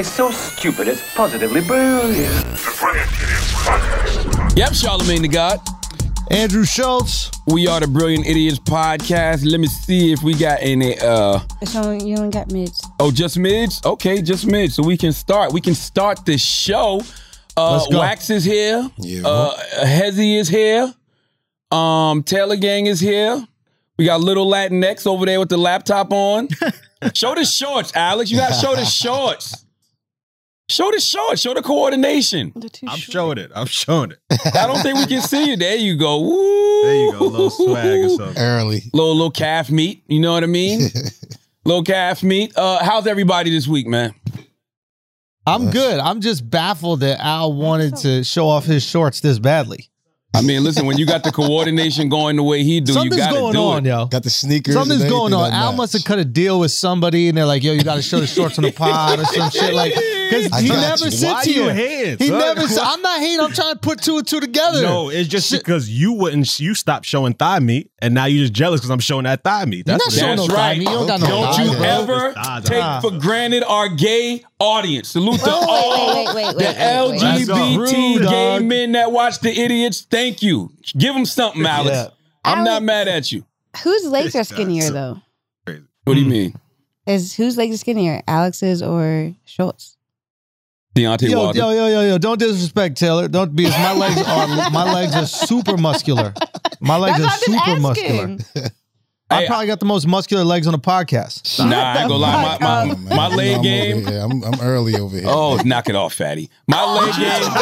It's so stupid, it's positively brilliant. Yep, Charlamagne the God. Andrew Schulz. We are the Brilliant Idiots podcast. Let me see if we got any. uh So you only got mids. Oh, just mids. Okay, just mids. So we can start. We can start the show. Uh, Let's go. Wax is here. Yeah. Uh, Hezzy is here. Um, Taylor Gang is here. We got Little Latinx over there with the laptop on. show the shorts, Alex. You gotta show the shorts. Show the shorts. Show the coordination. I'm showing it. I'm showing it. I don't think we can see you. There you go. Woo. There you go. A little swag or something. Early. Little little calf meat. You know what I mean? little calf meat. Uh, how's everybody this week, man? I'm good. I'm just baffled that Al wanted to show off his shorts this badly. I mean, listen, when you got the coordination going the way he do, you got to going do on, it. yo. Got the sneakers. Something's and going on. Al that must have cut a deal with somebody, and they're like, "Yo, you got to show the shorts on the pod or some shit." Like, because he never you. sits Why you here. hating, He son? never. s- I'm not hating. I'm trying to put two and two together. No, it's just Shit. because you wouldn't. You stopped showing thigh meat, and now you're just jealous because I'm showing that thigh meat. You're That's not what showing no is. That's thigh right. meat. You don't got no Don't thigh you meat. ever It's take nah. for granted our gay audience. Salute to all wait, wait, wait, the. LGBT Rude, gay dog. men that watch the idiots. Thank you. Give them something, Alex. Yeah. I'm not mad at you. Whose legs are skinnier though? What do you hmm. mean? Is whose legs are skinnier, Alex's or Schulz? Deontay Yo, Wilder. yo, yo, yo, yo! Don't disrespect Taylor. Don't because my legs are my legs are super muscular. My legs That's are I'm super muscular. asking. I Hey, probably got the most muscular legs on the podcast. Nah, I ain't gonna lie. My, my, Man, my you know leg I'm game. I'm, I'm early over here. Oh, knock it off, fatty. My leg game.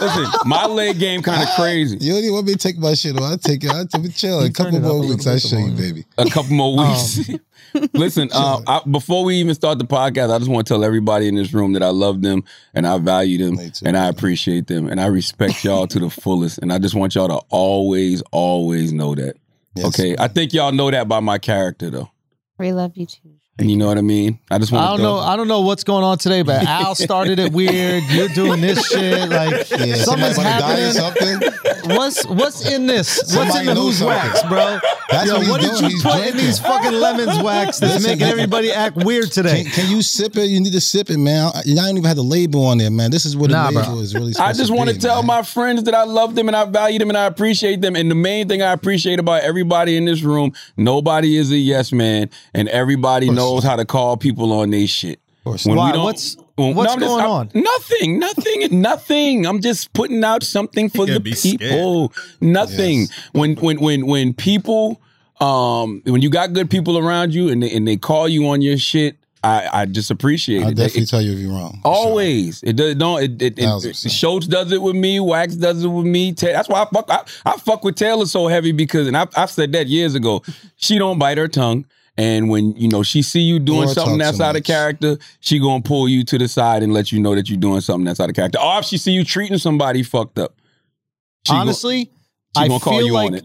Listen, my leg game kind of crazy. You don't even want me to take my shit off. I take it. I'll take it chill. A You turn couple it up a more weeks, bit I show you, baby. a couple more oh. weeks. Listen, uh, I, before we even start the podcast, I just want to tell everybody in this room that I love them and I value them too, and I appreciate them and I respect y'all to the fullest. And I just want y'all to always, always know that. Yes. okay, I think y'all know that by my character, though. We love you too. And you know what I mean? I just want I don't know. I don't know what's going on today, but Al started it weird. You're doing this shit. Like Yeah, something's somebody die or happening. something. What's what's in this? What's in the knows who's wax, bro? That's Yo, what he's what did doing. you He's put in these fucking lemons wax that's Listen, making everybody act weird today? Can, can you sip it? You need to sip it, man. I, I don't even have the label on there, man. This is what Nah, a bro. label is really. I just to want to be, tell man. my friends that I love them and I value them and I appreciate them. And the main thing I appreciate about everybody in this room, nobody is a yes man, and everybody course knows how to call people on their shit. course When. Why? we don't- What's- when- what's I'm just- going I'm- on? Nothing, nothing, nothing. I'm just putting out something for the gotta scared. people. Nothing. Yes. When when when when people, um, when you got good people around you and they, and they call you on your shit, I I just appreciate it. I'll it. definitely It- tell you if you're wrong. for sure. Always. It does don't it, it, Thousand it. Schulz does it with me, Wax does it with me. Ta- That's why I fuck I, I fuck with Taylor so heavy because and I I've said that years ago. She don't bite her tongue. And when you know she see you doing Or something talk that's so out of character, she gonna pull you to the side and let you know that you're doing something that's out of character. Or if she see you treating somebody fucked up, she gon- Honestly, she I gonna call feel you like on it.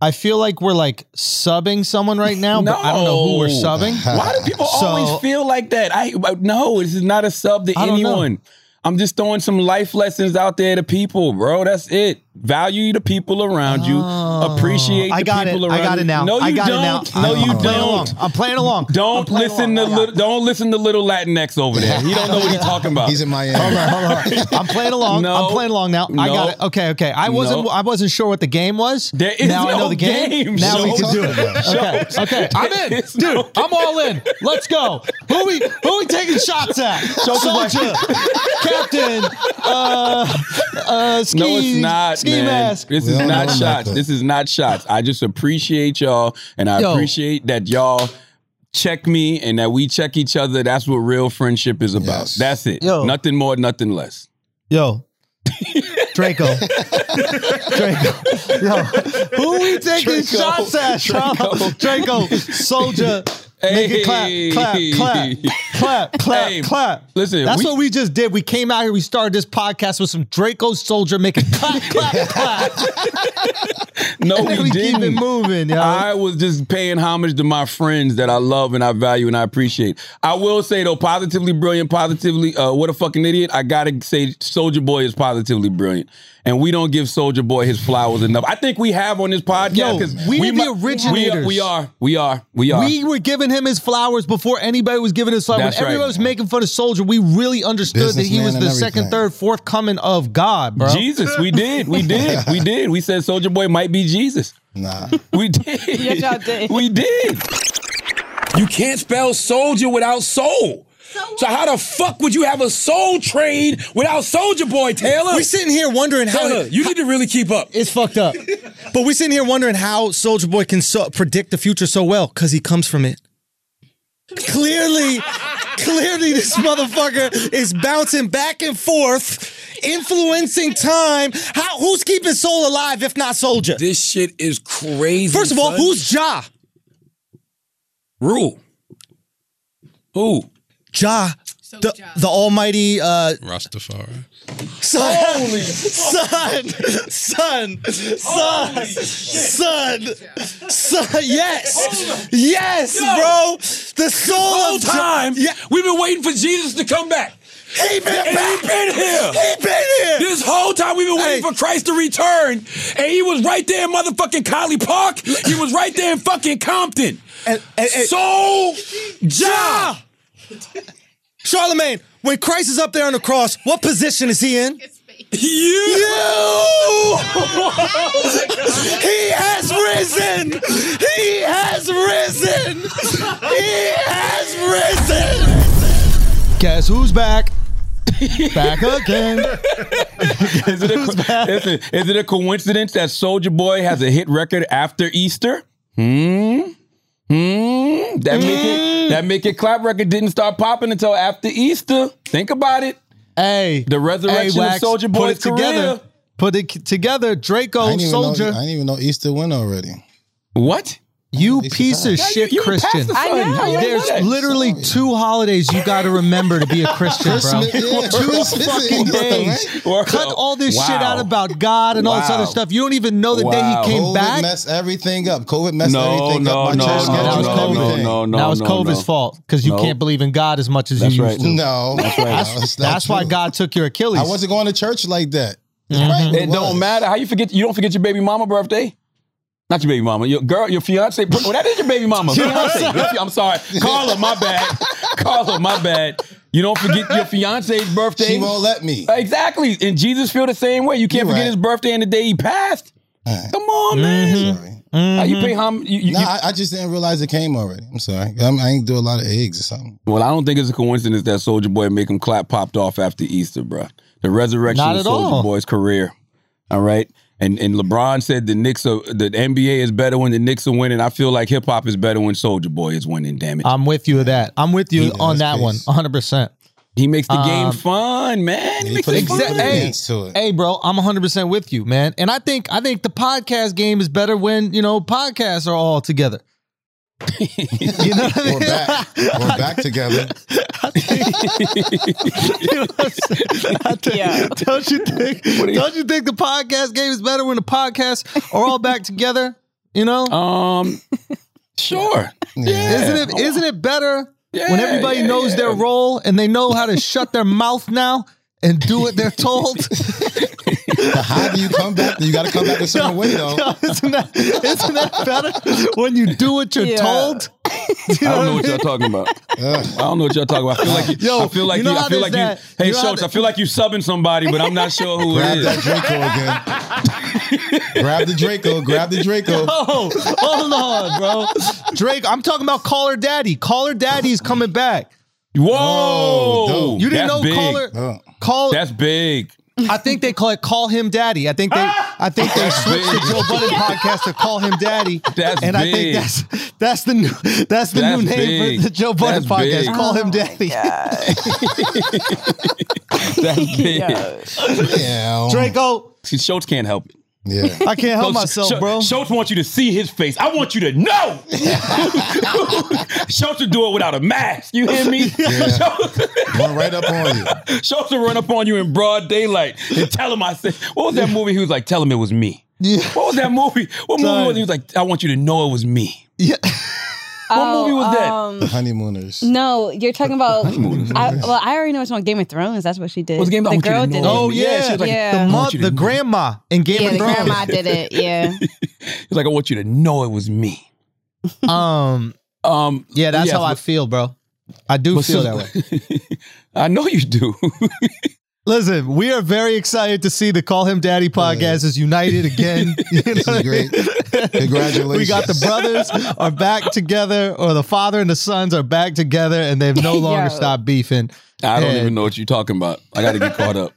I feel like we're like subbing someone right now, but I don't know who we're subbing. Why do people So- always feel like that? I uh, no, this is not a sub to I know. anyone. I'm just throwing some life lessons out there to people, bro. That's it. Value the people around you. Oh. Appreciate the I got people it. around I got you. it now. No, you I got don't. it now. No, you I'm don't. I'm playing along. Don't playing listen along. to I little, don't listen to little Latinx over there. He don't know what he's talking about. He's in Miami. Hold on, hold on. I'm playing along. No. I'm playing along now. I got it. Okay, okay. I wasn't. No. I wasn't sure what the game was. There is now I know the game. game, Now we can do it. Okay, okay. I'm in, dude. no I'm all in. Let's go. Who we who we taking shots at? Schulz is like- Soldier, Captain, uh, uh, ski, No, it's not, ski man. mask. This We is don't shots. This is not shots. I just appreciate y'all, and I Yo. appreciate that y'all check me and that we check each other. That's what real friendship is about. Yes. That's it. Yo. Nothing more, nothing less. Yo. Draco. Draco. Yo. Who we taking Draco. shots at? Draco. Draco. Soulja. Make it clap, clap, clap, clap, clap, Hey, clap. listen, that's we- what we just did. We came out here. We started this podcast with some Draco Soulja making clap, clap, clap. No, we, we keep didn't. it moving, yo. I was just paying homage to my friends that I love and I value and I appreciate. I will say though, positively brilliant, positively, uh, what a fucking idiot. I gotta say, Soulja Boy is positively brilliant, and we don't give Soulja Boy his flowers enough. I think we have on this podcast Yo, because we the mi- originators. We, we are, we are, we are. we were giving him him his flowers before anybody was giving his flowers. That's when right. everybody was making fun of Soulja, we really understood that he was and the second, third, fourth coming of God, bro. Jesus, we did, we did, we did. We said Soulja Boy might be Jesus. Nah. We did. Yes, y'all did. We did. You can't spell Soulja without soul. So how the fuck would you have a soul trade without Soulja Boy, Taylor? We're sitting here wondering how Taylor, you need to really keep up. it's fucked up. But we're sitting here wondering how Soulja Boy can so, predict the future so well because he comes from it. Clearly, clearly, this motherfucker is bouncing back and forth, influencing time. How? Who's keeping Soul alive if not Soulja? This shit is crazy. First of all, son. who's Ja? Rule? Who? Ja, the, the almighty uh, Rastafari. son, son, son, son, son, son. Yes, yes, bro. The soul Whole of Ja- time, Yeah, we've been waiting for Jesus to come back. he been And back. he been here. He been here. This whole time we've been waiting Hey. for Christ to return, and he was right there in motherfucking Collie Park. He was right there in fucking Compton. And- and- and- Soul Ja. Charlamagne, when Christ is up there on the cross, what position is he in? You. You! he has risen! He has risen! He has risen! Guess who's back? back again. Is it, a, is, it, is it a coincidence that Soulja Boy has a hit record after Easter? Hmm. Hmm. That make it that make it clap record didn't start popping until after Easter. Think about it. Hey, The resurrection of Wax, Soulja put it together. Put it together, Draco, didn't, know, Soulja. I didn't even know Easter went already. What? You piece of time. shit you Christian. the I sun. know. How you There's know that? literally two holidays you got to remember to be a Christian, bro. Christmas, yeah, Two Christmas fucking is- days. Right? Cut all this Wow. shit out about God and all this Wow. other stuff. You don't even know the day he came COVID back. messed everything up. COVID messed No, everything no, up. My no, church no, schedule that was and COVID. everything. no, no, that was no, COVID's no. fault because you No. can't believe in God as much as That's you right. used to. No, that's, That's, not that's why true. God took your Achilles. I wasn't going to church like that. Mm-hmm. Right, It don't was. matter. How you forget? You don't forget your baby mama birthday. Not your baby mama. Your girl, your fiance. Well, that is your baby mama. Fiance. I'm sorry, Carla. My bad. Carla. My bad. You don't forget your fiance's birthday. She won't let me. Exactly. And Jesus feel the same way. You can't You forget right. his birthday and the day he passed. Alright. Come on, man. Mm-hmm. Sorry. How you pay hom? You, you, No, I, I just didn't realize it came already. I'm sorry. I'm, I ain't do a lot of eggs or something. well, I don't think it's a coincidence that Soulja Boy make him clap popped off after Easter, bro. The resurrection Not of Soulja. Boy's career. All right. And and LeBron said the Knicks are the NBA is better when the Knicks are winning. I feel like hip hop is better when Soulja Boy is winning. Damn it. I'm with you with that. I'm with you Yeah, on that's that one, 100. percent he makes the game um, fun, man. He He makes put, it a, fun. put Hey, to it. Hey, bro, I'm 100 percent with you, man. And I think I think the podcast game is better when you know podcasts are all together. You know what I mean? We're back. We're back together. Yeah. Don't you think? Don't you think the podcast game is better when the podcasts are all back together? You know, Um, sure. Yeah. isn't it? Isn't it better when everybody yeah, knows their role and they know how to shut their mouth now and do what they're told? But how do you come back? You got to come back a certain way, though. isn't that isn't that better when you do what you're Yeah. told? I don't know what y'all talking about. I don't know what y'all talking about. I feel like you, Yo, I feel like you you, know I how feel there's like you. that- Hey, you know how Schulz, I feel like you subbing somebody, but I'm not sure who Grab it that is. Draco again. grab the Draco. Grab the Draco. Oh, hold on, bro. Drake, I'm talking about Call Her Daddy. Call Her Daddy's coming back. Whoa, Oh, dope. You didn't That's know big. Caller Oh. Call That's big. I think they call it Call Him Daddy. I think they ah! I think they switched the. Joe Budden podcast to Call Him Daddy. That's and I think that's that's the new that's the That's new name big. for the Joe Budden That's podcast. big. Call Him Daddy. That's big. Yeah. Draco, See, Schulz can't help it. Yeah. I can't help myself, Schulz- bro. Schulz wants you to see his face. I want you to know. Schulz will do it without a mask. You hear me? Yeah. Schulz, Run right up on you. Schulz will run up on you in broad daylight and tell him I said, what was that movie? He was like, tell him it was me. Yeah. What was that movie? What movie was it? He was like, I want you to know it was me. Yeah. What movie was that? Um, The honeymooners. no, you're talking about. I, well, I already know it's on Game of Thrones. That's what she did. What's Game of- I the want you to girl did it it. Oh Yeah, yeah, she was like, Yeah. the I mo- want the know. grandma in Game yeah, of Thrones. the grandma did it. Yeah. He's like, I want you to know it was me. Um, Um, Yeah, that's yes, how I feel, bro. I do feel so- that way. I know you do. Listen, we are very excited to see the Call Him Daddy podcast is united again. You know This is great. Congratulations. We got the brothers are back together, or the father and the sons are back together, and they've no longer Yo. stopped beefing. I don't And even know what you're talking about. I got to get caught up.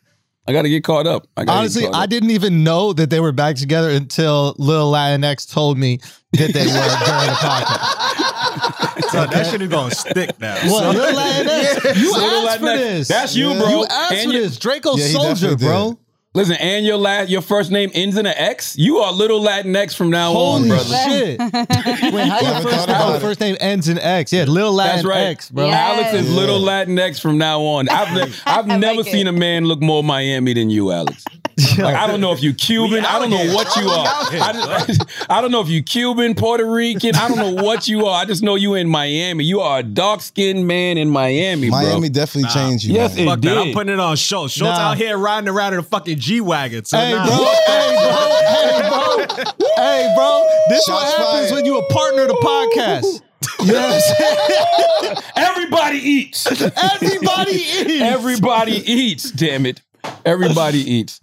I got to get caught up. I Honestly, get caught I didn't even know that they were back together until Lil Latinx told me that they were during the podcast. So that shit is gonna stick now. What, Lil Latinx? You Lil asked for Latinx. this. That's you, Yeah. bro. You asked And for you- this. Draco Yeah, he Soulja, definitely bro. Listen, and your last, your first name ends in an X. You are little Latinx from now on, Holy brother. shit. Wait, how your haven't first, thought how about your it. first name ends in X? Yeah, Lil That's right, Latinx, bro. Yeah. Alex is Yes. little Latinx from now on. I've ne- I've I never like seen it. a man look more Miami than you, Alex. Like I don't know if you Cuban. I don't know what you are. I, just- I don't know if you Cuban, Puerto Rican. I don't know what you are. I just know you in Miami. You are a dark skinned man in Miami, bro. Miami definitely changed you. Yes, man. it Fuck that. I'm putting it on Schulz. Schulz Nah. out here riding around in a fucking G wagon. So Hey, nah. bro. hey, bro. Hey, bro. Hey, bro. This is what happens fired. when you a partner to podcast. You know what I'm saying? Everybody eats. Everybody eats. Everybody eats. Damn it. Everybody eats.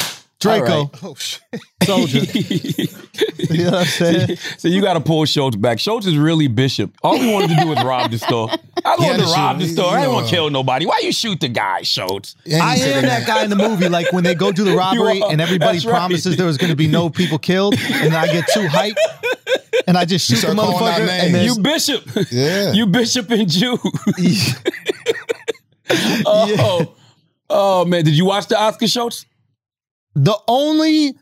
Draco. Oh shit. Soulja. You know what I'm saying? so you got to pull Schulz back. Schulz is really Bishop. All we wanted to do was rob the store. I He had wanted to to rob the He- store. I you didn't want to uh, kill nobody. Why you shoot the guy, Schulz? And I he am that guy in the movie. Like when they go do the robbery are. and everybody That's right. promises there was going to be no people killed, and then I get too hyped and I just shoot the start calling out motherfucker. And You Bishop. Yeah. You Bishop and Jew. oh, oh man. Did you watch the Oscar Schulz? The only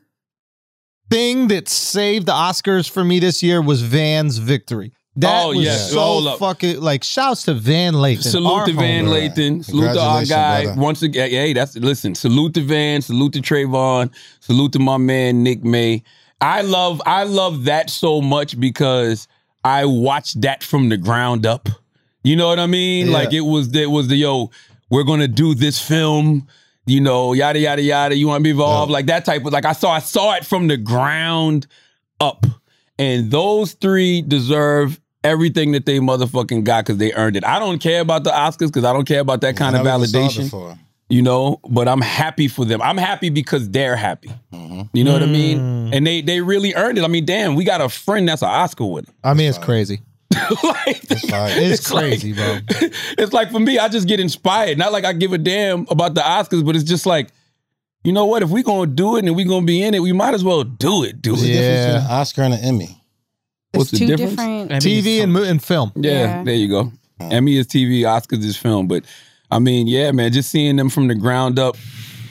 thing that saved the Oscars for me this year was Van's victory. That Oh, was yes. Hold so up. fucking like shouts to Van Lathan. Salute to Van homie. Lathan. Salute to our guy. brother. Once again, hey, that's listen. Salute to Van. Salute to Travon. Salute to my man Nick May. I love I love that so much because I watched that from the ground up. You know what I mean? Yeah. Like it was it was the yo, we're gonna do this film. You know, yada yada yada. You want to be involved, like that type of like I saw I saw it from the ground up, and those three deserve everything that they motherfucking got because they earned it. I don't care about the Oscars because I don't care about that kind of Never even saw it validation you know but i'm happy for them i'm happy because they're happy Mm-hmm. you know what i mean Mm. and they they really earned it i mean damn we got a friend that's an oscar winner I mean, it's crazy. like, fire. It's, like- crazy, bro. it's like for me i just get inspired not like i give a damn about the oscars but it's just like you know what if we're gonna do it and we're gonna be in it we might as well do it do it Yeah. between Oscar and an Emmy? What's the difference? different. TV and, mo- and film. Yeah, Yeah. there you go. Emmy is TV, Oscars is film. But I mean, yeah, man, just seeing them from the ground up,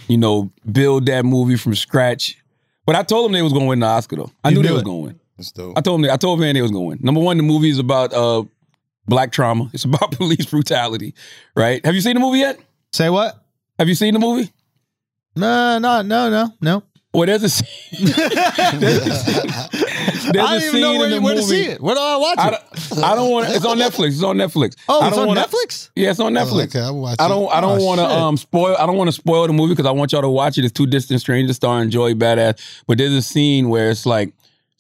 you know, build that movie from scratch. But I told them they was gonna win the Oscar though. I You knew they knew was gonna win. It's dope. I told them I told Van they was gonna. Number one, the movie is about uh black trauma. It's about police brutality, right? Have you seen the movie yet? Say what? Have you seen the movie? No, no, no, no, no. Well, there's a scene. there's a, there's I a don't even scene know in where, the where to movie. see it. Where do I watch I it? don't, I don't want. It's on Netflix. It's on Netflix. oh, I it's don't on wanna- Netflix. Yeah, it's on Netflix. okay, I will watch I don't. I don't Oh, want to um spoil. I don't want to spoil the movie because I want y'all to watch it. It's Two Distant Strangers starring Joey Badass. But there's a scene where it's like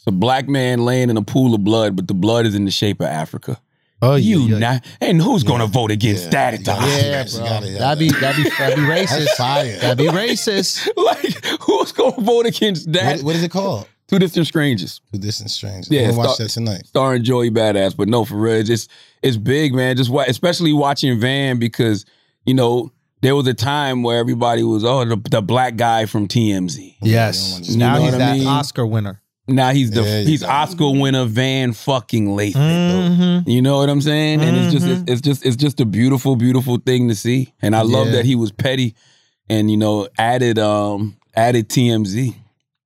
it's a black man laying in a pool of blood, but the blood is in the shape of Africa. Oh, you not, and who's gonna vote against Yeah, that at the yeah. Oscars? Yeah, bro. That'd be that'd be that'd be racist. That'd be racist. Like, who's gonna vote against that? What, what is it called? Two Distant Strangers. Two Distant Strangers. Yeah, I'm gonna watch that tonight. starring Joey Badass. But no, for real, it's just it's big, man. Just wa- especially watching Van because you know there was a time where everybody was oh the, the black guy from TMZ. Yes. You Now know he's what that mean? Oscar winner. Now he's the Yeah, you he's got it. Oscar winner Van fucking Lathan. Mm-hmm. You know what I'm saying? And it's just it's, it's just it's just a beautiful beautiful thing to see. And I love Yeah. that he was petty and you know added um added TMZ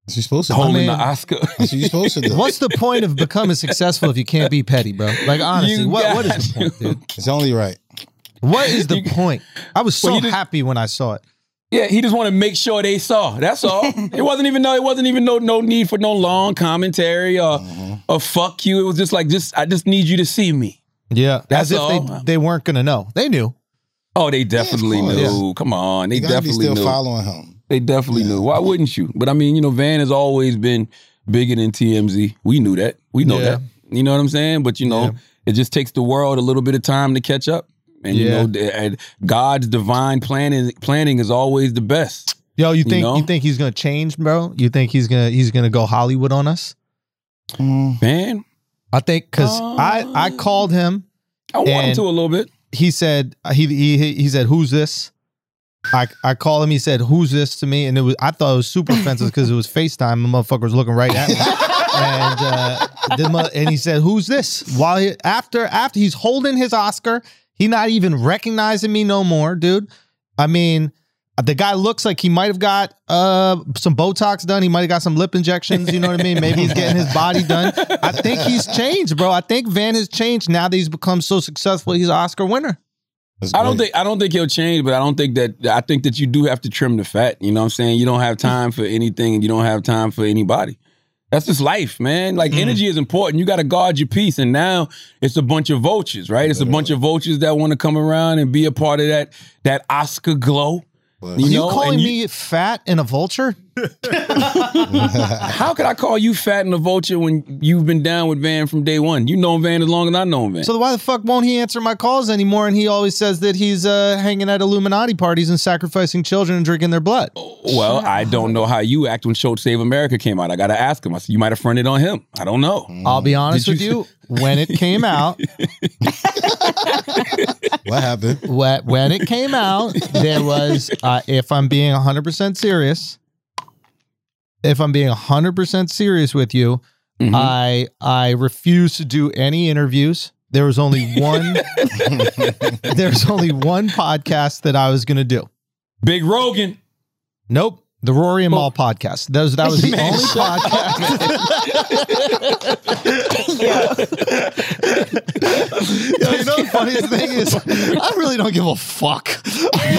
That's what supposed to do. holding mean- the Oscar. That's what supposed to do. What's the point of becoming successful if you can't be petty, bro? Like honestly, You what what is the point, dude? It's only right. What is the point? I was so Well, happy when I saw it. Yeah, he just wanted to make sure they saw. That's all. it wasn't even no. It wasn't even no no need for no long commentary or Mm-hmm. or fuck you. It was just like just I just need you to see me. Yeah, That's as if all. they they weren't gonna know. They knew. Oh, they definitely course. knew. Come on, they You gotta be definitely still knew. following him. They definitely knew. Why wouldn't you? But I mean, you know, Van has always been bigger than TMZ. We knew that. We know Yeah. that. You know what I'm saying? But you know, Yeah. it just takes the world a little bit of time to catch up. And you know, and God's divine planning planning is always the best. Yo, you You think you, know? think he's gonna change, bro? You think he's gonna he's gonna go Hollywood on us? Man, I think because I I called him. I want him to a little bit. He said he he he said who's this? I I called him. He said who's this to me, and it was I thought it was super offensive because it was Facetime. The motherfucker was looking right at me, and uh, the mo- and he said who's this? While he, after after he's holding his Oscar, he not even recognizing me no more, dude. I mean. The guy looks like he might have got uh, some Botox done. He might have got some lip injections. You know what I mean? Maybe he's getting his body done. I think he's changed, bro. I think Van has changed now that he's become so successful. He's an Oscar winner. I don't think I don't think he'll change, but I don't think that I think that you do have to trim the fat. You know what I'm saying? You don't have time for anything and you don't have time for anybody. That's just life, man. Like mm-hmm. energy is important. You got to guard your peace. And now it's a bunch of vultures, right? It's a bunch of vultures that want to come around and be a part of that that Oscar glow. You, Are you calling you- me fat and a vulture? How could I call you fat and a vulture when you've been down with Van from day one? You know Van as long as I know Van. So why the fuck won't he answer my calls anymore? And he always says that he's uh, hanging at Illuminati parties and sacrificing children and drinking their blood. well, I don't know how you act when Schulz Saves America came out. I got to ask him. I said, you might have fronted on him. I don't know. I'll be honest Did with you- you. When it came out, What happened? when when it came out, there was, uh, if I'm being 100% serious, if I'm being 100% serious with you, Mhm. I I refuse to do any interviews. There was only one there was only one podcast that I was going to do. Big Rogan. Nope. The Rory and Mal podcast. That was that was the only podcast. Yo, you know the funniest thing is, I really don't give a fuck. We see, we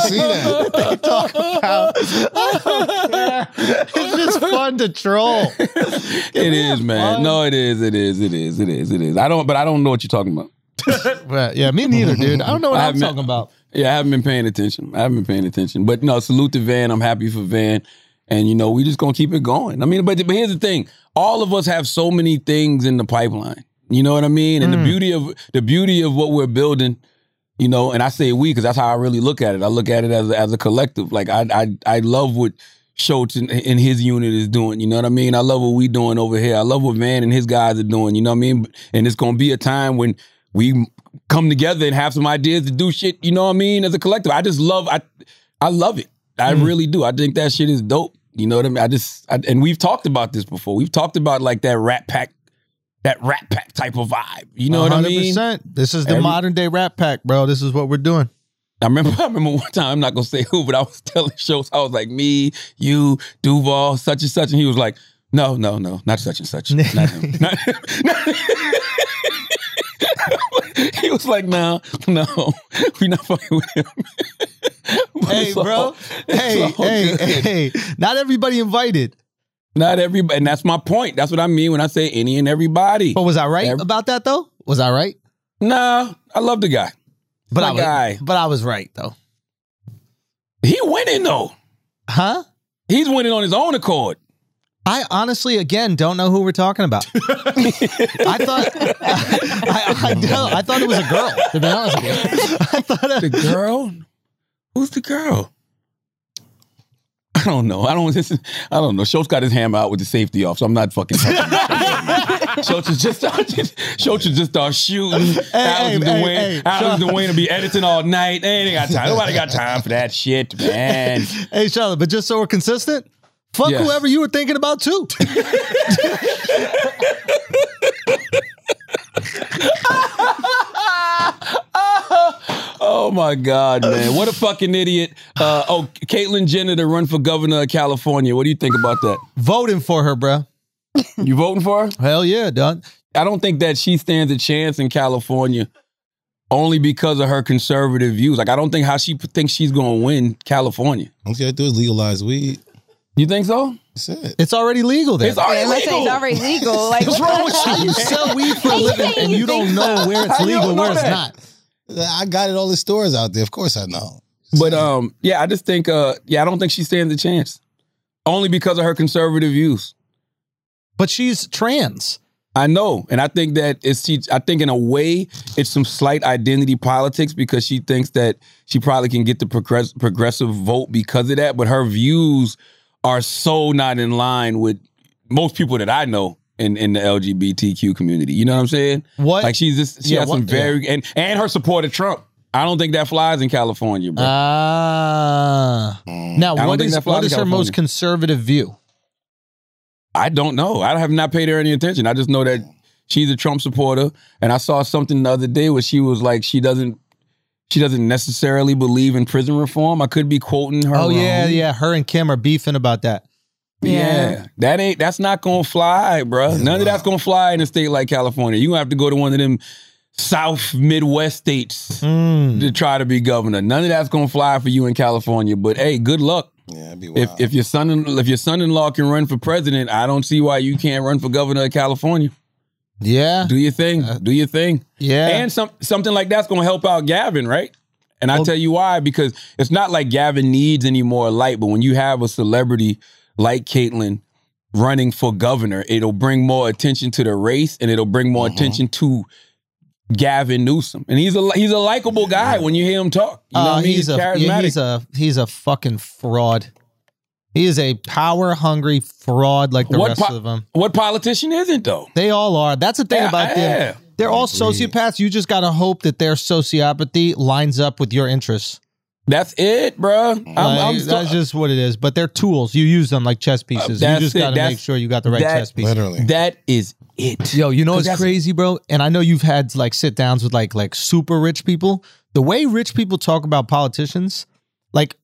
see that. They talk about. I don't care. It's just fun to troll. It is, man. No, it is. It is. It is. It is. It is. I don't, but I don't know what you're talking about. Right, yeah, me neither, dude. I don't know what I I'm haven't- talking about. Yeah, I haven't been paying attention. I haven't been paying attention. But no, salute to Van. I'm happy for Van. And you know, we just gonna keep it going. I mean, but, but here's the thing: all of us have so many things in the pipeline. You know what I mean? And the mm. beauty of the beauty of what we're building, you know, and I say we because that's how I really look at it. I look at it as a, as a collective. Like I I I love what Schulz and, and his unit is doing. You know what I mean? I love what we doing over here. I love what Van and his guys are doing. You know what I mean? And it's gonna be a time when we come together and have some ideas to do shit. You know what I mean? As a collective, I just love I I love it. I hmm. really do. I think that shit is dope. You know what I mean? I just I, and we've talked about this before. We've talked about like that Rat Pack, that Rat Pack type of vibe. You know what I mean? 100%. This is the Every- modern day rap pack, bro. This is what we're doing. I remember, I remember one time, I'm not gonna say who, but I was telling shows, I was like, me, you, Duval, such and such, and he was like, no, no, no, not such and such. Not him. Not- he was like, no, no, we're not fucking with him. Hey, all- bro. Hey, hey, good. hey, hey. Not everybody invited. Not everybody, and that's my point. That's what I mean when I say any and everybody. But was I right Every- about that though? Was I right? Nah, I love the guy. But My I was, guy. But I was right though. He winning though. Huh? He's winning on his own accord. I honestly, again, don't know who we're talking about. I thought, I, I, don't- I thought it was a girl. To be honest with you, I thought The girl? Who's the girl? I don't know. I don't. This is, I don't know. Schulz got his hammer out with the safety off, so I'm not fucking. Schulz is just Schulz is just start shooting. Allison hey, Dwayne, hey, Allison Schulz. Dwayne will be editing all night. They ain't got time. Nobody got time for that shit, man. hey Charlotte, but just so we're consistent, fuck Yeah. whoever you were thinking about too. Oh my God, man! What a fucking idiot. Uh, oh, Caitlyn Jenner to run for governor of California. What do you think about that? Voting for her, bro. You voting for her? Hell yeah, done. I don't think that she stands a chance in California only because of her conservative views. Like, I don't think how she p- thinks she's going to win California. All you gotta do is legalize weed. You think so? That's it. It's already legal there. It's already Yeah, say legal. it's already legal. Like, What's wrong with you? you sell weed for a living and you you don't know where it's legal, where it's not? I got it all the stores out there. Of course I know. But um, yeah, I just think uh, yeah, I don't think she stands a chance only because of her conservative views. But she's trans. I know, and I think that it's. She, I think in a way, it's some slight identity politics because she thinks that she probably can get the progress, progressive vote because of that. But her views are so not in line with most people that I know in, in the LGBTQ community. You know what I'm saying? What- Like she's just she Yeah, has some what- very and and her support of Trump. I don't think that flies in California, bro. Ah. now, don't what think is that flies what in is her most conservative view? I don't know. I have not paid her any attention. I just know that she's a Trump supporter. And I saw something the other day where she was like, she doesn't, she doesn't necessarily believe in prison reform. I could be quoting her. Oh yeah, wrong. yeah. Her and Kim are beefing about that. yeah. That ain't. That's not gonna fly, bro. None of that's gonna fly in a state like California. You gonna have to go to one of them South Midwest states Hmm. to try to be governor. None of that's gonna fly for you in California. But hey, good luck. Yeah, it'd be If wild. if your son if your son-in-law can run for president, I don't see why you can't run for governor of California. Yeah, Do your thing. Do your thing. yeah. And some something like that's gonna help out Gavin, right? And I tell you why, because it's not like Gavin needs any more light, but when you have a celebrity like Caitlyn running for governor, it'll bring more attention to the race and it'll bring more attention to Gavin Newsom. And he's a he's a likable guy when you hear him talk. You know Uh, I mean? he's, a charismatic. he's a he's a fucking fraud. He is a power hungry fraud like the What rest po- of them. what politician isn't though? They all are. That's the thing Yeah, about yeah. them. They're all sociopaths. You just gotta hope that their sociopathy lines up with your interests. That's it, bro. I'm, Like, I'm so- that's just what it is. But they're tools. You use them like chess uh, pieces. you just gotta make sure you got the right that- chess pieces. literally. that is it. Yo, you know what's crazy, bro? And I know you've had like sit downs with like like super rich people. The way rich people talk about politicians, like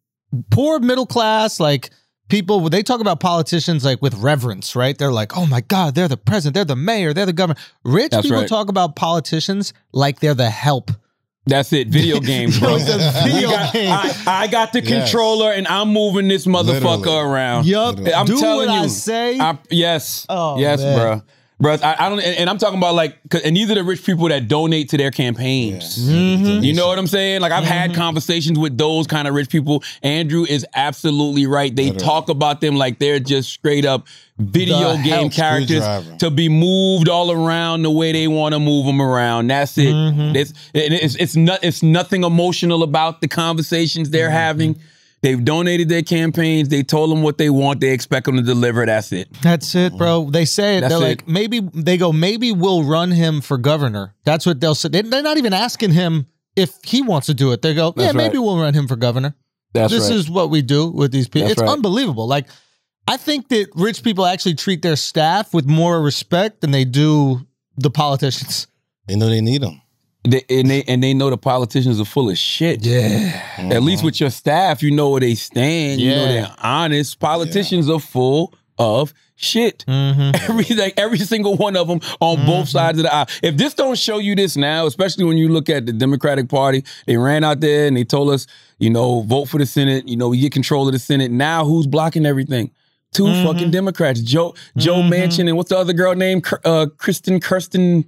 poor middle class, like people they talk about politicians like with reverence, right? They're like, oh my God, they're the president, they're the mayor, they're the governor. Rich That's people right. talk about politicians like they're the help. That's it. Video games, bro. It's video got- game. I, I got the Yes. controller and I'm moving this motherfucker Literally. around. Yup. I'm Do telling what you. I say. I- yes. Oh, yes, man. bro. Bro, I, I don't, and, and I'm talking about like, and these are the rich people that donate to their campaigns. Mm-hmm. You know what I'm saying? Like I've had conversations with those kind of rich people. Andrew is absolutely right. They talk about them like they're just straight up video The game characters to be moved all around the way they want to move them around. That's it. Mm-hmm. It's, it's it's not it's nothing emotional about the conversations they're Mm-hmm. having. They've donated their campaigns. They told them what they want. They expect them to deliver. That's it. That's it, bro. Mm-hmm. They say it. That's they're it. like, maybe they go, maybe we'll run him for governor. That's what they'll say. They- They're not even asking him if he wants to do it. They go, yeah, That's maybe right. we'll run him for governor. That's this right. is what we do with these people. That's it's right. unbelievable. Like, I think that rich people actually treat their staff with more respect than they do the politicians. They know they need them. They, and they and they know the politicians are full of shit. Yeah. At least with your staff, you know where they stand. You know Yeah. they're honest. Politicians are full of shit. Mm-hmm. Every like, every single one of them on both sides of the aisle. If this don't show you this now, especially when you look at the Democratic Party, they ran out there and they told us, you know, vote for the Senate. You know, we get control of the Senate. Now who's blocking everything? 2 Mm-hmm. fucking Democrats, Joe Joe Manchin and what's the other girl name? Kir- Uh, Kristen Kirsten.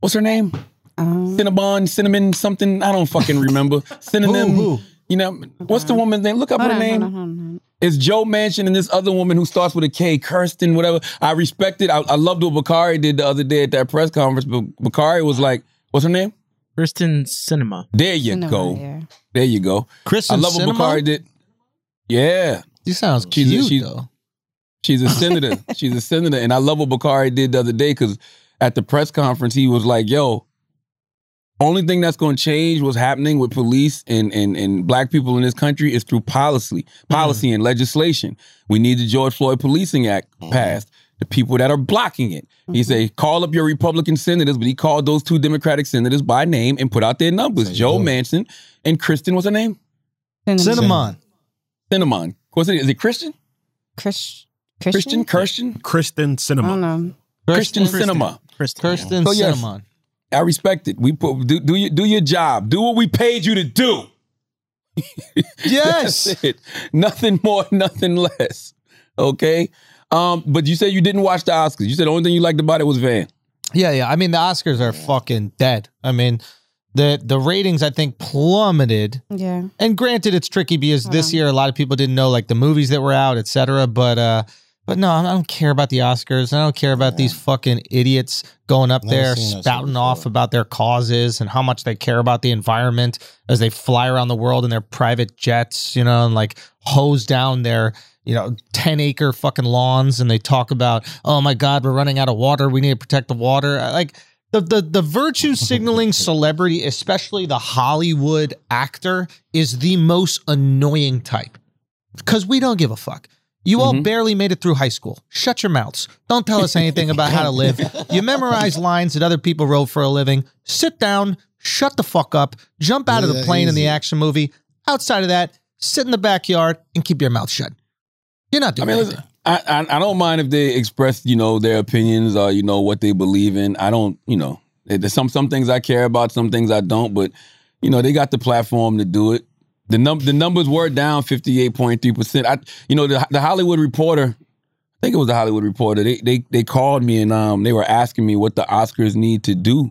What's her name? Um, Cinnabon, cinnamon, something. I don't fucking remember. Synonym. Who, who? You know, what's the woman's name? Look up hold her on, name. hold on, hold on. It's Joe Manchin and this other woman who starts with a K, Kirsten, whatever. I respect it. I, I loved what Bakari did the other day at that press conference. But Bakari was like, what's her name? Kristen Sinema. There you Sinema, go. yeah. There you go. Kristen I love what Sinema? Bakari did. Yeah. He sounds She's a- cute, she's- though. She's a senator. She's a senator. And I love what Bakari did the other day because at the press conference, he was like, yo, only thing that's going to change what's happening with police and, and, and black people in this country is through policy, policy and legislation. We need the George Floyd Policing Act passed. The people that are blocking it. He said, call up your Republican senators, but he called those two Democratic senators by name and put out their numbers. Joe Manchin and Kristen, what's her name? Cinnamon. Cinnamon. What's it? Is it Christian? Chris, Christian? Christian? Christian? Kristen I Sinema. don't know. Christian Sinema. Kristen. Kirsten So, yes. Cinnamon. I respect it. We put do do your do your job. Do what we paid you to do. Yes. That's it. Nothing more, nothing less. Okay. Um, but you said you didn't watch the Oscars. You said the only thing you liked about it was Van. Yeah, yeah. I mean, the Oscars are fucking dead. I mean, the the ratings I think plummeted. Yeah. And granted, it's tricky because this year a lot of people didn't know like the movies that were out, etc. But uh, But no, I don't care about the Oscars. I don't care about these fucking idiots going up there seen that shit spouting off about their causes and how much they care about the environment as they fly around the world in their private jets, you know, and like hose down their, you know, 10 acre fucking lawns and they talk about, oh my God, we're running out of water. We need to protect the water. Like the the the virtue signaling celebrity, especially the Hollywood actor, is the most annoying type. Because we don't give a fuck. You all mm-hmm. barely made it through high school. Shut your mouths. Don't tell us anything about how to live. You memorize lines that other people wrote for a living. Sit down, shut the fuck up, jump out of the plane in the action movie. Outside of that, sit in the backyard and keep your mouth shut. You're not I doing mean, anything. listen, I, I I don't mind if they express, you know, their opinions or you know what they believe in. I don't, you know, there's some some things I care about, some things I don't. But you know, they got the platform to do it. The num the numbers were down fifty eight point three percent. I, you know, the the Hollywood Reporter. I think it was the Hollywood Reporter. They they they called me and um they were asking me what the Oscars need to do,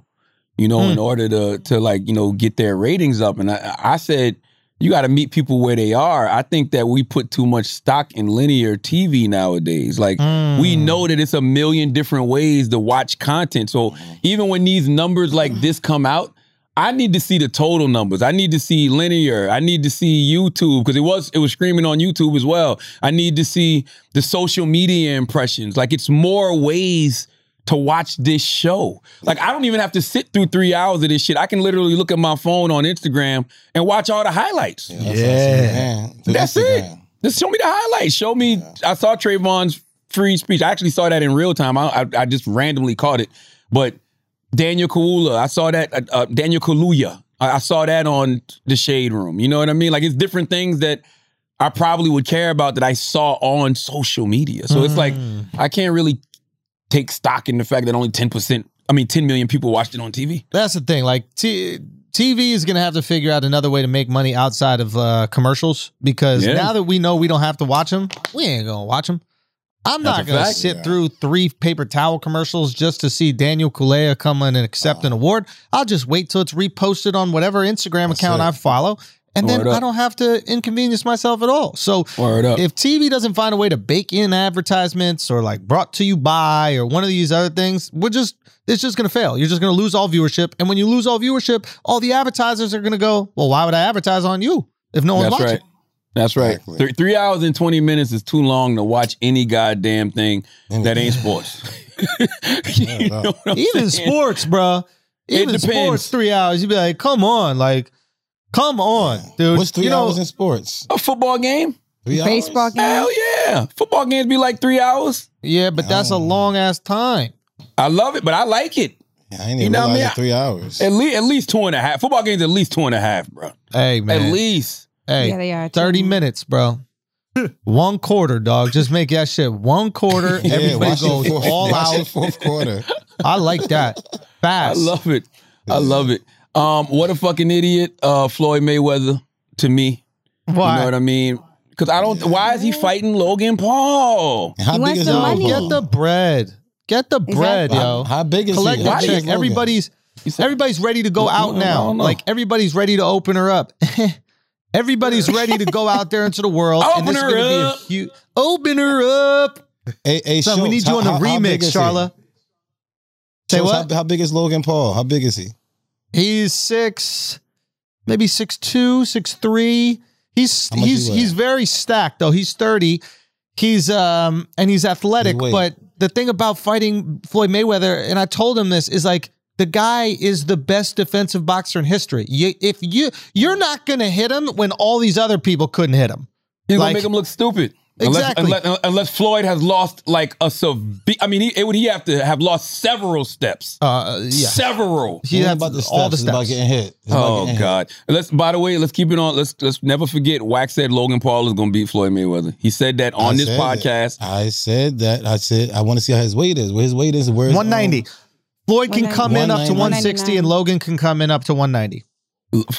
you know, in hmm. order to to like you know get their ratings up. And I I said you got to meet people where they are. I think that we put too much stock in linear TV nowadays. Like we hmm. know that it's a million different ways to watch content. So mm-hmm. even when these numbers like this come out, I need to see the total numbers. I need to see linear. I need to see YouTube because it was it was screaming on YouTube as well. I need to see the social media impressions. Like it's more ways to watch this show. Like I don't even have to sit through three hours of this shit. I can literally look at my phone on Instagram and watch all the highlights. Yeah. That's it. Just show me the highlights. Show me. I saw Travon's free speech. I actually saw that in real time. I, I, I just randomly caught it. But Daniel Kaluuya, I saw that. Uh, uh, Daniel Kaluuya, I, I saw that on the Shade Room. You know what I mean? Like it's different things that I probably would care about that I saw on social media. So it's like I can't really take stock in the fact that only ten percent. I mean, ten million people watched it on TV. That's the thing. Like t- TV is going to have to figure out another way to make money outside of uh, commercials because Yeah. now that we know we don't have to watch them, we ain't going to watch them. I'm That's not going to fact. sit through three paper towel commercials just to see Daniel Kaluuya come in and accept an award. I'll just wait till it's reposted on whatever Instagram account it. I follow. And then up. I don't have to inconvenience myself at all. So Word up. if TV doesn't find a way to bake in advertisements or like brought to you by or one of these other things, we're just it's just gonna fail. You're just gonna lose all viewership. And when you lose all viewership, all the advertisers are gonna go, Well, why would I advertise on you if no one's That's watching? right. That's right. Exactly. Three, three hours and 20 minutes is too long to watch any goddamn thing that ain't sports. You know Even saying? sports, bro. It Even depends. sports, three hours. You'd be like, come on, like, come on, dude. What's three you know, hours in sports? A football game? Three Baseball hours? game. Hell yeah. Football games be like three hours. yeah, but that's a long ass time. I love it, but I like it. Yeah, I didn't You know what I mean? it three hours. At least at least two and a half. Football games at least two and a half, bro. Hey man. At least. Hey, Yeah, they are, 30 too. minutes, bro. one quarter, dog. Just make that shit one quarter. Yeah, Everybody goes fourth- all out. fourth quarter. I like that. Fast. I love it. I love it. Um, what a fucking idiot, uh, Floyd Mayweather to me. Why? You know what I mean? Because I don't. Why is he fighting Logan Paul? And How He big wants is the the money. Get the bread. Get the bread, Exactly. yo. How big is Collect he? the How is check. Everybody's everybody's ready to go out now. Like everybody's ready to open her up. everybody's ready to go out there into the world. and this is Open her gonna be a up. huge- open her up. Hey, hey, Son, we need you on the how- how remix, is? Charla. Say Schulz, what? How, how big is Logan Paul? How big is he? He's six, maybe six two, six three. He's How he's he he's very stacked though. He's thirty. He's um and he's athletic. But the thing about fighting Floyd Mayweather, and I told him this, is like the guy is the best defensive boxer in history. You, if you you're not gonna hit him when all these other people couldn't hit him. He's Like- gonna make him look stupid. Exactly. Unless, unless, unless Floyd has lost like a severe. I mean, he, it would he have to have lost several steps. Uh, yeah. Several. He It ain't has about the steps. all the It's about getting hit. It's Oh getting hit. God! Let's. By the way, let's keep it on. Let's let's never forget. Wax said Logan Paul is going to beat Floyd Mayweather. He said that on I this podcast. that. I said that. I said I want to see how his weight is. Where his weight is. Where 190. Floyd can come in up to 160 and Logan can come in up to 190.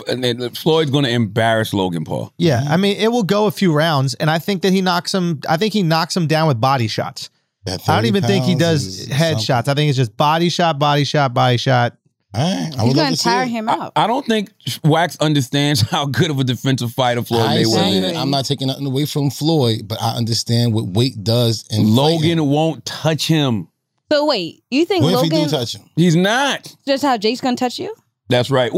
And then Floyd's going to embarrass Logan Paul. Yeah, I mean, it will go a few rounds, and I think that he knocks him. I think he knocks him down with body shots. I don't 30 even think he does is head something. shots. I think it's just body shot, body shot, body shot. All right, I He's would love gonna to see tire it. him out. I don't think Wax understands how good of a defensive fighter Floyd I ain't Mayweather saying is. that. I'm not taking nothing away from Floyd, but I understand what weight does. And Logan won't touch him. So wait, you think What if he Logan do touch him? He's not. just how Jake's gonna touch you? That's right. Ooh.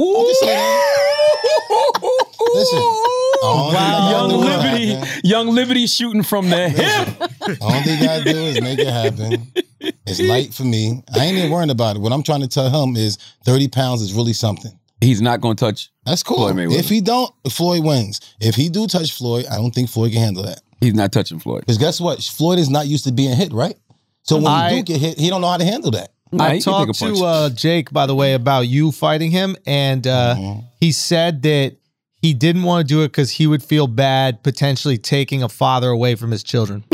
Listen, all Wow. you Young gotta do is Liberty, happen. Young Liberty shooting from the hip. All they gotta do is make it happen. It's light for me. I ain't even worrying about it. What I'm trying to tell him is 30 pounds is really something. He's not going to touch. That's cool. Floyd Mayweather. if he don't, Floyd wins. If he do touch Floyd, I don't think Floyd can handle that. He's not touching Floyd. Because guess what? Floyd is not used to being hit, right? So when I- he do get hit, he don't know how to handle that. Nah, I he can take a talked to uh, Jake, by the way, about you fighting him, and uh, Mm-hmm. he said that he didn't want to do it because he would feel bad potentially taking a father away from his children.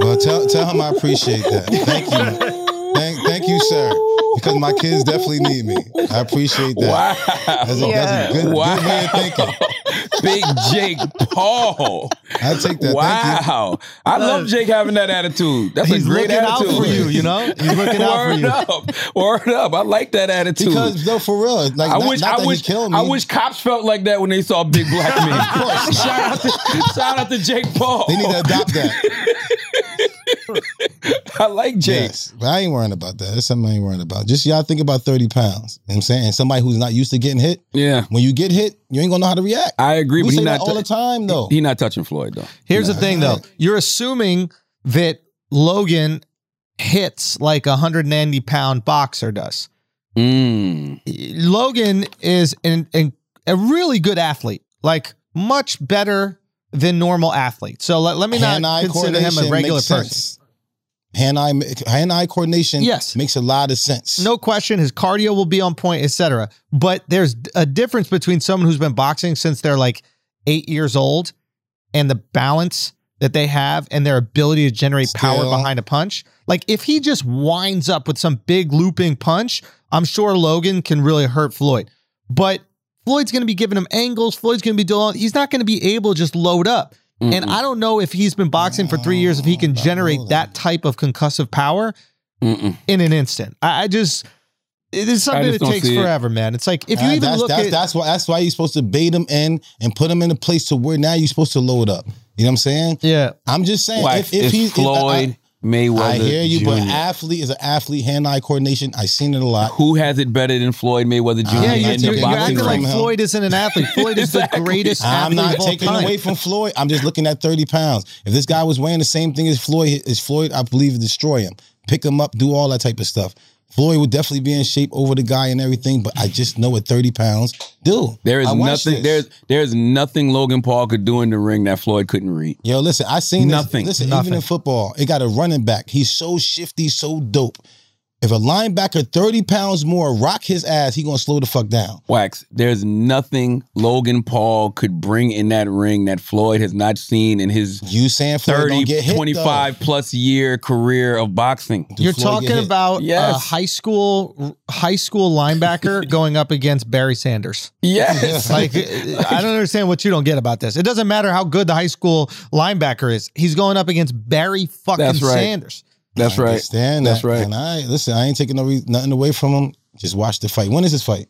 Well, tell tell him I appreciate that. Thank you. Thank, thank you, sir. Because my kids definitely need me. I appreciate that. Wow. That's, a, that's a good, Wow. good way of thinking. Big Jake Paul. I take that. Thank you. Wow. I love Jake having that attitude. That's He's a great looking out attitude. for you, you know? He's looking out for Word you. up. Word up. I like that attitude. Because though, for real, like I not, wish not I that wish he me. I wish cops felt like that when they saw big black men. Of course. shout out to shout out to Jake Paul. they need to adopt that. I like Jake. Yes, but I ain't worrying about that. That's something I ain't worrying about. Just y'all think about thirty pounds. You know what I'm saying, and somebody who's not used to getting hit. Yeah. When you get hit, you ain't gonna know how to react. I agree, we but say he's that not all the time, though. He not touching Floyd though. Here's the thing, though. You're assuming that Logan hits like a 190 pound boxer does. Mm. Logan is an, an, a really good athlete, like much better than normal athletes. So let, let me not Hand-eye consider him a regular person. Hand-eye, hand-eye coordination Yes. makes a lot of sense. No question, his cardio will be on point, etc. But there's a difference between someone who's been boxing since they're like eight years old and the balance that they have and their ability to generate power behind a punch. Like if he just winds up with some big looping punch, I'm sure Logan can really hurt Floyd. But Floyd's going to be giving him angles. Floyd's going to be doing. He's not going to be able to just load up. And I don't know if he's been boxing for three years if he can generate that type of concussive power Mm-mm. in an instant. I, I just it is something that takes see it. forever, man. It's like if you Uh, even that's, look that's, at that's why that's why you're supposed to bait him in and put him in a place to where now you're supposed to load up. You know what I'm saying? yeah, I'm just saying Why, if, if it's he's if I- Floyd Mayweather. I, hear you, but athlete is an athlete, hand-eye coordination. I've seen it a lot. who has it better than Floyd Mayweather Jr. I'm yeah, not you're, in taking you're, the you're boxing acting like ring? Floyd isn't an athlete. Floyd is the greatest I'm athlete not of all taking time. away from Floyd. I'm just looking at 30 pounds. If this guy was weighing the same thing as Floyd, is Floyd, I believe, would destroy him, pick him up, do all that type of stuff. Floyd would definitely be in shape over the guy and everything, but I just know at 30 pounds, dude. There is I nothing. this. There's there's nothing Logan Paul could do in the ring that Floyd couldn't read. Yo, listen, I seen Nothing. This, listen, Nothing. even in football, it got a running back. He's so shifty, so dope. If a linebacker 30 pounds more rock his ass, he gonna slow the fuck down. Wax. There's nothing Logan Paul could bring in that ring that Floyd has not seen in his You saying Floyd 30, don't get hit, 25 plus year career of boxing. though. You're Floyd talking hit. about a high school high school linebacker going up against Barry Sanders. Yes. Like I don't understand what you don't get about this. It doesn't matter how good the high school linebacker is. He's going up against Barry fucking That's right. Sanders. That's I right. understand That's that. right. And I listen, I ain't taking no re- nothing away from him. Just watch the fight. When is this fight?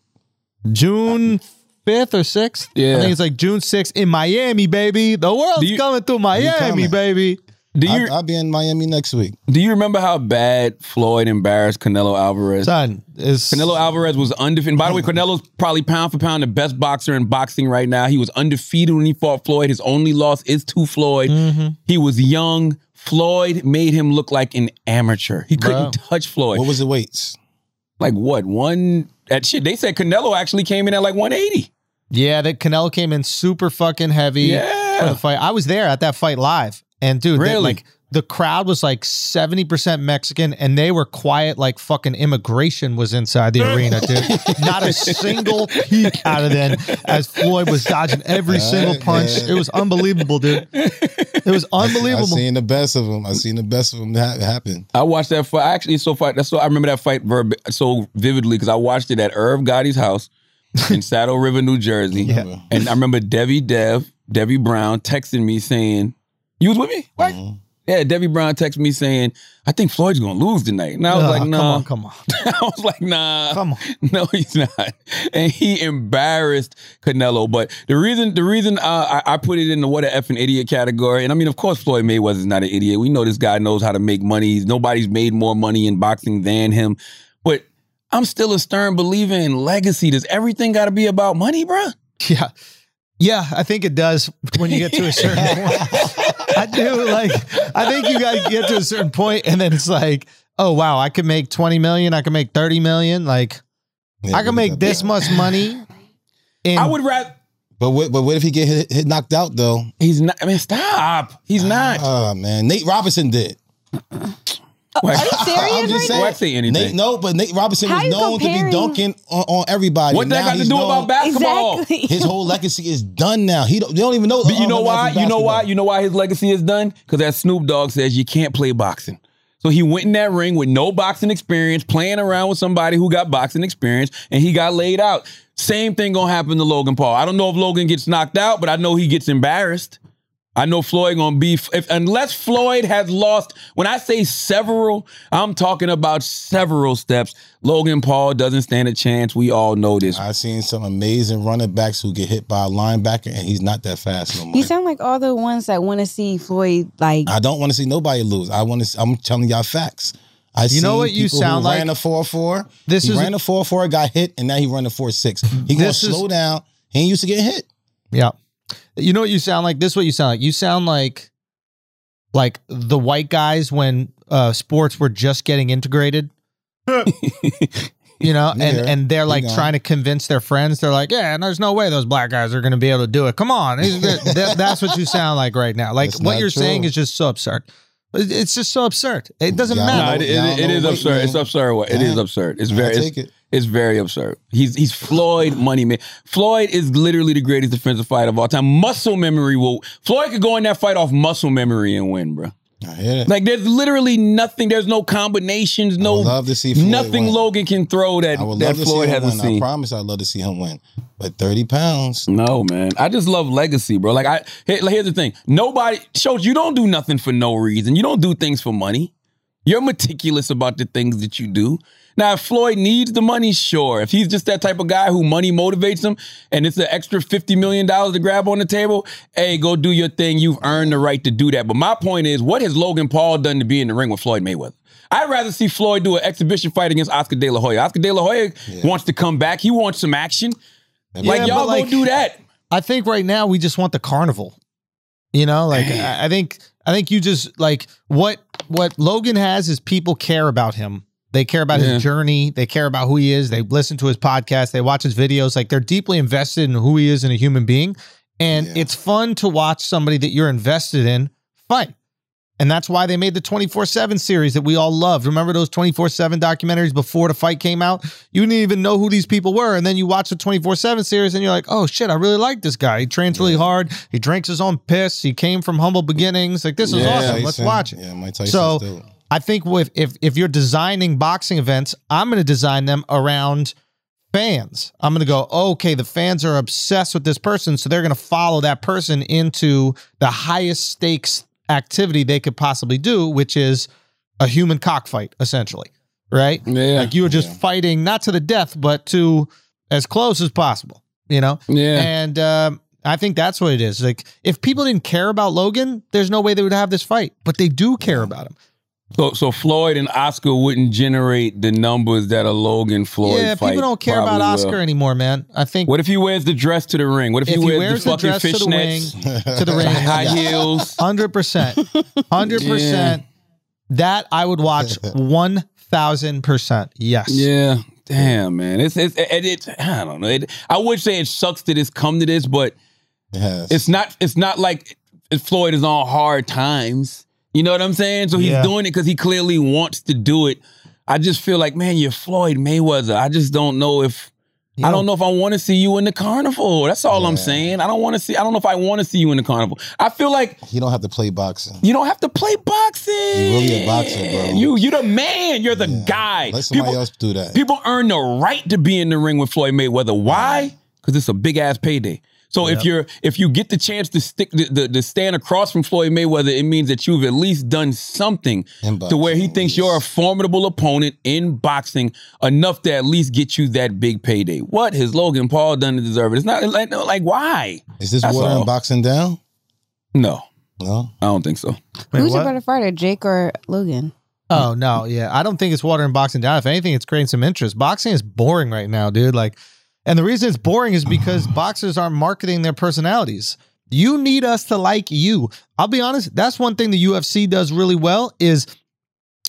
June fifth or sixth. Yeah. I think it's like June sixth in Miami, baby. The world's Do you- coming through Miami, coming. baby. Do you I, I'll be in Miami next week. do you remember how bad Floyd embarrassed Canelo Alvarez? Son is Canelo Alvarez was undefeated. By the way, Canelo's probably pound for pound the best boxer in boxing right now. He was undefeated when he fought Floyd. His only loss is to Floyd. Mm-hmm. He was young. Floyd made him look like an amateur. He couldn't Bro. touch Floyd. What was the weights? like what? One that shit. They said Canelo actually came in at like 180. Yeah, that Canelo came in super fucking heavy Yeah. for the fight. I was there at that fight live, and dude, Really? like the crowd was like seventy percent Mexican, and they were quiet like fucking immigration was inside the arena, dude. Not a single peek out of them as Floyd was dodging every single punch. It was unbelievable, dude. It was unbelievable. I unbelievable. seen the best of them. I seen the best of them ha- happen. I watched that fight. Actually, so fight. That's so I remember that fight verb so vividly because I watched it at Irv Gotti's house in Saddle River, New Jersey. Yeah. And I remember Debbie Dev, Debbie Brown texting me saying, "You was with me? What? Mm-hmm. Yeah, Debbie Brown texted me saying, I think Floyd's gonna lose tonight. And I was Ugh, like, come nah. on, come on. I was like, nah. Come on. No, he's not. And he embarrassed Canelo. But the reason the reason uh, I, I put it in the what a effing idiot category, and I mean, of course, Floyd Mayweather's not an idiot. We know this guy knows how to make money. Nobody's made more money in boxing than him. But I'm still a stern believer in legacy. Does everything got to be about money, bruh? Yeah. Yeah, I think it does when you get to a certain point. I do like I think you gotta get to a certain point and then it's like, oh wow, I could make 20 million, I can make 30 million. Like Yeah, I can make this much money. In, I would rather. But what, but what if he get hit, hit knocked out though? He's not. I mean, stop. He's not. Oh man, Nate Robinson did. Why- Are you serious I'm just right saying. Why say anything? Nate, no, but Nate Robinson How was you known to be dunking on, on everybody. what that Now got to he's do known- about basketball? Exactly. His whole legacy is done now. He don't, they don't even know. But you know why? You know why? You know why his legacy is done? Because as Snoop Dogg says, you can't play boxing. So he went in that ring with no boxing experience, playing around with somebody who got boxing experience, and he got laid out. Same thing gonna happen to Logan Paul. I don't know if Logan gets knocked out, but I know he gets embarrassed. I know Floyd gonna be if unless Floyd has lost. When I say several, I'm talking about several steps. Logan Paul doesn't stand a chance. We all know this. I've seen some amazing running backs who get hit by a linebacker, and he's not that fast no more. You sound like all the ones that want to see Floyd like I don't want to see nobody lose. I want to. I'm telling y'all facts. I You know what you sound who like? Ran a four four. This he is- ran a four four, got hit, and now he run a four six. He gonna is- slow down. He ain't used to get hit. Yeah. You know what you sound like? This is what you sound like. You sound like like the white guys when uh sports were just getting integrated. you know, and Yeah, and they're like trying to convince their friends. They're like, "Yeah, and there's no way those black guys are going to be able to do it. Come on." That- that- that's what you sound like right now. Like That's what you're saying is just so absurd. It's just so absurd. It doesn't Yeah, I No, matter. know. it, it, Y'all it know absurd. weight, It's absurd. It is Damn. absurd. It's I very. take It's, it. It's very absurd. He's he's Floyd money man. Floyd is literally the greatest defensive fighter of all time. Muscle memory will. Floyd could go in that fight off muscle memory and win, bro. I hear it. Like there's literally nothing. There's no combinations. No, love to see Floyd nothing win. Logan can throw that I would that love to Floyd see him hasn't win. I seen. promise I'd love to see him win. But 30 pounds. No, man. I just love legacy, bro. Like I here- here's the thing. Nobody shows you don't do nothing for no reason. You don't do things for money. You're meticulous about the things that you do. Now, if Floyd needs the money, sure. If he's just that type of guy who money motivates him and it's an extra $50 million to grab on the table, hey, go do your thing. You've earned the right to do that. But my point is, what has Logan Paul done to be in the ring with Floyd Mayweather? I'd rather see Floyd do an exhibition fight against Oscar De La Hoya. Oscar De La Hoya wants to come back. He wants some action. like, y'all but, like- go do that. I think right now we just want the carnival. You know, like I I think I think you just like what what Logan has is people care about him. They care about Yeah. his journey. They care about who he is. They listen to his podcast. They watch his videos. Like they're deeply invested in who he is and a human being. And Yeah. it's fun to watch somebody that you're invested in fight. And that's why they made the 24 7 series that we all loved. Remember those 24 7 documentaries before the fight came out? You didn't even know who these people were. And then you watch the 24 7 series and you're like, oh shit, I really like this guy. He trains really hard. He drinks his own piss. He came from humble beginnings. Like, this is Yeah. awesome. Let's watch it. Yeah, Mike Tyson. So still. I think with if if you're designing boxing events, I'm going to design them around fans. I'm going to go, okay, the fans are obsessed with this person, so they're going to follow that person into the highest stakes activity they could possibly do, which is a human cockfight, essentially, right? Yeah. Like you were just fighting not to the death, but to as close as possible, you know? Yeah. And um, I think that's what it is. Like, if people didn't care about Logan, there's no way they would have this fight, but they do care about him. So, so Floyd and Oscar wouldn't generate the numbers that a Logan Floyd yeah, people don't care about Oscar will. anymore, man. I think What if he wears the dress to the ring? What if, if he he wears, wears the the fucking dress to the ring, to the ring, high heels? hundred percent, hundred percent. That I would watch one thousand percent. Yes. Yeah. Damn, man. It's it's it, it, I don't know. It, I would say it sucks that it's come to this, but Yes. it's not it's not like Floyd is on hard times. You know what I'm saying? So he's Yeah. doing it because he clearly wants to do it. I just feel like, man, you're Floyd Mayweather. I just don't know if I don't know if I want to see you in the carnival. That's all I'm saying. I don't want to see. I don't know if I want to see you in the carnival. I feel like you don't have to play boxing. you don't have to play boxing. You really a boxer, bro. You you the man. You're the guy. Let somebody People- else do that. People earn the right to be in the ring with Floyd Mayweather. Why? Because it's a big ass payday. So if you're if you get the chance to stick the, the, to stand across from Floyd Mayweather, it means that you've at least done something In to where he thinks you're a formidable opponent in boxing enough to at least get you that big payday. What has Logan Paul done to deserve it? It's not like, like why? Is this That's watering all. boxing down? No, No. I don't think so. Wait, Who's what? a better fighter, Jake or Logan? Oh no, yeah. I don't think it's watering boxing down. If anything, it's creating some interest. Boxing is boring right now, dude. Like, and the reason it's boring is because boxers aren't marketing their personalities. You need us to like you. I'll be honest, that's one thing the UFC does really well is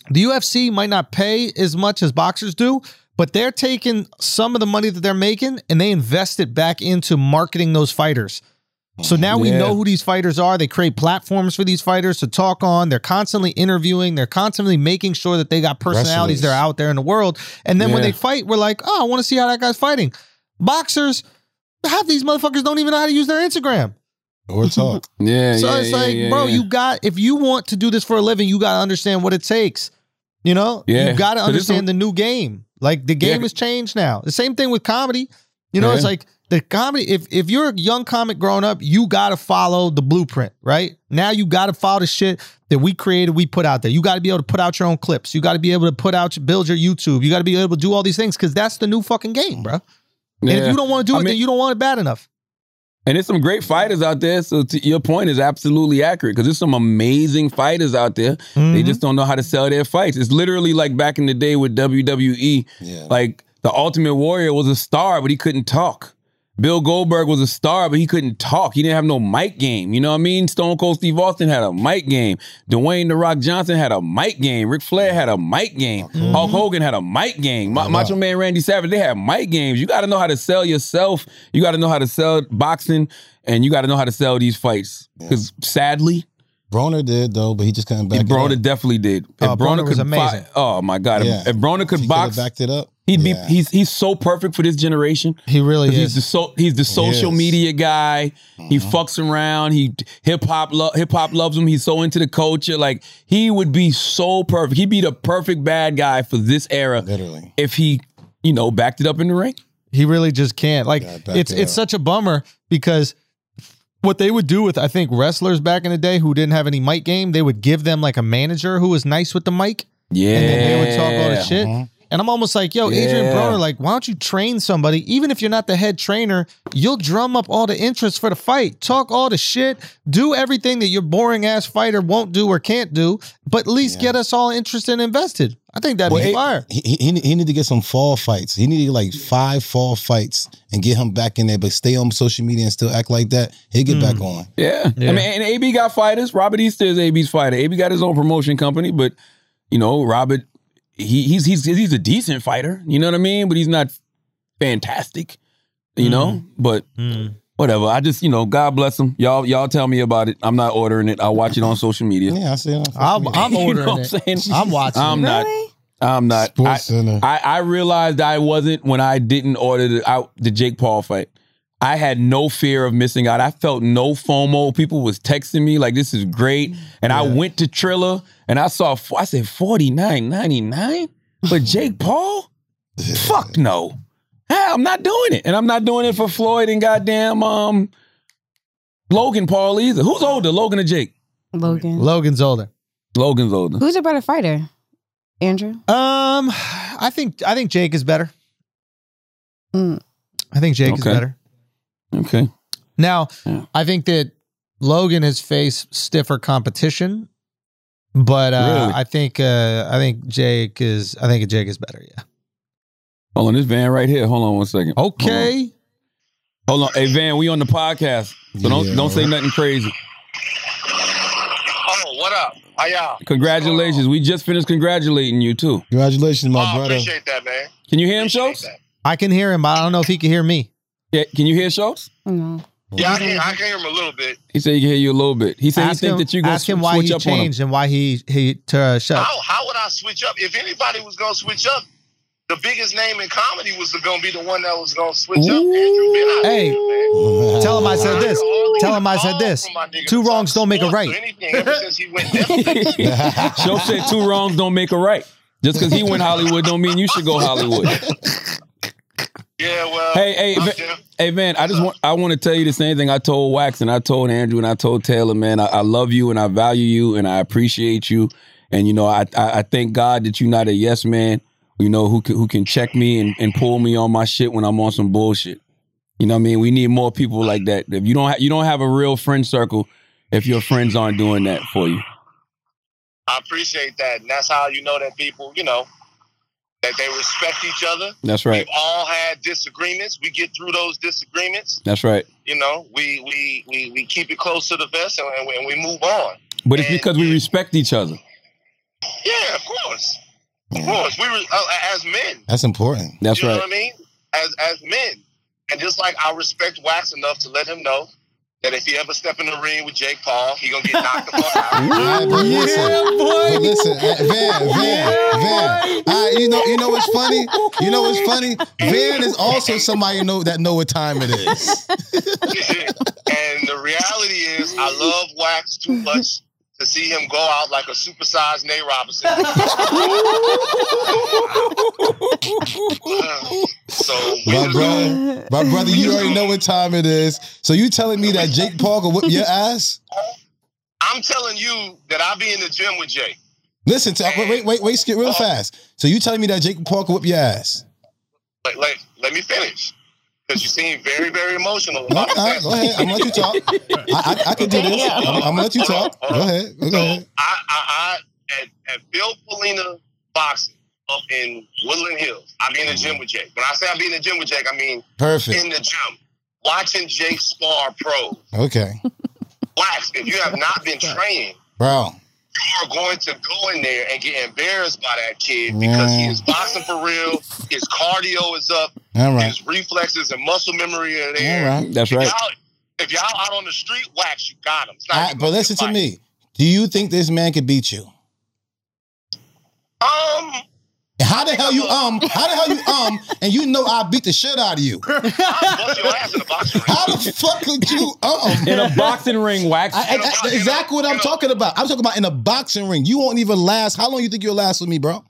the UFC might not pay as much as boxers do, but they're taking some of the money that they're making and they invest it back into marketing those fighters. So oh, now we know who these fighters are. They create platforms for these fighters to talk on. They're constantly interviewing. They're constantly making sure that they got personalities Wrestlers. that are out there in the world. And then when they fight, we're like, oh, I want to see how that guy's fighting. Boxers, half these motherfuckers don't even know how to use their Instagram. Or talk. Yeah, So yeah, it's yeah, like, yeah, bro, yeah. you got if you want to do this for a living, you got to understand what it takes. You know, Yeah. you got to understand the new game. Like the game Yeah. has changed now. The same thing with comedy. You know, it's like the comedy. If if you're a young comic growing up, you got to follow the blueprint, right? Now you got to follow the shit that we created, we put out there. You got to be able to put out your own clips. You got to be able to put out, build your YouTube. You got to be able to do all these things because that's the new fucking game, bro. And if you don't want to do I it, then you don't want it bad enough. And there's some great fighters out there. So to your point is absolutely accurate because there's some amazing fighters out there. They Mhm. just don't know how to sell their fights. It's literally like back in the day with WWE. Yeah. Like the Ultimate Warrior was a star, but he couldn't talk. Bill Goldberg was a star, but he couldn't talk. He didn't have no mic game. You know what I mean? Stone Cold Steve Austin had a mic game. Dwayne The Rock Johnson had a mic game. Ric Flair had a mic game. Hulk Hogan had a mic game. Ma- Macho Man Randy Savage, they had mic games. You got to know how to sell yourself. You got to know how to sell boxing, and you got to know how to sell these fights. Because sadly, Broner did though, but he just couldn't back it Broner up. definitely did. If Oh, Broner was could amazing. fi- oh my god! If- Yeah. If, Broner could could've box, backed it up. He'd be he's he's so perfect for this generation. He really is. He's the so he's the social is. media guy. He fucks around. He hip hop lo- hip hop loves him. He's so into the culture. Like he would be so perfect. He'd be the perfect bad guy for this era Literally. if he, you know, backed it up in the ring. He really just can't. Like Yeah, it's it it's up. such a bummer because what they would do with I think wrestlers back in the day who didn't have any mic game, they would give them like a manager who was nice with the mic, Yeah, and then they would talk all the shit. Mhm. And I'm almost like, yo, Adrien Yeah. Broner, like, why don't you train somebody? Even if you're not the head trainer, you'll drum up all the interest for the fight. Talk all the shit. Do everything that your boring ass fighter won't do or can't do, but at least get us all interested and invested. I think that'd Well, be fire. He, he, he need to get some fall fights. He needed like five fall fights and get him back in there, but stay on social media and still act like that. He'll get back hmm. on. Yeah. Yeah. I mean, and AB got fighters. Robert Easter is AB's fighter. AB got his own promotion company, but you know, Robert, he, he's he's he's a decent fighter. You know what I mean? But he's not fantastic. You know, mm. but mm. whatever. I just you know, God bless him. Y'all y'all tell me about it. I'm not ordering it. I'll watch it on social media. Yeah, I see it. on social I'm, media. I'm You know ordering what I'm it. saying? I'm watching. I'm not. Really? I'm not. I, Sports Center. I, I realized I wasn't when I didn't order the, out the Jake Paul fight. I had no fear of missing out. I felt no FOMO. People was texting me like, "This is great," and I went to Triller and I saw. I said forty nine ninety nine for Jake Paul. Fuck no. Hell, I'm not doing it, and I'm not doing it for Floyd and goddamn um Logan Paul either. Who's older, Logan or Jake? Logan. Logan's older. Logan's older. Who's a better fighter? Andrew? Um, I think I think Jake is better. Mm. I think Jake is better. Okay. Now, Yeah. I think that Logan has faced stiffer competition, but uh, Really? I think uh, I think Jake is I think Jake is better. Yeah. Hold on, this van right here. Hold on one second. Hold on. Okay. Hold on. Hey Van, we on the podcast. So don't Yeah. don't say nothing crazy. Oh, what up? How y'all? Congratulations. We just finished congratulating you too. Congratulations, my oh, I brother. appreciate that, man. Can you hear him, Appreciate Schulz? I can hear him, but I don't know if he can hear me. Yeah, can you hear Schulz? No. Yeah, I can, I can hear him a little bit. He said he can hear you a little bit. He said ask he think him, that you're gonna ask him why he up changed and why he he uh, shut. How, how would I switch up? If anybody was going to switch up, the biggest name in comedy was going to be the one that was going to switch up. Andrew been Hey. man. Tell him I said this. Tell him I said this. from my nigga Two wrongs don't make a right. anything ever since he went there. Schulz said two wrongs don't make a right. Just because he went Hollywood don't mean you should go Hollywood. Yeah, well. Hey, hey, I'm Va- just- Hey man, I just want I want to tell you the same thing I told Wax and I told Andrew and I told Taylor, man. I, I love you and I value you and I appreciate you. And you know, I, I I thank God that you're not a yes man, you know, who can who can check me and, and pull me on my shit when I'm on some bullshit. You know what I mean? We need more people like that. If you don't ha- you don't have a real friend circle if your friends aren't doing that for you. I appreciate that, and that's how you know that people, you know, that they respect each other. That's right. We've all had disagreements. We get through those disagreements. That's right. You know, we we we, we keep it close to the vest and, and, we, and we move on. But it's because we respect each other. Yeah, of course, of course. We were uh, as men. That's important. That's you know right. what I mean? As as men, and just like I respect Wax enough to let him know that if he ever step in the ring with Jake Paul, he gonna get knocked the fuck out. Alright, but listen, but listen, uh, Van, Van, Van. Uh, you know, you know what's funny? You know what's funny? Van is also somebody know that know what time it is. and the reality is, I love Wax too much to see him go out like a supersized Nate Robinson. so My just- brother, my brother, you already know what time it is. So you telling me that Jake Paul can whip your ass? I'm telling you that I'll be in the gym with Jake. Listen, to, wait, wait, wait, wait, skip real uh, fast. So you telling me that Jake Paul can whip your ass? Like, like let me finish. Because you seem very, very emotional. No, about all right, go ahead. I'm gonna let you talk. I, I, I can do this. I'm, I'm gonna let you talk. Go ahead. Go So ahead. I, I, I at, at Bill Polina boxing up in Woodland Hills. I be in the gym with Jake. When I say I be in the gym with Jake, I mean Perfect. in the gym, watching Jake spar pros. Okay, Wax, if you have not been training, bro. You are going to go in there and get embarrassed by that kid because he is boxing for real. His cardio is up. All right. His reflexes and muscle memory are All there. right. That's If right. y'all, if y'all out on the street, Wax, you got him. It's not I, but gonna be a listen to me. Do you think this man could beat you? Um, How the hell you um? How the hell you um? And you know I beat the shit out of you. I'll bust your ass in the boxing ring. How the fuck could you um? In a boxing ring, Wax. I, I, I- exactly what I'm talking about. I'm talking about in a boxing ring. You won't even last. How long you think you'll last with me, bro?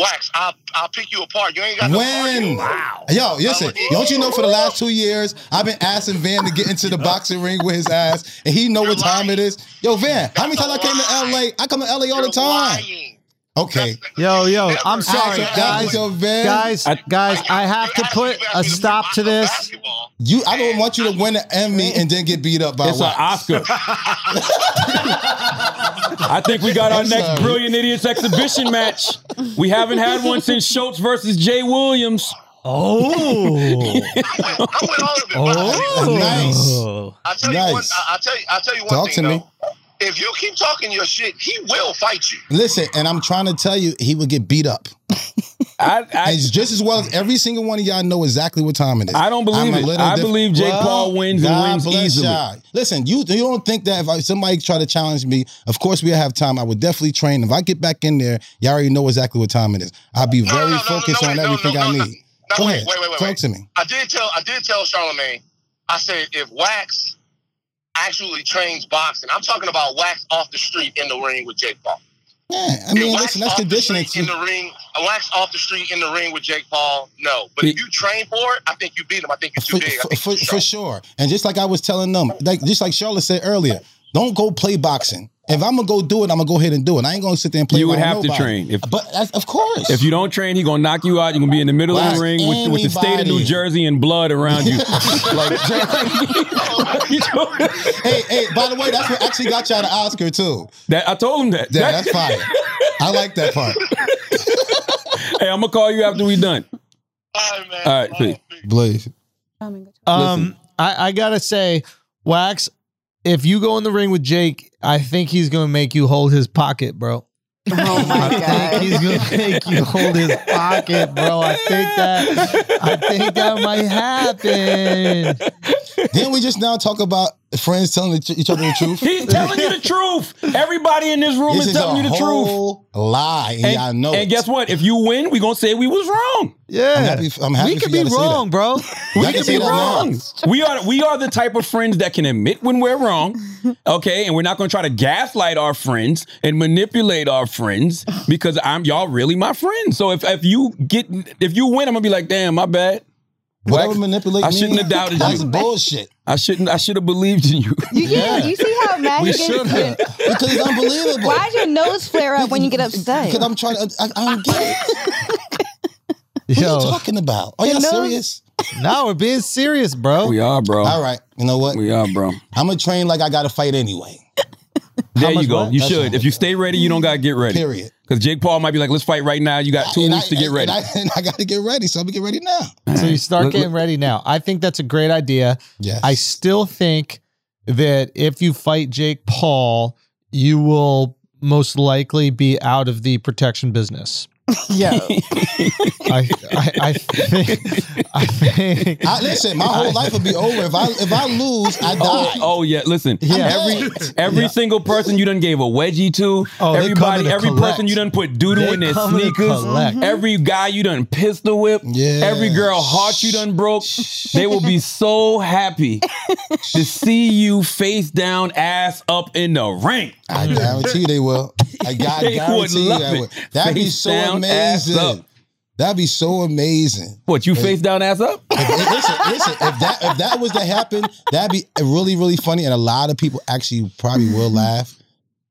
Wax, I'll, I'll pick you apart. You ain't got no When? cardio. Yo, listen, don't you know for the last two years, I've been asking Van to get into the boxing ring with his ass, and he know what time it is. Yo, Van, how many times I came to LA? I come to LA all the You're time. lying. Okay. Yo, yo, I'm sorry, guys. ask your Van. Guys, guys, I have to put a stop to this. You, I don't want you to win an Emmy and then get beat up by It's an Oscar. I think we got our I'm next sorry. Brilliant Idiots exhibition match. We haven't had one since Schulz versus Jay Williams. Oh. I'm with all of it. but I'll tell Nice. I'll tell you one. Nice. I- I'll tell you. I'll tell you one Talk thing. to me. Though. If you keep talking your shit, he will fight you. Listen, and I'm trying to tell you, he would get beat up. I, I, And just as well as every single one of y'all know exactly what time it is. I don't believe I'm it. I diff- believe Jake Paul wins and God wins bless easily. y'all. Listen, you you don't think that if I, somebody try to challenge me, of course we have time. I would definitely train. If I get back in there, y'all already know exactly what time it is. I'll be No, very no, no, no, focused no, on wait, no, everything no, I no, need. No, Go wait, ahead. wait, wait, wait. Talk wait. to me. I did tell. I did tell Charlamagne. I said if Wax actually trains boxing, I'm talking about Wax off the street in the ring with Jake Paul. Yeah, I mean, listen, that's the conditioning. street in the ring. a Wax off the street in the ring with Jake Paul. No, but if you train for it, I think you beat him. I think you're too For, big. For, think for, you're for sure. And just like I was telling them, like just like Charlotte said earlier, don't go play boxing. If I'm gonna go do it, I'm gonna go ahead and do it. I ain't gonna sit there and play. You would have with to train. If- but that's, of course, If you don't train, he gonna knock you out. You're gonna be in the middle of the ring with, with the state of New. Jersey and blood around you. like, hey, hey, by the way, that's what actually got y'all the Oscar too. that, I told him that. Yeah, that's fire. I like that part. hey, I'm gonna call you after we done. All right, man. All right, peace. Blaze. Um, I, I gotta say, Wax, if you go in the ring with Jake, I think he's gonna make you hold his pocket, bro. Oh my I think he's gonna make you hold his pocket, bro. I think that I think that might happen. Didn't we just now talk about friends telling each each other the truth? He's telling you the truth. Everybody in this room This is is telling a you the truth. lie, and, y'all know and it. guess what? If you win, we gonna say we was wrong. Yeah, I'm happy. I'm happy we could be to say that. wrong, bro. We Y'all can say be wrong. We are we are the type of friends that can admit when we're wrong, okay? And we're not going to try to gaslight our friends and manipulate our friends because I'm y'all really my friends. So if if you get if you win, I'm gonna be like, damn, my bad. Whatever Wax, manipulate I me, shouldn't have doubted you. that's bullshit. I shouldn't. I should have believed in you. You, get, you see how mad We should get? have. Because it's unbelievable. Why does your nose flare up when you get upset? Because I'm trying to, I, I don't get it. What Yo, are you talking about? Are y'all serious? no, we're being serious, bro. We are, bro. All right. You know what? We are, bro. I'm going to train like I got to fight anyway. There you go. what? You That's should. If you stay ready, you don't gotta get ready. Period. Because Jake Paul might be like, "Let's fight right now." You got two And weeks I, to get and ready. I, and I got to get ready. So I'm going to get ready now. So you start Look- getting ready now. I think that's a great idea. Yes. I still think that if you fight Jake Paul, you will most likely be out of the protection business. Yo, I, I, I think. I think. I, listen, my whole life will be over. If I if I lose, I die. Oh, oh yeah, listen. Yeah. Every every single person you done gave a wedgie to, Oh, they everybody, to every collect. person you done put doo doo in their sneakers, collect. Mm-hmm. every guy you done pistol whip, Yeah. every girl heart you done broke, they will be so happy to see you face down, ass up in the ring. I guarantee they will. I got They would guarantee you love that it. would. That'd be Face so down, ass amazing. up. That'd be so amazing. What you face down, ass up? If- if- listen, listen. If that if that was to happen, that'd be really really funny, and a lot of people actually probably will laugh.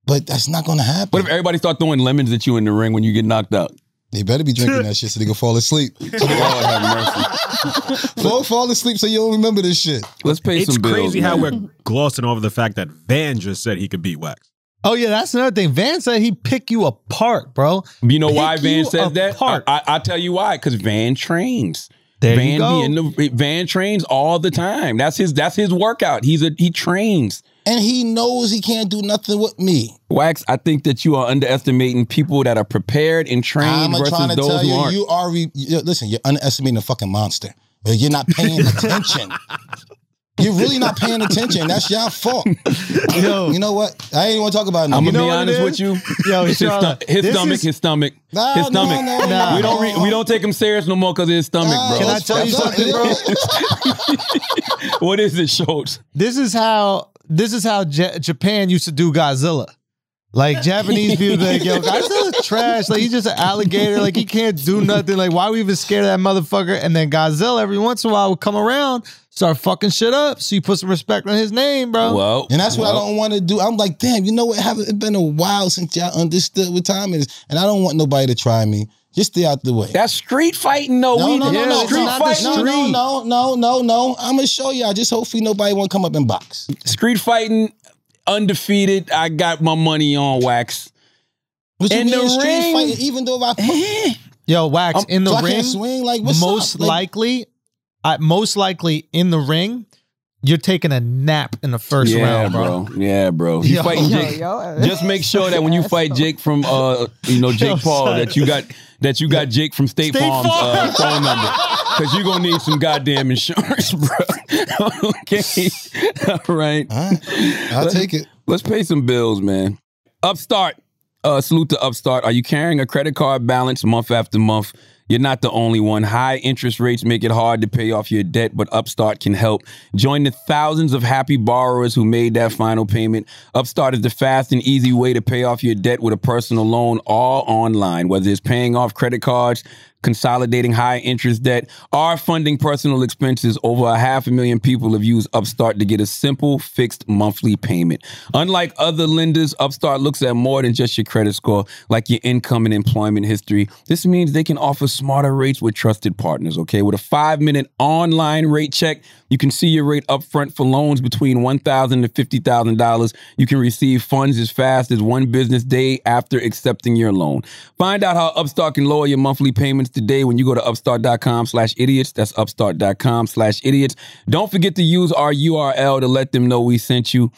But that's not going to happen. What if everybody start throwing lemons at you in the ring when you get knocked out? they better be drinking that shit so they can fall asleep. Lord have mercy. fall, fall asleep so you don't remember this shit. Let's pay It's some bills. It's crazy man. how we're glossing over the fact that Van just said he could beat Wax. Oh yeah, that's another thing. Van said he'd pick you apart, bro. You know Pick why Van you says that? I, I, tell you why. Because Van trains. There Van you go. be in the Van trains all the time. That's his. That's his workout. He's a he trains. And he knows he can't do nothing with me. Wax. I think that you are underestimating people that are prepared and trained I'm versus trying to those tell who you, aren't. you are. Re- you- listen, you're underestimating a fucking monster. You're not paying attention. You're really not paying attention. That's your fault. Yo, You know what? I ain't even want to talk about it. no I'm gonna know be honest with you. Yo, It's his, stu- his stomach. is- his stomach. Nah, his stomach. no, Nah. we don't. Re- we don't take him serious no more because of his stomach, Nah, bro. Can I tell you something, bro? what is it, Schulz? this is how this is how J- Japan used to do Godzilla. Like Japanese people, like yo, Godzilla's trash. Like he's just an alligator. Like he can't do nothing. Like why we even scared of that motherfucker? And then Godzilla every once in a while would come around, start fucking shit up. So you put some respect on his name, bro. Well, And that's what I don't want to do. I'm like, damn, you know what? Haven't it been a while since y'all understood what time it is? And I don't want nobody to try me. Just stay out the way. That's street fighting, though. no, we no, no, no, street fighting. no, no, no, no, no, no. I'm gonna show y'all. Just hopefully nobody won't come up and box. Street fighting, undefeated. I got my money on wax. What you In the street ring? fighting? Even though if I Yo, Wax Um, in the so I ring. can't swing, like what's most up? Like, likely, I, most likely in the ring, you're taking a nap in the first yeah, round, bro. Yeah, bro. You Yo. fighting yo, Jake. yo. Just make sure that when you fight Jake from uh you know Jake Yo, Paul son. that you got that you got Jake from State, State Farm's uh, Farm. phone number because you're gonna need some goddamn insurance, bro. okay, all right. All right, I'll take it. Let's pay some bills, man. Upstart. Uh, salute to Upstart. Are you carrying a credit card balance month after month? You're not the only one. High interest rates make it hard to pay off your debt, but Upstart can help. Join the thousands of happy borrowers who made that final payment. Upstart is the fast and easy way to pay off your debt with a personal loan all online, whether it's paying off credit cards, consolidating high interest debt, or funding personal expenses. Over a half a million people have used Upstart to get a simple fixed monthly payment. Unlike other lenders, Upstart looks at more than just your credit score, like your income and employment history. This means they can offer smarter rates with trusted partners, okay? With a five minute online rate check, you can see your rate upfront for loans between $1,000 to $50,000. You can receive funds as fast as one business day after accepting your loan. Find out how Upstart can lower your monthly payments today when you go to upstart.com slash idiots. That's upstart.com slash idiots. Don't forget to use our URL to let them know we sent you.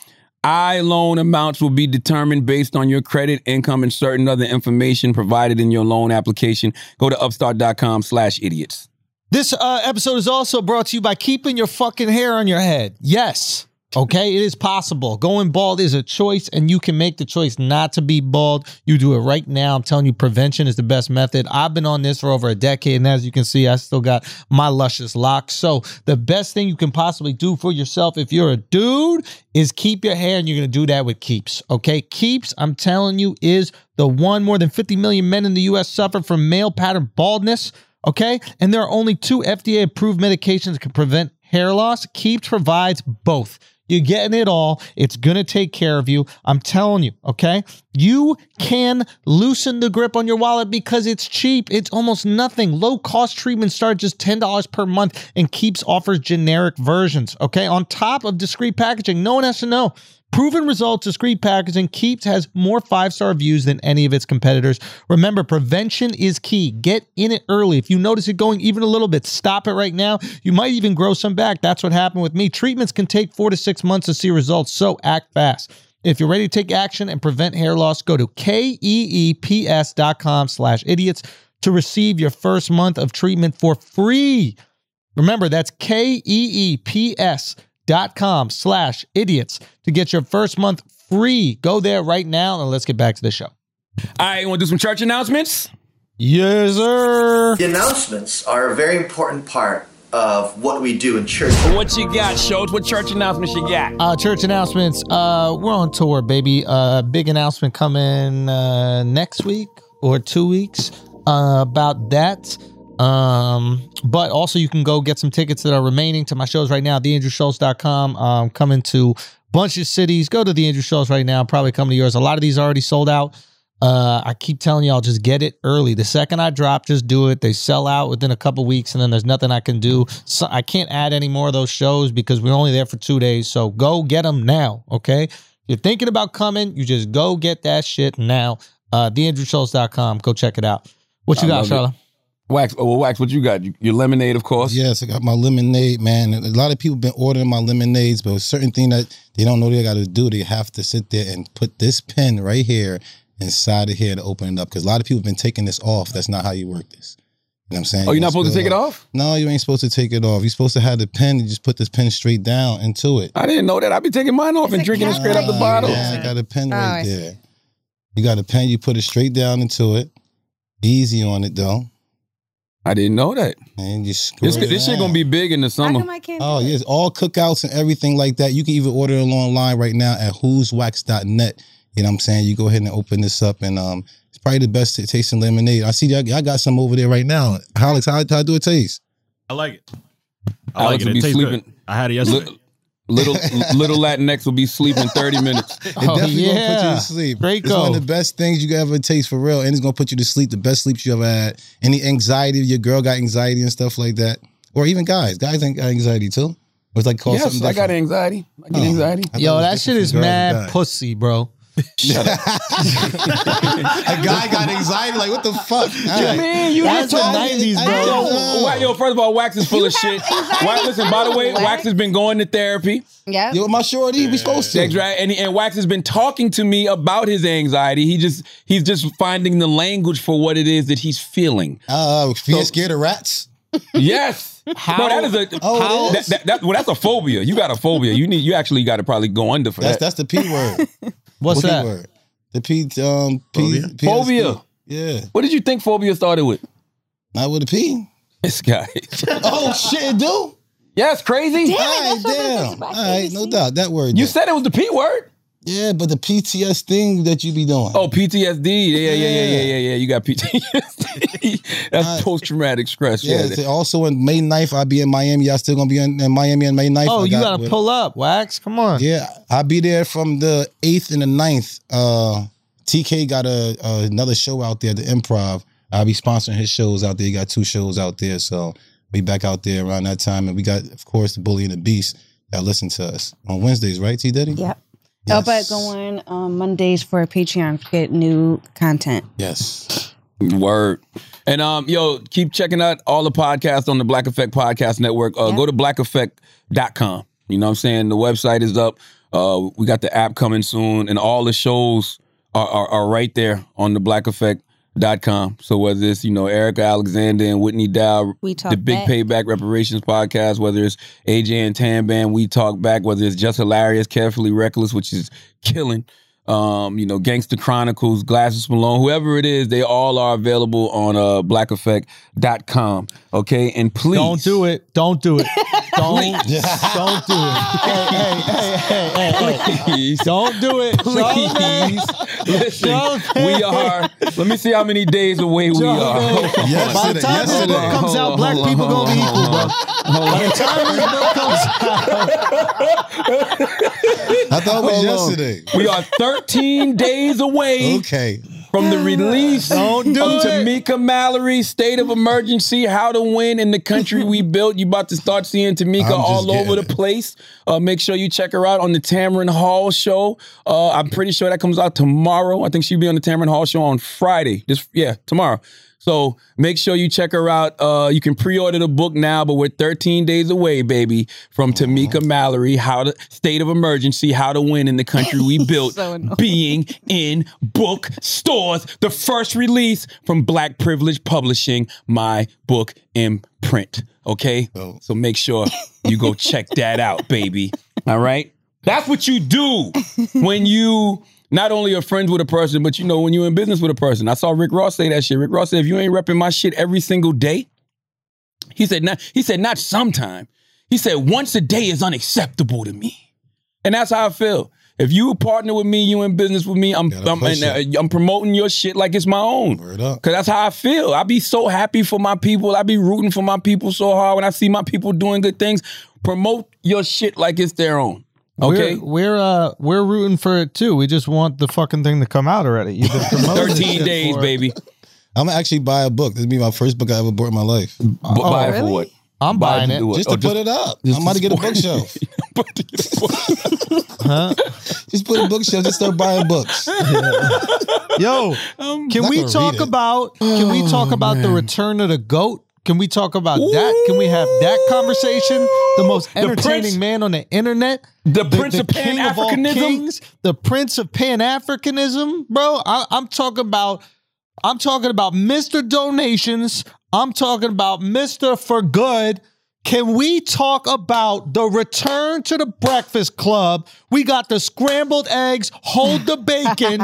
I loan amounts will be determined based on your credit, income, and certain other information provided in your loan application. Go to upstart.com slash idiots. This uh, episode is also brought to you by keeping your fucking hair on your head. Yes. Okay, it is possible. Going bald is a choice, and you can make the choice not to be bald. You do it right now. I'm telling you, prevention is the best method. I've been on this for over a decade, and as you can see, I still got my luscious locks. So, the best thing you can possibly do for yourself if you're a dude is keep your hair, and you're gonna do that with Keeps. Okay, Keeps, I'm telling you, is the one. More than 50 million men in the US suffer from male pattern baldness. Okay. And there are only two FDA approved medications that can prevent hair loss. Keeps provides both. You're getting it all. It's going to take care of you. I'm telling you, okay? You can loosen the grip on your wallet because it's cheap. It's almost nothing. Low cost treatment starts just $10 per month and Keeps offers generic versions, okay? On top of discreet packaging, no one has to know. Proven results, discreet packaging, Keeps has more five star reviews than any of its competitors. Remember, prevention is key. Get in it early. If you notice it going even a little bit, stop it right now. You might even grow some back. That's what happened with me. Treatments can take four to six months to see results, so act fast. If you're ready to take action and prevent hair loss, go to keeps.com slash idiots to receive your first month of treatment for free. Remember, that's K-E-E-P-S dot com slash idiots to get your first month free. Go there right now and let's get back to the show. All right, you want to do some church announcements? Yes, sir. The announcements are a very important part of what we do in church. What you got, Schulz? What church announcements you got? Uh, church announcements. Uh, we're on tour, baby. Uh, big announcement coming uh, next week or two weeks uh, about that. Um, but also you can go get some tickets that are remaining to my shows right now. TheAndrewSchulz.com. Um, coming to a bunch of cities. Go to the Andrew Schulz right now. Probably coming to yours. A lot of these are already sold out. Uh, I keep telling y'all, just get it early. The second I drop, just do it. They sell out within a couple weeks, and then there's nothing I can do. So I can't add any more of those shows because we're only there for two days. So go get them now, okay? You're thinking about coming, you just go get that shit now. Uh, TheAndrewSchulz.com. Go check it out. What you I got. Charlotte? Wax. Oh, well, Wax, what you got? Your lemonade, of course. Yes, I got my lemonade, man. And A lot of people been ordering my lemonades, but a certain thing that they don't know they got to do, they have to sit there and put this pen right here inside of here to open it up. Because a lot of people have been taking this off. That's not how you work this. You know what I'm saying? Oh, you're not supposed to take it off? No, you ain't supposed to take it off. You're supposed to have the pen and just put this pen straight down into it. I didn't know that. I'd be taking mine off and drinking it straight out the bottle. Yeah, I got a pen Oh, right I see. there. You got a pen, you put it straight down into it. Easy on it though. I didn't know that. And you screw This, it this shit gonna be big in the How summer. come I can't? Oh, do it? yes. All cookouts and everything like that. You can even order it online right now at who'swax.net. You know what I'm saying? You go ahead and open this up and um it's probably the best tasting lemonade. I see y'all, y'all got some over there right now. Alex, how, how do it taste? I like it. I Alex like it. will It be tastes good. I had it yesterday. Little, little Latinx will be sleeping 30 minutes. It Oh, definitely gonna put you oh, yeah. to sleep. Draco. It's one of the best things you ever taste for real. And it's gonna put you to sleep. The best sleeps you ever had. Any anxiety, your girl got anxiety and stuff like that. Or even guys. Guys ain't got anxiety too. Or it's like called yes, something I got anxiety. I get Oh. anxiety. I Yo, that shit is mad pussy, bro. Shut up. A guy got anxiety. Like, what the fuck? All right. Man, you That's the 90s, bro. Yo, yo, first of all, Wax is full of shit. Wax, listen, by the way, too, Wax has been going to therapy. Yeah. Yo, my shorty, we supposed to. That's right. And, and Wax has been talking to me about his anxiety. He just he's just finding the language for what it is that he's feeling. Uh, being scared of rats. Yes. How- no, that is a Oh, it that, is? that, that- well, that's a phobia. You got a phobia. You need you actually got to probably go under for That's that. that's the P word. What's the that? P word? The P um P Phobia? PSD. Phobia. Yeah, what did you think phobia started with? not with a P. This guy. Oh shit, it do. yeah, it's crazy. All right, that's it damn. All right, no doubt that word. You then. said it was the P word. Yeah, but the PTS thing that you be doing. Oh, PTSD. Yeah, yeah, yeah, yeah, yeah, yeah. You got PTSD. That's Uh, post traumatic stress. yeah. Yeah. also in May 9th, I'll be in Miami. Y'all still gonna be in, in Miami on May 9th. Oh, I you got gotta with- pull up, Wax. Come on. Yeah, I'll be there from the eighth and the 9th. Uh, TK got a, another show out there, the Improv. I'll be sponsoring his shows out there. He got two shows out there, so be back out there around that time. And we got, of course, the Bully and the Beast that listen to us on Wednesdays, right? T Diddy. Yep. Yes. go on um, Mondays for Patreon to get new content. Yes. Word. And um, yo, keep checking out all the podcasts on the Black Effect Podcast Network. Uh, Yeah. Go to blackeffect.com. You know what I'm saying? The website is up. Uh, we got the app coming soon, and all the shows are, are, are right there on the blackeffect.com. So whether it's, you know, Erica Alexander and Whitney Dow, We talk the Big back. Payback Reparations podcast, whether it's AJ and Tan Band, We Talk Back, whether it's Just Hilarious, Carefully Reckless, which is killing, um, you know, Gangster Chronicles, Glasses Malone, whoever it is, they all are available on uh, blackeffect.com. Okay. And please Don't do it. Don't do it. Don't don't do it. Hey, hey, hey, hey, hey, hey. Please. Don't do it. Charlamagne. Please. Listen, we are. Let me see how many days away we are. Charlamagne. Hold on. Yes. By the time this Yesterday. book comes out, on, black hold people gonna be equal, hold bro. on. By the time this book comes out, I thought it was Hold on. yesterday. We are 13 days away Okay. From the release Don't do of it. Tamika Mallory, State of Emergency, How to Win in the Country We Built. You about to start seeing Tamika I'm just all over the getting it. place. Uh, make sure you check her out on the Tamron Hall show. Uh, I'm pretty sure that comes out tomorrow. I think she'll be on the Tamron Hall show on Friday. This yeah, tomorrow. So make sure you check her out. Uh, you can pre-order the book now, but we're 13 days away, baby, from Tamika Mallory, How to State of Emergency, How to Win in the Country We Built, So being in book stores. The first release from Black Privilege Publishing, my book imprint. Okay, Oh. so make sure you go check that out, baby. All right, that's what you do when you not only a friend with a person, but you know when you're in business with a person. I saw Rick Ross say that shit. Rick Ross said, "If you ain't repping my shit every single day," he said, "Not." He said, "Not sometime." He said, "Once a day is unacceptable to me," and that's how I feel. If you partner with me, you in business with me, I'm I'm, and, uh, I'm promoting your shit like it's my own. Cause that's how I feel. I be so happy for my people. I be rooting for my people so hard when I see my people doing good things. Promote your shit like it's their own. Okay. we're we're uh we're rooting for it too. We just want the fucking thing to come out already. You've been promoting this 13 shit days, for- baby. I'm gonna actually buy a book. This will be my first book I ever bought in my life. B- buy it for really? what? I'm Buy buying to it. do Just Oh, to put it up. I'm about to get a bookshelf. About to get a book. Huh? Just put a bookshelf. Just start buying books. Yo, can not we gonna talk read it. about can we talk about the return of the goat? Can we talk about that? Can we have that conversation? The most The entertaining Prince- man on the internet. The Prince of king of all Pan-Africanism? kings, the Prince of Pan Africanism, bro. I, I'm talking about. I'm talking about Mr. Donations. I'm talking about Mr. For Good. Can we talk about the return to the Breakfast Club? We got the scrambled eggs. Hold the bacon.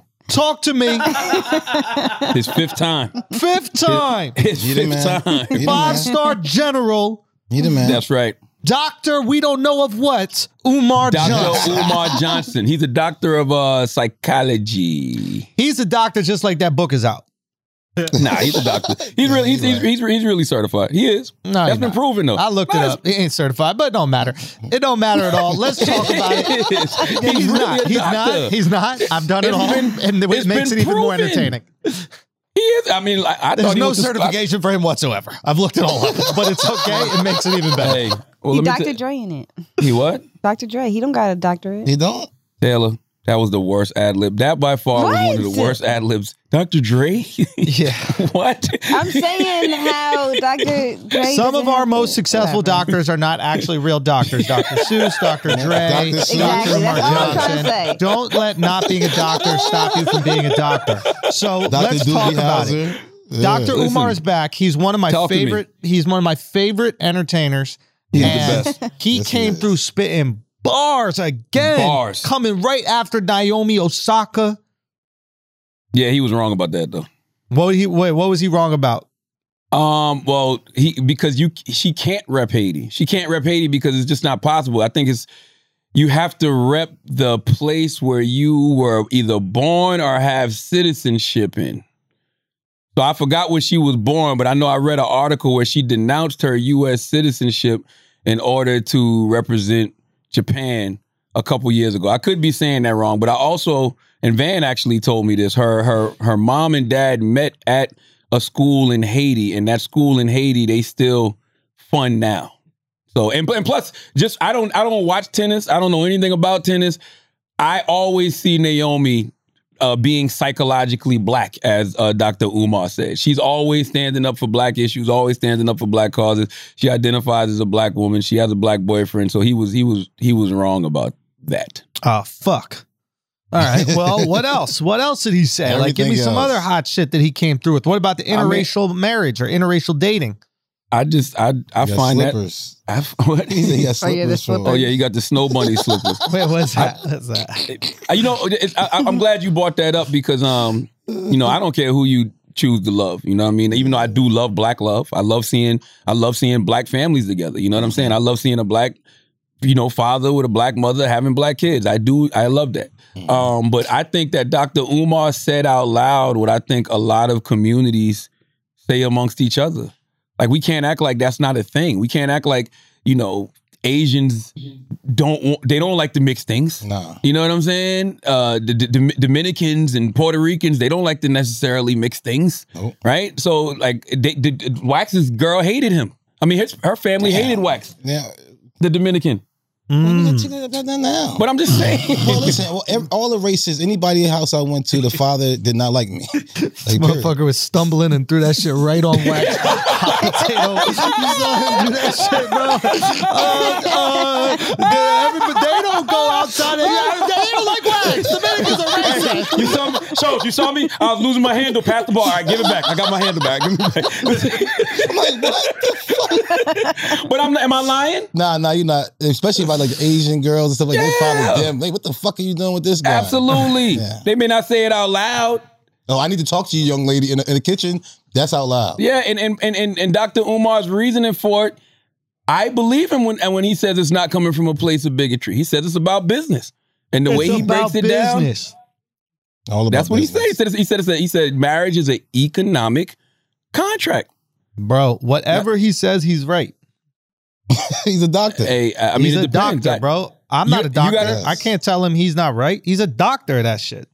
Talk to me. His fifth time. Fifth time. His You the fifth man. time. Five star general. You the man. That's right. Doctor, we don't know of what. Umar Dr. Johnson. Umar Johnson. He's a doctor of uh, psychology. He's a doctor just like that book is out. Nah, he's a doctor. He's really he's, he's, he's, he's really certified. He is. No, That's he's been not. proven though. I looked it up. He ain't certified, but it don't matter. It don't matter at all. Let's talk about it. It is. Yeah, he's, really not. He's not. He's not. I've done it It's all, been- and it makes it even more entertaining. He is. I mean, like, I There's thought he no was just- certification for him whatsoever. I've looked it all up, but it's okay. It makes it even better. Hey, well, he Dr. tell- Dre in it. He what? Dr. Dre. He don't got a doctorate. He don't? Taylor. That was the worst ad lib. That by far was one of the worst ad libs. Dr. Dre? Yeah. what? I'm saying how Dr. Dre. Some of our most successful whatever. doctors are not actually real doctors. Dr. Seuss, Dr. Dre, Dr. Seuss. Dr. Exactly, Mark that's all I'm trying to Johnson. Don't let not being a doctor stop you from being a doctor. So Dr. let's Doogie talk about it. Yeah. Dr. Listen. Umar is back. He's one of my Talk to me. favorite. He's one of my favorite entertainers. He's the best. He Yes, came is. through spitting bars again. Bars. Coming right after Naomi Osaka. Yeah, he was wrong about that though. What he wait, what was he wrong about? Um, well, he because you she can't rep Haiti. She can't rep Haiti because it's just not possible. I think it's you have to rep the place where you were either born or have citizenship in. So I forgot where she was born, but I know I read an article where she denounced her U.S. citizenship in order to represent Japan a couple years ago. I could be saying that wrong, but I also and Van actually told me this. Her her her mom and dad met at a school in Haiti, and that school in Haiti they still fund now. So and, and plus, just I don't I don't watch tennis. I don't know anything about tennis. I always see Naomi uh, being psychologically black, as uh, Dr. Umar said. She's always standing up for black issues, always standing up for black causes. She identifies as a black woman. She has a black boyfriend, so he was he was he was wrong about that. Oh fuck. All right. Well, what else? What else did he say? like, give me Everything some else. other hot shit that he came through with. What about the I mean- interracial marriage or interracial dating? I just I I You got find slippers. that I, what? He said he Oh, yeah, the slippers. Oh yeah, you got the snow bunny slippers. Wait, what's that? What's that? Uh, You know, it, I, I'm glad you brought that up because, um, you know, I don't care who you choose to love. You know what I mean? Even though I do love black love, I love seeing I love seeing black families together. You know what I'm saying? I love seeing a black, you know, father with a black mother having black kids. I do. I love that. Um, but I think that Dr. Umar said out loud what I think a lot of communities say amongst each other. Like we can't act like that's not a thing. We can't act like you know Asians don't want, they don't like to mix things. Nah. You know what I'm saying? Uh, the, the Dom- Dominicans and Puerto Ricans they don't like to necessarily mix things, Nope. right? So like they, the, Wax's girl hated him. I mean, his, her family hated Wax, Yeah. the Dominican. Now. But I'm just saying. well, listen, well, ev- all the races, anybody house I went to, the father did not like me. Like, This period. motherfucker was stumbling and threw that shit right on wax. Hot potato. You saw him do that shit, bro. Uh, uh, they, everybody, they don't go outside. They, they don't like wax. Dominicans are racist. You saw me, Schulz, you saw me. I was losing my handle. Pass the ball. All right, give it back. I got my handle back. Give me back. I'm like, what? The fuck? But I'm. Am I lying? Nah, nah, you're not. Especially about like Asian girls and stuff like that. They Yeah. probably them. Like, what the fuck are you doing with this guy? Absolutely. Yeah. They may not say it out loud. Oh, I need to talk to you, young lady, in the, in the kitchen. That's out loud. Yeah, and and and and, and Dr. Umar's reasoning for it, I believe him when and when he says it's not coming from a place of bigotry. He says it's about business. And the way he breaks about it down. All about that's what business. he said. He said he said, it's a- he said marriage is an economic contract. Bro, whatever he says, he's right. He's a doctor. Hey, I I mean, he's a depends. doctor, bro. I'm not You- a doctor. gotta- I can't tell him he's not right. He's a doctor of that shit.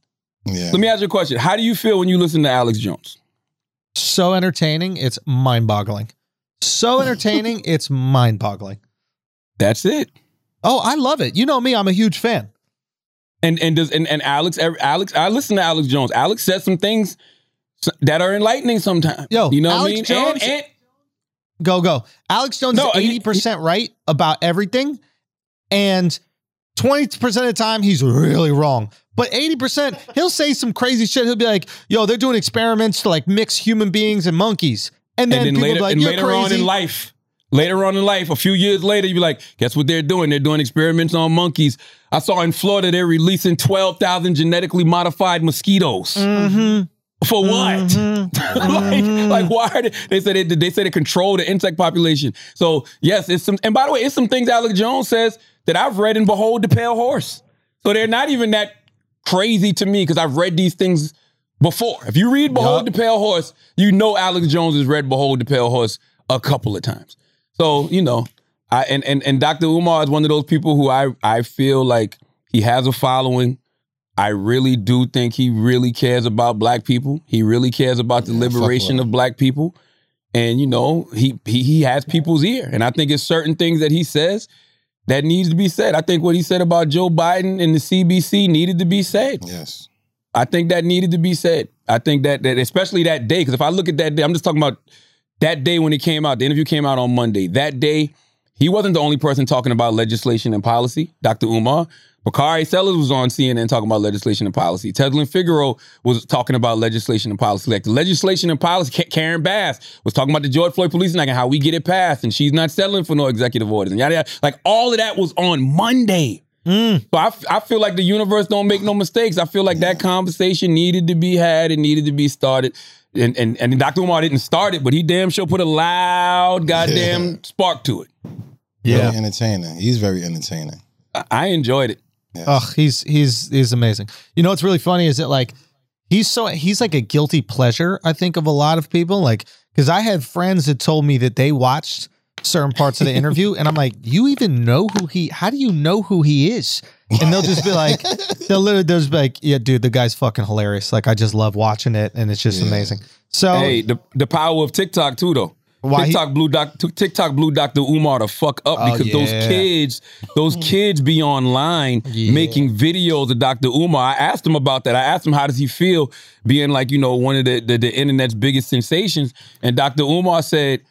Yeah. Let me ask you a question. How do you feel when you listen to Alex Jones? So entertaining, it's mind boggling. So entertaining, it's mind boggling. That's it. Oh, I love it. You know me, I'm a huge fan. And and does and, and Alex Alex I listen to Alex Jones. Alex says some things that are enlightening sometimes. Yo, you know Alex what I mean? Jones- and, and Go, go. Alex Jones No, is 80% right about everything. And 20% of the time, he's really wrong. But 80%, he'll say some crazy shit. He'll be like, yo, they're doing experiments to like mix human beings and monkeys. And then, and then people later, be like, later on in life, later on in life, a few years later, you be like, guess what they're doing? They're doing experiments on monkeys. I saw in Florida they're releasing twelve thousand genetically modified mosquitoes. Mm-hmm. For what? like, like, why are they? They said they, they said they control the insect population. So yes, it's some. And by the way, it's some things Alex Jones says that I've read in Behold the Pale Horse. So they're not even that crazy to me because I've read these things before. If you read Behold the Pale Horse, you know Alex Jones has read Behold the Pale Horse a couple of times. So you know, I and and and Dr. Umar is one of those people who I I feel like he has a following. I really do think he really cares about black people. He really cares about the Yeah, liberation of black people. And you know, he he he has people's ear. And I think it's certain things that he says that needs to be said. I think what he said about Joe Biden and the CBC needed to be said. Yes. I think that needed to be said. I think that that especially that day, because if I look at that day, I'm just talking about that day when it came out. The interview came out on Monday. That day, he wasn't the only person talking about legislation and policy. Dr. Umar, Bakari Sellers was on CNN talking about legislation and policy. Tezlyn Figaro was talking about legislation and policy. Like the legislation and policy, Karen Bass was talking about the George Floyd Police Act and how we get it passed, and she's not settling for no executive orders and yada yada. Like all of that was on Monday. Mm. So I, I feel like the universe don't make no mistakes. I feel like that conversation needed to be had. It needed to be started. And and and Dr. Umar didn't start it, but he damn sure put a loud goddamn spark to it. Yeah. Very entertaining. He's very entertaining. I, I enjoyed it. Oh, he's he's he's amazing. You know what's really funny is that like he's so he's like a guilty pleasure. I think of a lot of people like because I had friends that told me that they watched certain parts of the interview, and I'm like, you even know who he? How do you know who he is? And they'll just be like, they'll literally they'll just be like, yeah, dude, the guy's fucking hilarious. Like I just love watching it, and it's just Yeah. amazing. So Hey, the the power of TikTok too, though. Why he- TikTok blew doc, TikTok blew Dr. Umar the fuck up Oh, because those kids, those kids be online making videos of Dr. Umar. I asked him about that. I asked him how does he feel being like you know one of the the, the internet's biggest sensations, and Dr. Umar said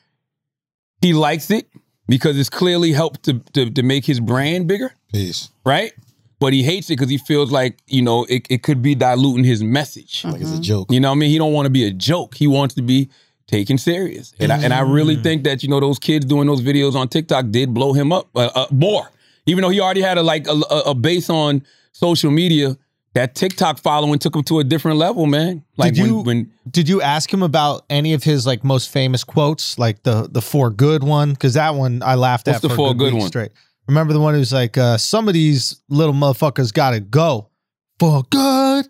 he likes it because it's clearly helped to to, to make his brand bigger, Peace. right? But he hates it because he feels like you know it, it could be diluting his message. Like it's a joke. You know what I mean? He don't want to be a joke. He wants to be taken serious. And I, and I really think that you know those kids doing those videos on TikTok did blow him up uh, uh, more. Even though he already had a like a, a, a base on social media, that TikTok following took him to a different level, man. Like Did you- when Did you ask him about any of his like most famous quotes, like the the four good one? Because that one I laughed What's at the for a four good, good one? straight. Remember the one who's like, uh, "Some of these little motherfuckers gotta go for good."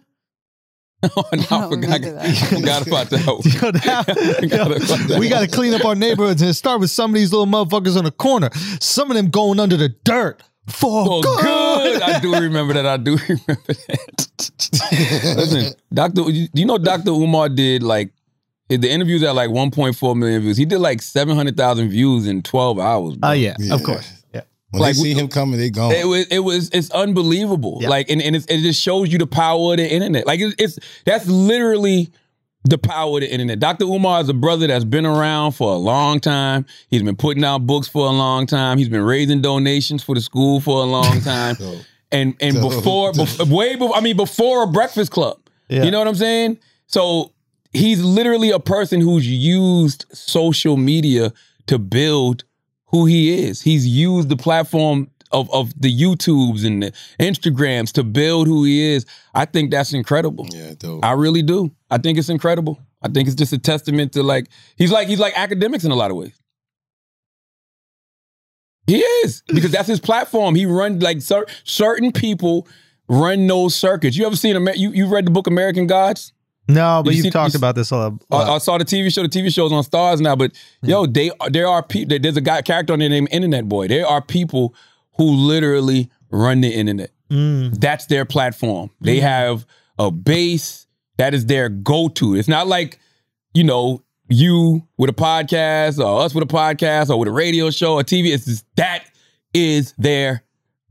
oh, no, I forgot, remember forgot about that. Yo, that- Forgot about that. we got to clean up our neighborhoods and start with some of these little motherfuckers on the corner. Some of them going under the dirt for Oh, good. good. I do remember that. I do remember that. Listen, Doctor, you you know, Doctor Umar did like the interviews at like 1.4 million views. He did like 700,000 views in 12 hours. Oh bro. yeah, Yeah. of course. Yeah. When Like, they see him coming, they gone. It was, it was, it's unbelievable. Yeah. Like, and, and it's, it just shows you the power of the internet. Like, it's, it's, that's literally the power of the internet. Dr. Umar is a brother that's been around for a long time. He's been putting out books for a long time. He's been raising donations for the school for a long time. And and before, bef- way before, I mean, before a Breakfast Club. Yeah. You know what I'm saying? So he's literally a person who's used social media to build who he is. He's used the platform of, of the YouTubes and the Instagrams to build who he is. I think that's incredible. yeah, dope. I really do. I think it's incredible. I think it's just a testament to like he's like he's like academics in a lot of ways. He is because that's his platform. He run like cer- certain people run those circuits. You ever seen Amer- you you read the book American Gods? No, but You you've see- talked you- about this a lot. I, I saw the TV show. The TV show's on Starz now, but yo, hmm. they there are people. There's a guy character on there named Internet Boy. There are people who literally run the internet. Mm. That's their platform. They have a base that is their go-to. It's not like you know you with a podcast or us with a podcast or with a radio show or TV. It's just that is their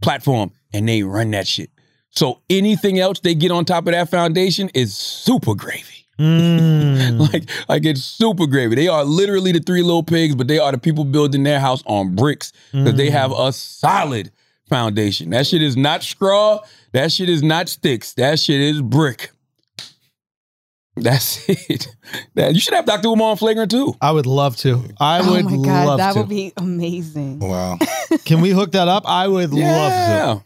platform, and they run that shit. So anything else they get on top of that foundation is super gravy. Mm. Like, like it's super gravy. They are literally the three little pigs, but they are the people building their house on bricks because they have a solid foundation. That shit is not straw. That shit is not sticks. That shit is brick. That's it. That, you should have Dr. Umar on Flagrant 2. I would love to. I oh would my god, love that to. would be amazing. Wow. Can we hook that up? I would love Yeah.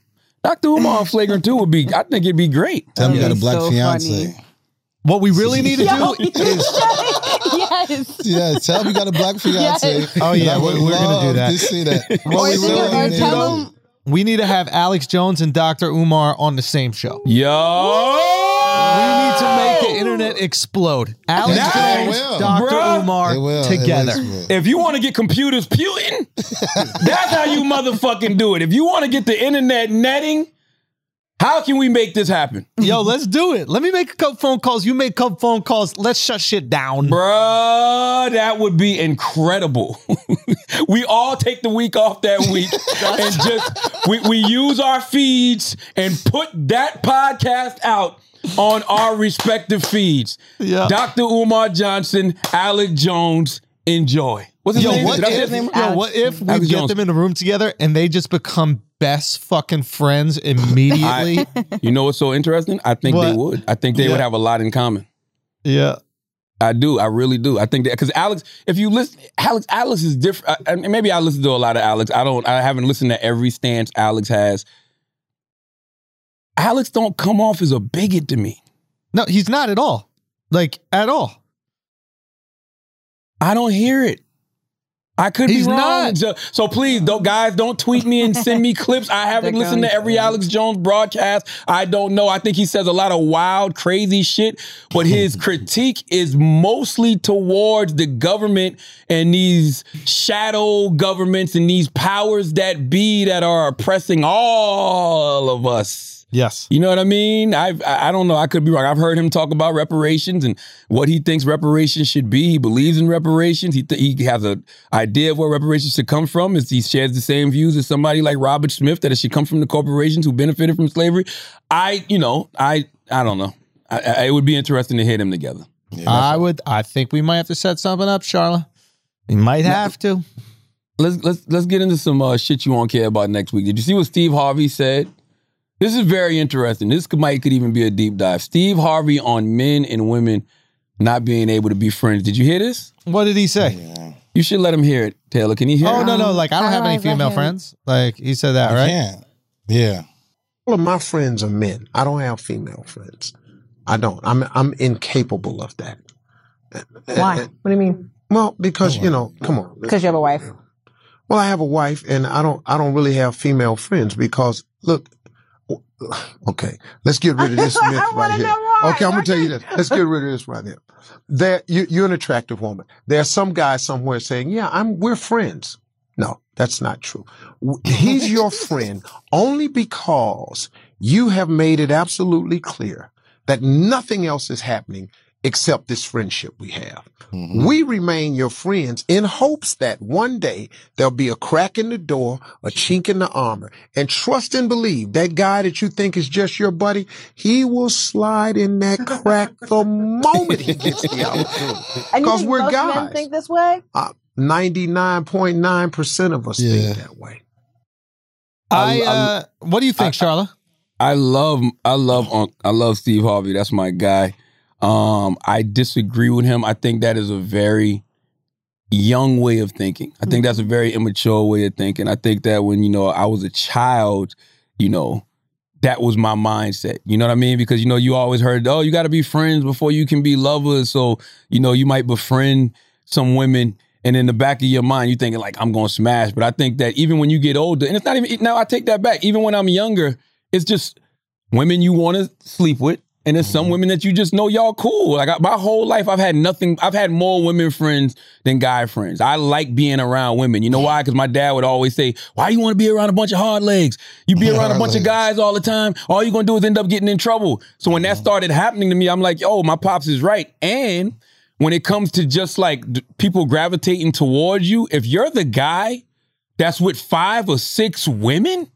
Dr. Umar on Flagrant 2 would be, I think it'd be great. Tell me you got a black so fiance. funny. To. What we really need to Yo, do is yes. Yeah, tell me you got a black fiance. Yes. Oh, yeah, we're- we're gonna do that. To see that. What we really need to tell do- we need to have Alex Jones and Dr. Umar on the same show. Yo. We need to make the internet explode. Alex Nice. Jones, will. Dr. Bruh. Umar It will. It together. will. If you want to get computers pewing, that's how you motherfucking do it. If you want to get the internet netting, how can we make this happen? Yo, let's do it. Let me make a couple phone calls. You make a couple phone calls. Let's shut shit down. Bruh, that would be incredible. we all take the week off that week and just we, we use our feeds and put that podcast out on our respective feeds. Yeah. Dr. Umar Johnson, Alec Jones, enjoy. What's his Yo, name? what Did I say if, his name? yo, what if we Alex get Jones. them in a room together and they just become best fucking friends immediately? You know what's so interesting? I think they would. I think they Yeah. would have a lot in common. yeah. I do. I really do. I think that because Alex, if you listen, Alex, Alex is different. I, I mean, maybe I listen to a lot of Alex. I don't. I haven't listened to every stance Alex has. Alex don't come off as a bigot to me. No, he's not at all. Like, at all. I don't hear it. I could He's be wrong. not. So, so please, don't guys, don't tweet me and send me clips. I haven't listened to every. Alex Jones broadcast. I don't know. I think he says a lot of wild, crazy shit, but his critique is mostly towards the government and these shadow governments and these powers that be that are oppressing all of us. Yes. You know what I mean? I've, I I don't know. I could be wrong. I've heard him talk about reparations and what he thinks reparations should be. He believes in reparations. He th- he has an idea of where reparations should come from. Is he shares the same views as somebody like Robert Smith that it should come from the corporations who benefited from slavery. I, you know, I I don't know. I, I, it would be interesting to hear them together. I would, I think we might have to set something up, Charlotte. We might have to. Let's let's let's get into some uh, shit you won't care about next week. Did you see what Steve Harvey said? This is very interesting. This could, might could even be a deep dive. Steve Harvey on men and women not being able to be friends. Did you hear this? What did he say? You should let him hear it, Taylor. Can you hear Oh, it? no, no. Um, like, I don't How have any female friends. Like, he said that, I right? can't. Yeah. of my friends are men. I don't have female friends. I don't. I'm I'm incapable of that. Why? What do you mean? Well, because you know, come on. Because you have a wife. Well, I have a wife, and I don't. I don't really have female friends because look. Okay, let's get rid of this myth right here. Okay, I'm gonna tell you this. Let's get rid of this right here. There, you, you're an attractive woman. There's some guy somewhere saying, "Yeah, I'm. We're friends." No, that's not true. He's your friend only because you have made it absolutely clear that nothing else is happening except this friendship we have. We remain your friends in hopes that one day there'll be a crack in the door, a chink in the armor, and trust and believe that guy that you think is just your buddy, he will slide in that crack the moment he gets the opportunity. Because we're most men guys. think this way? Uh, 99.9% of us Yeah. think that way. I, uh, what do you think, Charlotte? I love, I love, Unc- I love Steve Harvey. That's my guy. Um, I disagree with him. I think that is a very young way of thinking. I think that's a very immature way of thinking. I think that when you know I was a child, you know, that was my mindset. You know what I mean? Because you know you always heard, oh, you got to be friends before you can be lovers. So you know you might befriend some women. And in the back of your mind, you're thinking like, I'm gonna smash. But I think that even when you get older, and it's not even now, I take that back. Even when I'm younger, it's just women you want to sleep with, and there's some women that you just know y'all cool. Like I, my whole life, I've had nothing. I've had more women friends than guy friends. I like being around women. You know why? Because my dad would always say, "Why you want to be around a bunch of hard legs? You be around a bunch of guys all the time. All you're gonna do is end up getting in trouble." So when that mm-hmm. started happening to me, I'm like, "Yo, my pops is right." And when it comes to just like people gravitating towards you, if you're the guy that's with five or six women,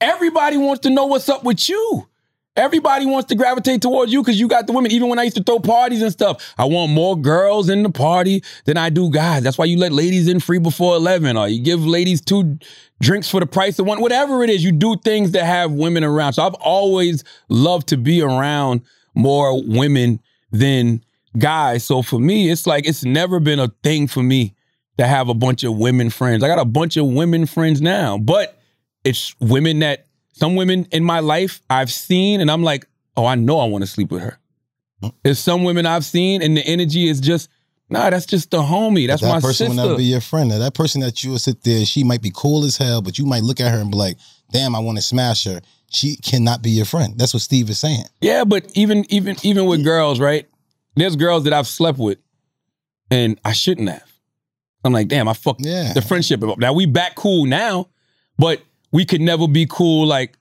everybody wants to know what's up with you. Everybody wants to gravitate towards you because you got the women. Even when I used to throw parties and stuff, I want more girls in the party than I do guys. That's why you let ladies in free before 11, or you give ladies two drinks for the price of one. Whatever it is, you do things that have women around. So I've always loved to be around more women than guys. So for me, it's like it's never been a thing for me to have a bunch of women friends. I got a bunch of women friends now, but it's women that some women in my life I've seen and I'm like, oh, I know I want to sleep with her. There's some women I've seen and the energy is just, nah, that's just the homie. That's that my person sister. will never be your friend. Now, that person that you will sit there, she might be cool as hell, but you might look at her and be like, damn, I want to smash her. She cannot be your friend. That's what Steve is saying. Yeah, but even even even with girls, right? There's girls that I've slept with, and I shouldn't have. I'm like, damn, I fucked the friendship up. Now we back cool now, but we could never be cool. Like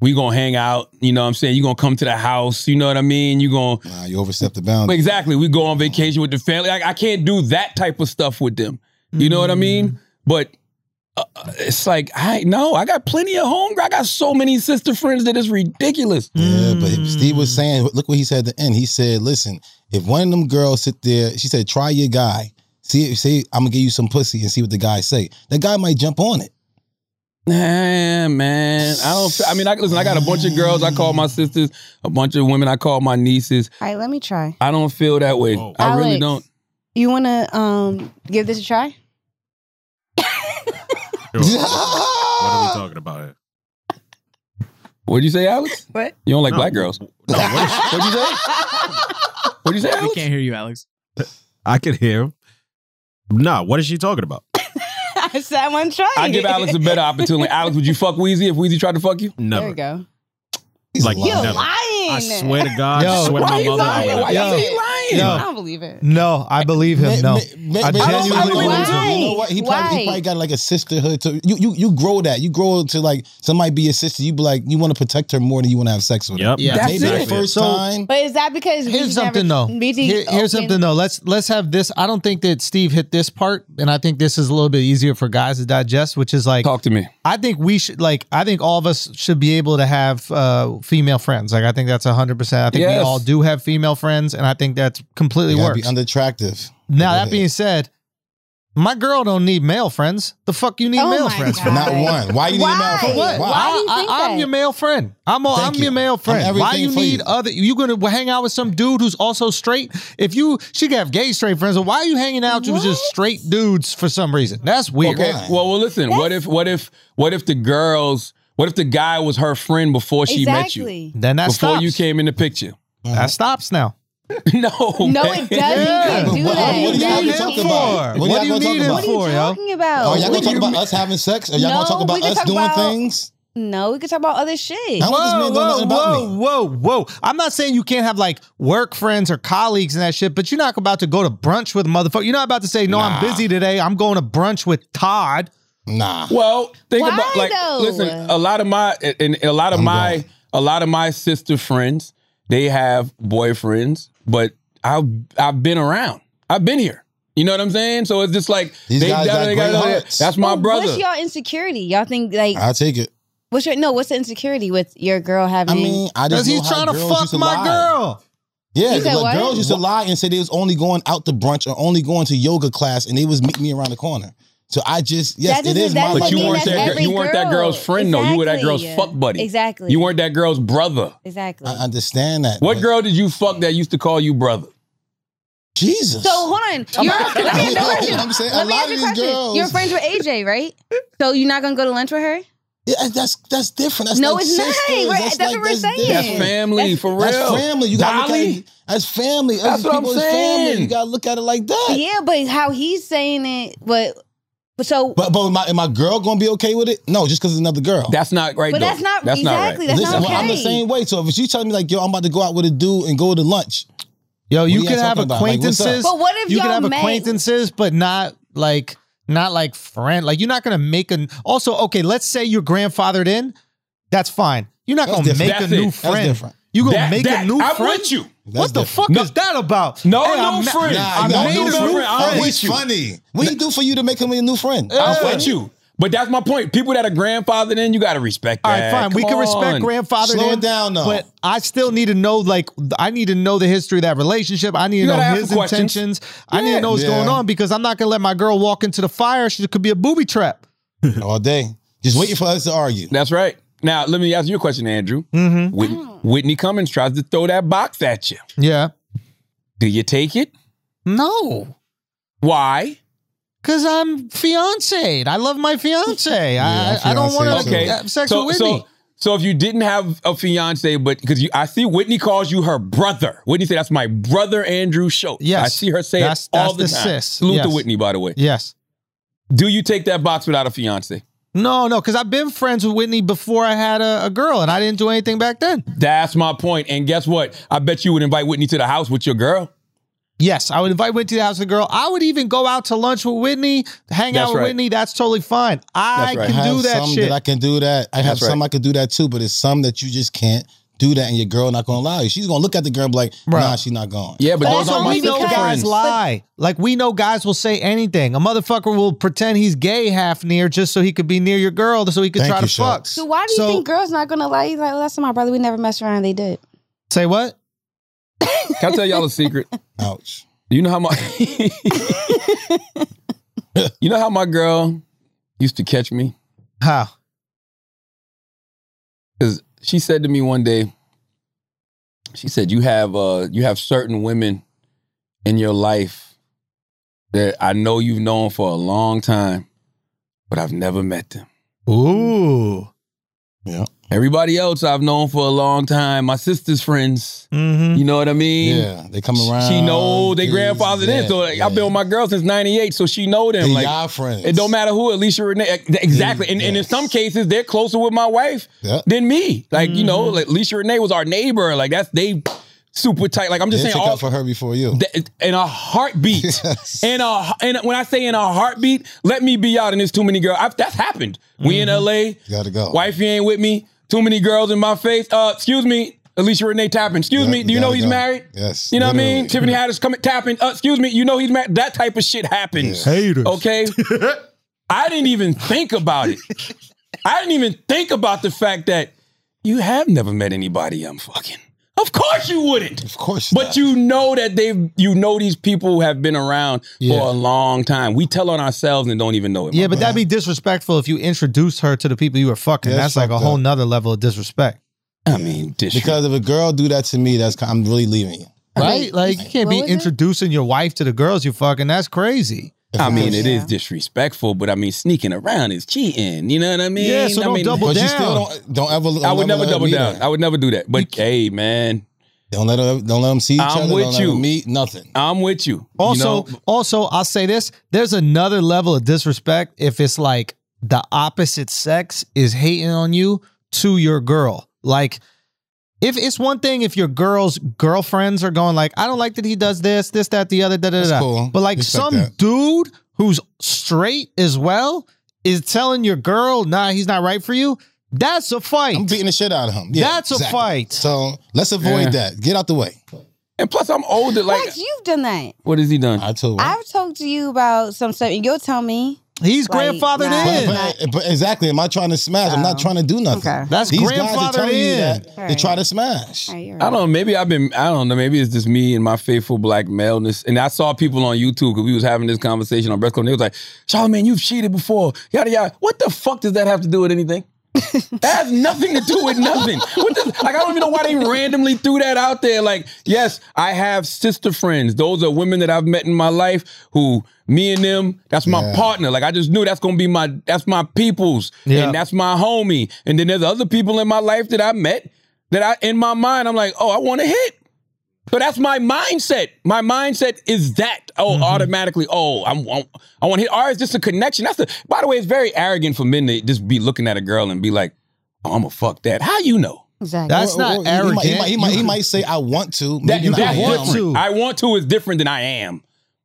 we gonna hang out. You know what I'm saying? You gonna come to the house. You know what I mean? You gonna nah, you overstep the boundary. Exactly. We go on vacation with the family. Like, I can't do that type of stuff with them. You know what I mean? But uh, it's like I no, I got plenty of home. I got so many sister friends that it's ridiculous. Yeah, but Steve was saying, look what he said at the end. He said, listen, if one of them girls sit there, she said, try your guy. See, see, I'm gonna give you some pussy and see what the guy say. The guy might jump on it. Nah, man. I don't. I mean, I listen. I got a bunch of girls. I call my sisters. A bunch of women. I call my nieces. All right, let me try. I don't feel that way. I really don't. You want to um give this a try? what are we talking about here? What'd you say, Alex? What? You don't like No. black girls? No, what is- What'd you say? What'd you say, We Alex? can't hear you, Alex. I could hear him. Nah, what is she talking about? I said I want. I give. Alex a better opportunity. Alex, would you fuck Wheezy if Wheezy tried to fuck you? No. There you go. He's Like You're never. lying. I swear to God, Yo, I swear to my mother. I lying? would Why never. you say lying? Yo. I don't believe it. No, I believe him. No, May- I maybe- genuinely maybe- believe him. You know what? He probably, Why? he probably got like a sisterhood. To you, you, you grow that. You grow to like somebody be your sister. You be like, you want to protect her more than you want to have sex with her. Yep. Yeah. maybe That's the it. first So- time. But is that because Here's something never, though. Here- here's opened- something though. Let's let's have this. I don't think that Steve hit this part, and I think this is a little bit easier for guys to digest. Which is like, Talk to me. I think we should like. I think all of us should be able to have uh female friends. Like I think that's hundred percent. I think Yes. we all do have female friends, and I think that's completely You works. be unattractive. now that being said, my girl don't need male friends. The fuck you need Oh male my friends for? Not one. Why you need a Why? male friend? What? Why do you I, I'm your male friend. I'm a, I'm Thank your you. male I'm friend. Why you need you. other? You gonna hang out with some dude who's also straight? If you she can have gay straight friends, but why are you hanging out with just straight dudes for some reason? That's weird. Okay. Well, well, listen. What if, what if, what if the girls What if the guy was her friend before she met you? Then that before stops. you came in the picture. Uh-huh. That stops now. no, No, man. it doesn't. You can't do What- that. what do Yeah, y'all you talk about? What What do y'all need talk him about? What are you for, talking about? Oh, y'all gonna talk about us having sex? Or y'all No, gonna talk about us talk doing about- things? No, we could talk about other shit. How this man whoa, about whoa, me? whoa, whoa, whoa! I'm not saying you can't have like work friends or colleagues and that shit, but you're not about to go to brunch with a motherfucker. You're not about to say, "No, I'm busy today. I'm going to brunch with Todd." Nah. Well, think Why, about like though? listen, a lot of my and a lot of I'm my going. a lot of my sister friends, they have boyfriends, but I've I've been around. I've been here. You know what I'm saying? So it's just like These they guys got definitely great gotta- hearts. That's my Well, brother. What's y'all insecurity? Y'all think like I'll take it. what's your no? What's the insecurity with your girl having? I mean, I Because just he's how trying to girls fuck used to my lie. girl. Yeah, You said like, what? girls used to lie and say they was only going out to brunch or only going to yoga class, and they was meet me around the corner. So I just yes, That it doesn't- is that my but you weren't that every you weren't that girl's friend though. You were that girl's Exactly. fuck buddy. Exactly. You weren't that girl's brother. exactly. I understand that. What girl did you fuck that used to call you brother? Jesus. so hold on. You're, let me ask you a question. I'm saying, a Let me lot ask you a question. Girls. You're friends with AJ, right? So you're not gonna go to lunch with her? yeah, that's that's different. That's No, like it's not. sisters. We're- That's, that's like, what we're that's saying. different. That's family That's- for real. That's family. You gotta look at it. That's family. That's what I'm people is family. saying. You gotta look at it like that. Yeah, but how he's saying it, but but so But but my, am my girl gonna be okay with it? No, just because it's another girl. That's not right. But though. that's not- That's exactly, not right. that's Listen, not well, I'm the same way. So if she telling me like, yo, I'm about to go out with a dude and go to lunch, Yo, you y'all can have talking about? Like, acquaintances. But what if you can y'all have met- acquaintances, but not like not like friend. Like you're not gonna make an. Also, okay, let's say you're grandfathered in. That's fine. You're not That's gonna different. make That's a it. new That's friend. different. You gonna That- make that- a new friend. I'm with you. That's what the different. fuck No. is that about? No, Hey, no I'm friend. Nah, I you got made new friend. friend. I'm with he's you. funny. What do you do for you to make him a new friend? I'm with you. But that's my point. People that are grandfathered in, you got to respect All that. right, fine. we Come can respect on. grandfather. Slow in, it down, though. But I still need to know, like, I need to know the history of that relationship. I need to You know gotta ask his the questions. intentions. I need to know what's Yeah. going on because I'm not gonna let my girl walk into the fire. She could be a booby trap. All day. Just waiting for us to argue. That's right. Now, let me ask you a question, Andrew. Mm-hmm. Whit- Whitney Cummings tries to throw that box at you. Yeah. Do you take it? No. Why? Cause I'm fiancé. I love my fiance. Yeah, I, I don't want to Okay. have sex so, with Whitney. So, so if you didn't have a fiance, but because you, I see Whitney calls you her brother. Whitney say that's my brother Andrew Schulz. Yes. I see her say That's- it all that's the the time. sis. Salute to Whitney, by the way. yes. Do you take that box without a fiance? No, no, because I've been friends with Whitney before I had a, a girl, and I didn't do anything back then. That's my point. And guess what? I bet you would invite Whitney to the house with your girl. Yes, I would invite Whitney to the house with the girl. I would even go out to lunch with Whitney, hang That's out with right. Whitney. That's totally fine. I That's right. I can have do that some shit. that I can do that. I have That's right. some I could do that too, but it's some that you just can't do that, and your girl not gonna allow you. She's gonna look at the girl and be like, Bruh. "Nah, she's not going." Yeah, but, But those that's aren't my we know guys friends. lie. Like we know guys will say anything. A motherfucker will pretend he's gay half near just so he could be near your girl, so he could Thank try you, to fuck. So why do you So- think girls not gonna lie? He's like, last time my brother, we never messed around. They did. Say what? Can I tell y'all a secret? Ouch. You know how my You know how my girl used to catch me? How? Because she said to me one day, she said, You have uh you have certain women in your life that I know you've known for a long time, but I've never met them. Ooh. Yeah. Everybody else I've known for a long time, my sister's friends. Mm-hmm. You know what I mean? Yeah, they come around. She know they kids, grandfathered in. So like, yeah. I've been with my girl since '98, so she know them. They like y'all friends. it don't matter who, Alicia Renee. Exactly. And, and in some cases, they're closer with my wife Yeah. than me. Like, you Mm-hmm. know, like Alicia Renee was our neighbor. Like that's they super tight. Like I'm just They saying took all up for her before you. th- in a heartbeat. Yes. In a and when I say in a heartbeat, let me be out and there's too many girls. I've, that's happened. We in LA, You Gotta go. wifey ain't with me, too many girls in my face. Uh, excuse me, Alicia Renee tapping. Excuse Yeah, me, do you know he's go. married? Yes, You know what I mean? Tiffany Haddish coming tapping. Uh, excuse me, you know he's married. That type of shit happens. Haters. Okay. I didn't even think about it. I didn't even think about the fact that you have never met anybody I'm fucking. Of course you wouldn't. Of course. But not. you know that they've you know these people have been around Yeah. for a long time. We tell on ourselves and don't even know it. Yeah, my but that'd be disrespectful if you introduced her to the people you were fucking. Yeah, that's it's like a whole up. nother level of disrespect. I mean, disrespect. because if a girl do that to me, that's I'm really leaving you. Right? Like you can't be was it? introducing your wife to the girls you fucking. That's crazy. I mean, it is disrespectful, but I mean, sneaking around is cheating. You know what I mean? Yeah, so I don't mean, double But you down. still don't don't ever. Don't I would never let double down. her. I would never do that. But hey, man, Don't let her. Don't let them see each I'm other. with don't let you. them meet nothing. I'm with you. Also, you know, also, I'll say this: there's another level of disrespect if it's like the opposite sex is hating on you to your girl. Like, if it's one thing if your girl's girlfriends are going like, I don't like that he does this, this, that, the other, da da That's da. cool. But like Respect some that. dude who's straight as well is telling your girl, nah, he's not right for you. That's a fight. I'm beating the shit out of him. Yeah, That's a fight. So let's avoid Yeah. that. Get out the way. and plus, I'm older. Like, Wax, you've done that. what has he done? I told. I've talked to you about some stuff, and you'll tell me. He's Like, grandfathered nah, in. But, but, but exactly, am I trying to smash? I'm not Oh. trying to do nothing. Okay. That's These guys are grandfathered you in. that they try to smash. All right, you're I don't know. Maybe I've been. I don't know. Maybe it's just me and my faithful black maleness. And I saw people on YouTube because we was having this conversation on Breast They was like, "Charlamagne, you've cheated before." Yada yada. What the fuck does that have to do with anything? That has nothing to do with nothing. Like I don't even know why they randomly threw that out there. Like, yes, I have sister friends. Those are women that I've met in my life who me and them, that's my Yeah. partner. Like I just knew that's gonna be my that's my peoples. Yeah. And that's my homie. And then there's other people in my life that I met that I in my mind, I'm like, oh, I want to hit. So that's my mindset. My mindset is that. Oh, Mm-hmm. automatically. Oh, I'm, I'm- I want to hit. Or it's just a connection. That's the. By the way, it's very arrogant for men to just be looking at a girl and be like, "Oh, I'm gonna fuck that." How you know? Exactly. That's Or- not or- he arrogant. might- He might, he, might, he might say, "I want to." That, Maybe not that's I want different. to. I want to is different than I am.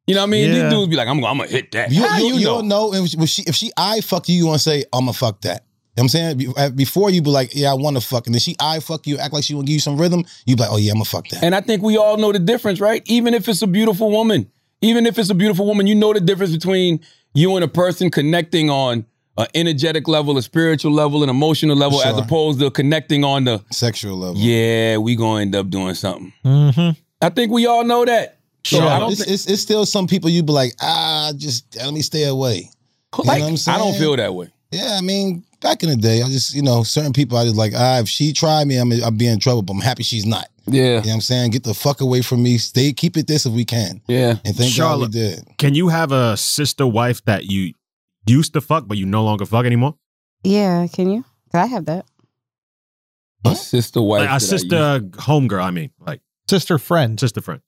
You know what I mean? Yeah. These dudes be like, "I'm, I'm gonna hit that." You, How you, you, you know? don't know if if she if she I fuck you, you want to say I'm gonna fuck that. You know what I'm saying before you be like, yeah, I want to fuck, and then she I fuck you, act like she want to give you some rhythm. You be like, oh yeah, I'm gonna fuck that. And I think we all know the difference, right? Even if it's a beautiful woman, even if it's a beautiful woman, you know the difference between you and a person connecting on an energetic level, a spiritual level, an emotional level, as opposed to connecting on the Sexual level. yeah, we gonna end up doing something. Mhm. I think we all know that. So Sure. I don't it's, think, it's, it's still some people you be like, ah, just let me stay away. You like, know what I'm saying? I don't feel that way. Yeah, I mean, back in the day, I just, you know, certain people, I just like, ah, if she tried me, I'm, I'll be in trouble, but I'm happy she's not. Yeah, You know what I'm saying? Get the fuck away from me. Stay, keep it this if we can. yeah. And thank God we did. Can you have a sister wife that you used to fuck but you no longer fuck anymore? Yeah, can you? Could I have that? A sister wife. Like that I a sister homegirl, I mean, like Sister friend. sister friend.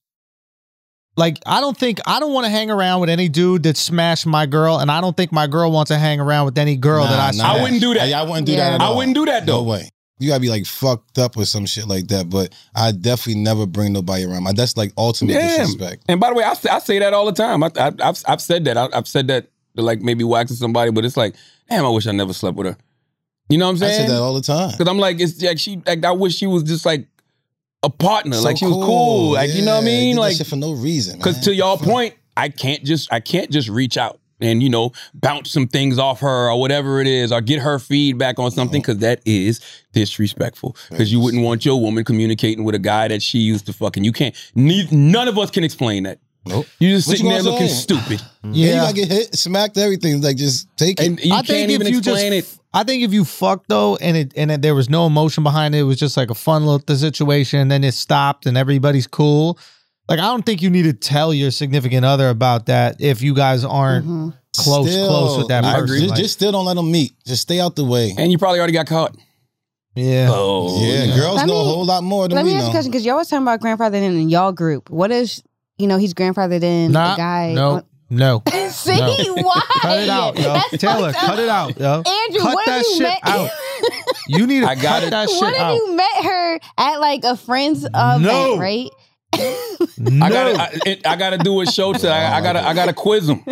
Like I don't think I don't want to hang around with any dude that smashed my girl, and I don't think my girl wants to hang around with any girl that I Nah, smashed. I wouldn't do that. I, I wouldn't do Yeah. that at I all. wouldn't do that No though. way. You gotta be like fucked up or some shit like that. But I definitely never bring nobody around. My that's like ultimate Yeah. disrespect. And by the way, I, say- I say that all the time. I, I, I've I've said that. I, I've said that like maybe waxing somebody, but it's like, damn, I wish I never slept with her. You know what I'm saying? I say that all the time. Because I'm like, it's like she like I wish she was just like a partner. So like she was cool. Like you know what I mean? Like for no reason. because to y'all point, I can't just I can't just reach out and you know bounce some things off her or whatever it is or get her feedback on something because that is disrespectful. Because you wouldn't want your woman communicating with a guy that she used to fucking. You can't. Neither, none of us can explain that. Nope. You just What sitting you there gonna looking say? stupid, Yeah, you Yeah. gotta get hit, smacked, everything. Like just take it. and you I can't think even if you explain just, it. I think if you fucked though, and it and it, there was no emotion behind it, it was just like a fun little situation, and then it stopped, and everybody's cool. Like I don't think you need to tell your significant other about that if you guys aren't Mm-hmm. close Still, close with that I person. agree. Just, Like, just still don't let them meet. Just stay out the way. And you probably already got caught. yeah. Oh, yeah, girls Let know a me- whole lot more than Let we me ask know. a question because y'all was talking about grandfathered in in y'all group. What is you know he's grandfathered in Nah, a guy? no, no. See No. why? Cut it out, yo. That's Taylor, fucked up. cut it out, yo. Andrew, cut what that you shit met? out. You need to I got cut it. that shit what if out. you met her at like a friend's event, No. right? no. I gotta, I, it- I gotta do a Show said. I, I gotta, I gotta quiz them.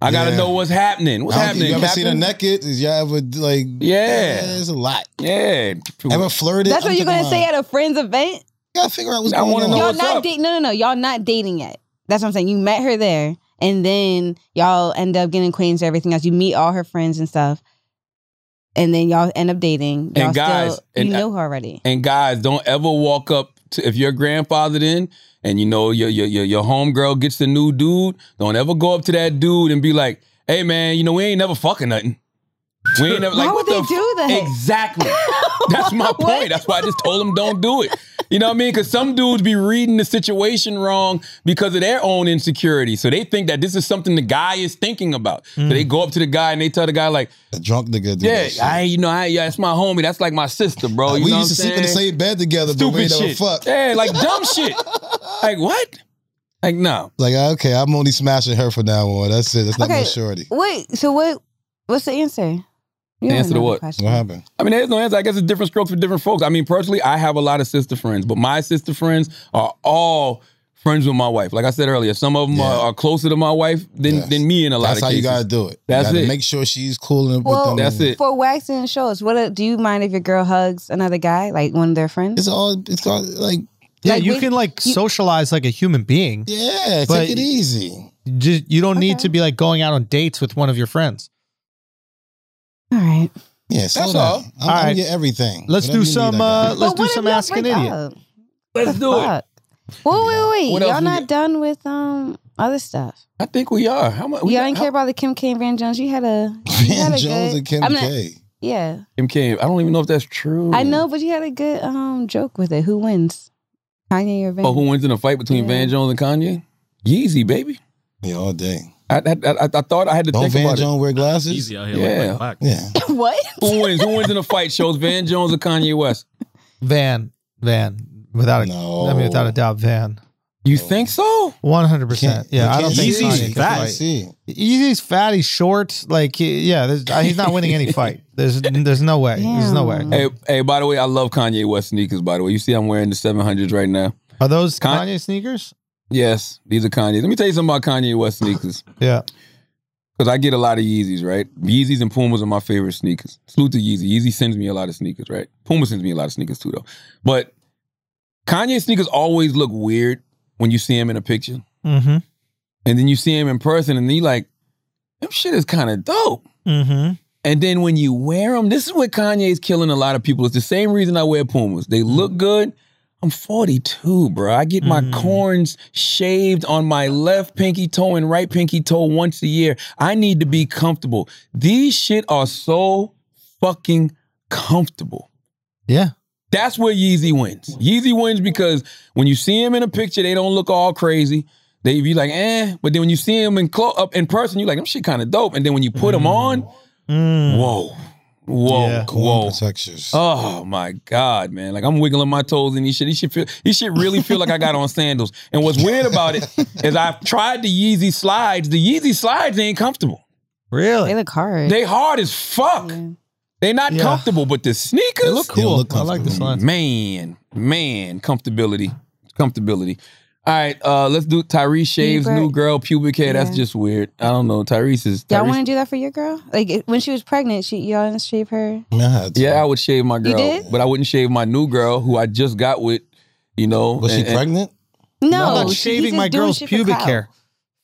I gotta Yeah. know what's happening. What's happening? You ever seen her Captain? naked? Is y'all ever like? Yeah. there's a lot. Yeah. Ever flirted? That's what I'm you're gonna thinking say at a friend's event. You gotta figure out what's I going wanna on. know y'all not dating. No, no, no. Y'all not dating yet. That's what I'm saying. You met her there, and then y'all end up getting acquainted. To everything else. You meet all her friends and stuff, and then y'all end up dating. Y'all And guys, still, and you I- know her already. And guys, don't ever walk up to if your grandfathered in and you know your your your, your homegirl gets the new dude. Don't ever go up to that dude and be like, "Hey man, you know we ain't never fucking nothing." We ain't never Why like would what they the do that? Exactly. That's my point. That's why I just told him don't do it. You know what I mean? Because some dudes be reading the situation wrong because of their own insecurity. So they think that this is something the guy is thinking about. So Mm. they go up to the guy and they tell the guy like, A drunk nigga. Do "Yeah, that shit. I, you know, I, yeah, that's my homie. That's like my sister, bro. You we know used to what I'm sleep in the same bed together, but we Stupid never shit. fuck. Yeah, like dumb shit. Like what? Like no. Like okay, I'm only smashing her for now on. That's it. That's not Okay. my shorty. Wait, so what? What's the answer? You answer to what? question. What happened? I mean, there's no answer. I guess it's different strokes for different folks. I mean, personally, I have a lot of sister friends, but my sister friends are all friends with my wife. Like I said earlier, some of them Yeah. are, are closer to my wife than, Yes. than me in a lot That's of how you gotta do it. That's you gotta it. Make sure she's cool and Well, with them. That's it. For waxing shows, what do you mind if your girl hugs another guy, like one of their friends? It's all. It's all like. Yeah, Like, you we- can like you- socialize like a human being. Yeah, But- take it easy. Just, you don't need to be like going out on dates with one of your friends. All right. Yeah, slow That's down. all. I'm, All I'm right. get everything. Let's Whatever do some. need, Uh, let's do some y'all ask an idiot. up? Let's do it. fuck? Wait, wait, wait. What Y'all not got? done with um other stuff. I think we are. How much? Y'all didn't care about the Kim K and Van Jones. You had a you had Van a Jones good, and Kim I'm not- K. Yeah, Kim K. I don't even know if that's true. I know, but you had a good um joke with it. Who wins, Kanye or Van? Oh, who wins in a fight between Yeah. Van Jones and Kanye? Yeezy, baby. Yeah, all day. I, I, I, I thought I had to Don't think Van about Jones wear glasses? Easy out here. Yeah. Like, like, Yeah. what? Who wins? Who wins in a fight? Shows Van Jones or Kanye West? Van, Van, without a, No. I mean, without a doubt, Van. You think so? One hundred percent. Yeah, I don't can't think see Easy's. Kanye You can fat. fight. see it. Easy's fat. He's short. Like, yeah, uh, he's not winning any fight. There's, there's no way. There's no way. Hey, hey. By the way, I love Kanye West sneakers. By the way, you see, I'm wearing the 700s right now. Are those Con- Kanye sneakers? Yes, these are Kanye. Let me tell you something about Kanye West sneakers. Yeah. Because I get a lot of Yeezys, right? Yeezys and Pumas are my favorite sneakers. Salute to Yeezy. Yeezy sends me a lot of sneakers, right? Puma sends me a lot of sneakers too, though. But Kanye sneakers always look weird when you see him in a picture. Mm-hmm. And then you see him in person and you like, them shit is kind of dope. Mm-hmm. And then when you wear them, this is what Kanye is killing a lot of people. It's the same reason I wear Pumas. They look good. I'm 42, bro. I get my Mm. corns shaved on my left pinky toe and right pinky toe once a year. I need to be comfortable. These shit are so fucking comfortable. Yeah. That's where Yeezy wins. Yeezy wins because when you see him in a picture, they don't look all crazy. They be like, eh. But then when you see him in clo- up in person, you're like, them shit kind of dope. And then when you put them on, whoa, whoa, Yeah. Whoa. protectors. Oh my God, man. Like I'm wiggling my toes and he should he should feel he should really feel like I got on sandals. And what's weird about it is I've tried the Yeezy slides. The Yeezy slides ain't comfortable. Really? They look hard. They hard as fuck. Yeah. They not Yeah. comfortable, but the sneakers They look cool. look I like the slides. Man, man, comfortability. Comfortability. All right, uh, let's do Tyrese shaves Pubic- new girl pubic hair. That's just weird. I don't know. Tyrese is Y'all want to do that for your girl? Like it- when she was pregnant, she y'all didn't shave her. I mean, I had to. Yeah, I would shave my girl, did? but I wouldn't shave my new girl who I just got with. You know, Was she and- and- pregnant? No, I'm not shaving my girl's pubic hair.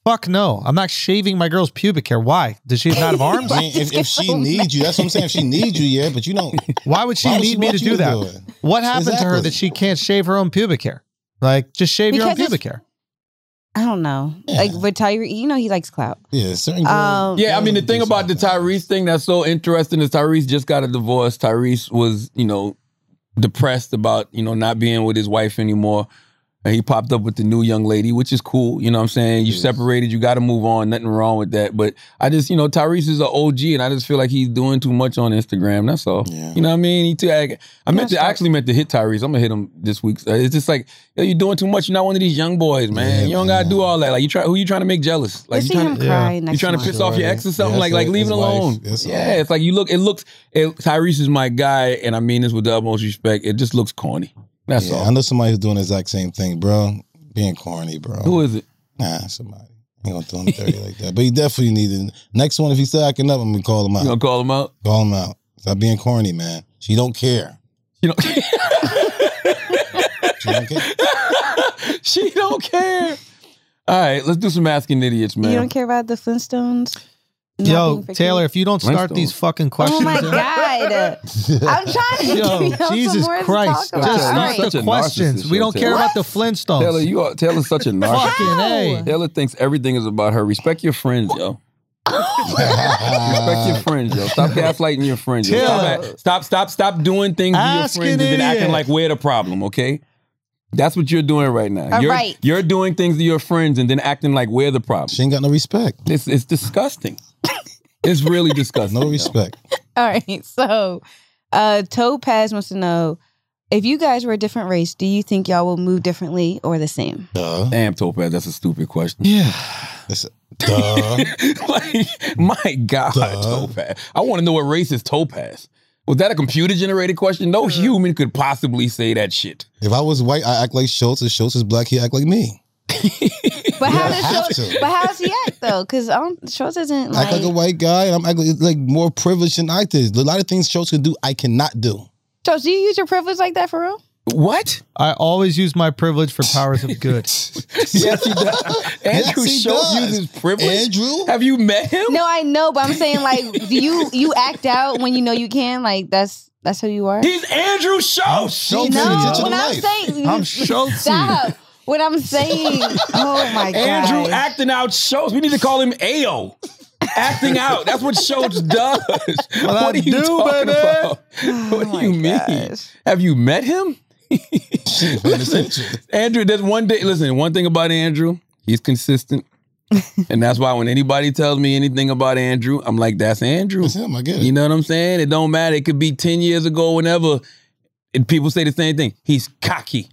Fuck no. I'm not shaving my girl's pubic hair. Why? Does she not have arms? I mean, if, if she needs you, that's what I'm saying. If she needs you, yeah, but you don't. Why would she Why would she need me to you do to that? do? What happened to her that she can't shave her own pubic hair? Like, just shave your own Because it's- pubic hair. I don't know. Yeah. Like but Tyrese, you know he likes clout. Yeah, certain girls. Um, Yeah, I mean the thing about the. Tyrese thing that's so interesting is Tyrese just got a divorce. Tyrese was, you know, depressed about, you know, not being with his wife anymore. And he popped up with the new young lady, which is cool. You know what I'm saying? You Yes. separated, you got to move on. Nothing wrong with that. But I just, you know, Tyrese is an OG, and I just feel like he's doing too much on Instagram. That's all. Yeah. You know what I mean? He too, I, I meant to, I actually meant to hit Tyrese. I'm gonna hit him this week. Uh, it's just like, yo, you're doing too much. You're not one of these young boys, man. Yeah, you don't gotta do all that. Like you try, who you trying to make jealous? Like you see trying to, cry Yeah. next you trying to month. piss off your ex or something? Yeah, like, like leave it alone. Yeah, all. it's like you look. It looks. It, Tyrese is my guy, and I mean this with the utmost respect. It just looks corny. That's yeah, all. I know somebody who's doing the exact same thing, bro. Being corny, bro. Who is it? Nah, somebody. Ain't gonna throw him dirty like that. But he definitely needed next one. If he's still acting up, I'm gonna call him out. You gonna call him out? Call him out. Stop being corny, man. She don't care. You know, She don't care. she don't care. All right, let's do some asking idiots, man. You don't care about the Flintstones? Not Yo, Taylor, kids? if you don't start Flintstones. these fucking questions, Oh my god! I'm trying to Yo, give y'all Jesus some Christ. to talk about. Just Taylor, start the questions. We don't care Taylor. about the Flintstones. Taylor, you are Taylor's such a narcissist. Fucking A. Taylor thinks everything is about her. Respect your friends, yo. Respect your friends, yo. Stop gaslighting your friends. Yo. Stop, Taylor. stop, stop, stop doing things to your friends an and then acting like we're the problem, okay? That's what you're doing right now. All you're, right. you're doing things to your friends and then acting like we're the problem. She ain't got no respect. It's it's disgusting. It's really disgusting. No respect. All right. So, uh, Topaz wants to know if you guys were a different race, do you think y'all will move differently or the same? Duh. Damn, Topaz, that's a stupid question. Yeah. That's a, duh. like, my God, Duh. Topaz. I want to know what race is Topaz. Was that a computer generated question? No human could possibly say that shit. If I was white, I act like Schulz. If Schulz is black, he act like me. But how does have Schulz, to. but how does he act though? Because Schulz isn't like, act like a white guy, and I'm acting like more privileged than I did. A lot of things Schulz can do, I cannot do. Schulz. Do you use your privilege like that for real? What? I always use my privilege for powers of good. Yes, he does. Andrew he Schulz does. uses privilege. Andrew? Have you met him? No, I know, but I'm saying like, do you you act out when you know you can? Like that's that's who you are. He's Andrew Schulz. Schulz no, what I'm life. saying, I'm Schulzy. Stop. What I'm saying. Oh my god. Andrew acting out shows. We need to call him Ao. Acting out. That's what Schulz does. I what are you do, talking baby. about? Oh what do my you mean? Have you met him? listen, Andrew, there's one day. Listen, one thing about Andrew, he's consistent. and that's why when anybody tells me anything about Andrew, I'm like, that's Andrew. That's him. I get it. You know what I'm saying? It don't matter. It could be 10 years ago, whenever. And people say the same thing. He's cocky.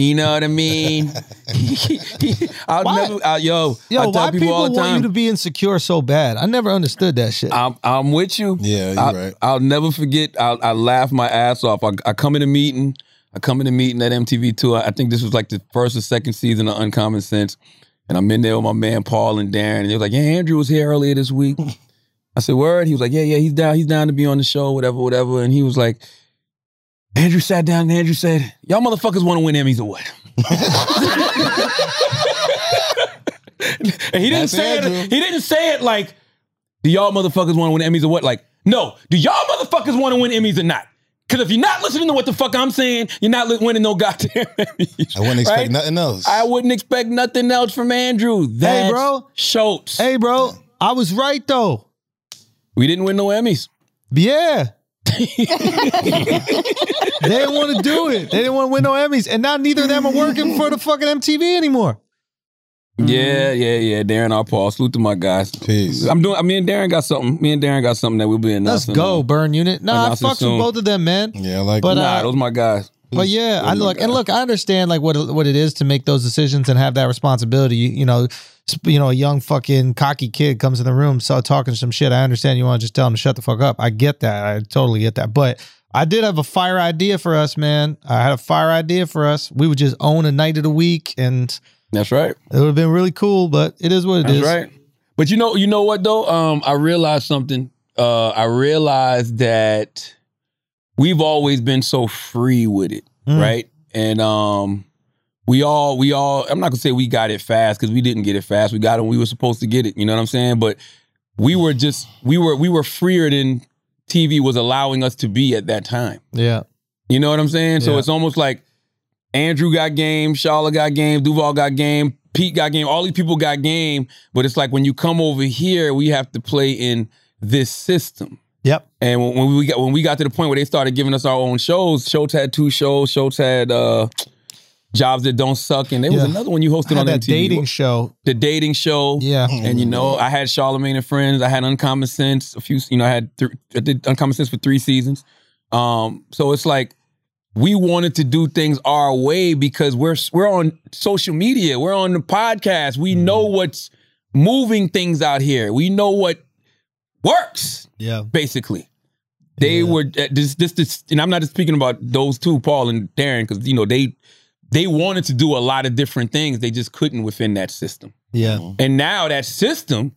You know what I mean? I'll Why- never, I, yo, Yo, I tell why people, people all the want you to be insecure so bad? I never understood that shit. I'm, I'm with you. Yeah, you're I'll, right. I'll never forget. I'll, I laugh my ass off. I, I come in a meeting. I come in a meeting at MTV2. I, I think this was like the first or second season of Uncommon Sense. And I'm in there with my man Paul and Darren. And they was like, yeah, Andrew was here earlier this week. I said, word? He was like, yeah, yeah, he's down. He's down to be on the show, whatever, whatever. And he was like, Andrew sat down and Andrew said, y'all motherfuckers want to win Emmys or what? and he didn't That's say Andrew. it. He didn't say it like, do y'all motherfuckers want to win Emmys or what? Like, no. Do y'all motherfuckers want to win Emmys or not? Because if you're not listening to what the fuck I'm saying, you're not li- winning no goddamn Emmys. I wouldn't expect Right? nothing else. I wouldn't expect nothing else from Andrew. That's bro. Schulz. hey, bro, I was right though. We didn't win no Emmys. Yeah. they didn't want to do it. They didn't want to win no Emmys, and now neither of them are working for the fucking MTV anymore. Yeah, yeah, yeah. Darren R. Paul. Salute to my guys. Peace. I'm doing. Me and Darren got something. Me and Darren got something that we'll be in. Let's go, Burn Unit. Nah, I Announcing fucks with both of them, man. Yeah, I like But, it. Nah, uh, those my guys. But yeah, I look and look. I understand like what what it is to make those decisions and have that responsibility. You, you know, you know, a young fucking cocky kid comes in the room, start talking some shit. I understand you want to just tell him to shut the fuck up. I get that. I totally get that. But I did have a fire idea for us, man. I had a fire idea for us. We would just own a night of the week, and That's right. it would have been really cool. But it is what it That's is. right. But you know, you know what though? Um, I realized something. Uh, I realized that we've always been so free with it, Mm. right? And um, we all, we all. I'm not gonna say we got it fast because we didn't get it fast. We got it when we were supposed to get it. You know what I'm saying? But we were just, we were, we were freer than TV was allowing us to be at that time. Yeah. You know what I'm saying? So Yeah. it's almost like Andrew got game, Charlotte got game, Duval got game, Pete got game, all these people got game. But it's like when you come over here, we have to play in this system. Yep. And when, when we got when we got to the point where they started giving us our own shows, Schulz had two shows. Schulz had uh, Jobs That Don't Suck, and there was Yeah. another one you hosted on that MTV. dating show. the dating show. Yeah. And you know, I had Charlamagne and Friends. I had Uncommon Sense. A few, you know, I had th- I did Uncommon Sense for three seasons. Um, so it's like we wanted to do things our way because we're we're on social media, we're on the podcast. We know what's moving things out here. We know what works Yeah. basically. They Yeah. were uh, this, this this and I'm not just speaking about those two, Paul and Darren, because you know they they wanted to do a lot of different things. They just couldn't within that system. Yeah. And now that system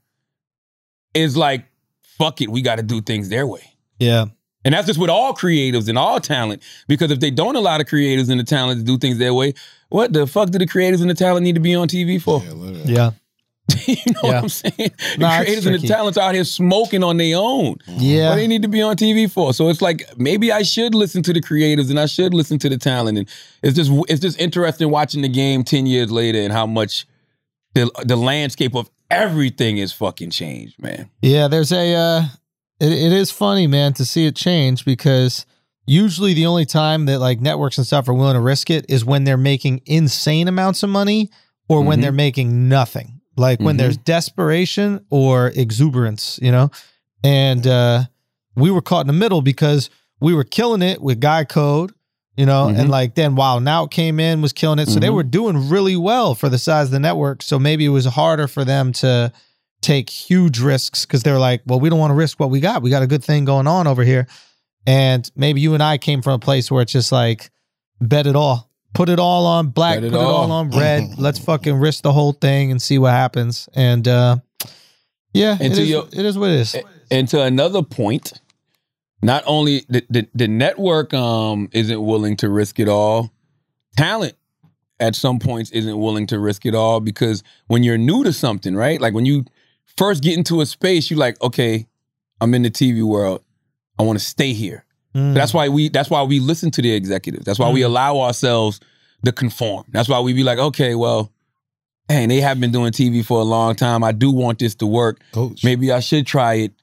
is like, fuck it, we got to do things their way. Yeah. And that's just with all creatives and all talent. Because if they don't allow the creatives and the talent to do things their way, what the fuck do the creatives and the talent need to be on TV for? Yeah. Yeah. you know Yeah. what I'm saying? The Nah, it's creatives and the talents out here smoking on their own. Yeah. What they need to be on TV for? So it's like maybe I should listen to the creators and I should listen to the talent. And it's just it's just interesting watching the game ten years later and how much the the landscape of everything is fucking changed, man. Yeah, there's a. Uh, it, it is funny, man, to see it change because usually the only time that like networks and stuff are willing to risk it is when they're making insane amounts of money or when Mhm. they're making nothing. Like when Mhm. there's desperation or exuberance, you know? And uh we were caught in the middle because we were killing it with Guy Code, you know, Mhm. and like then Wild 'N Out came in, was killing it. So they Mhm. were doing really well for the size of the network. So maybe it was harder for them to take huge risks because they're like, well, we don't want to risk what we got. We got a good thing going on over here. And maybe you and I came from a place where it's just like, bet it all. Put it all on black, put it all all. on red. Let's fucking risk the whole thing and see what happens. And uh yeah, And it is, your- it is what it is. And to another point, not only the, the, the network um isn't willing to risk it all, talent at some points isn't willing to risk it all because when you're new to something, right? Like when you first get into a space, you're like, okay, I'm in the TV world. I want to stay here. Mm. That's why we that's why we listen to the executives. That's why we Mm. allow ourselves to conform. That's why we be like, okay, well, hey, they have been doing TV for a long time. I do want this to work. Coach. Maybe I should try it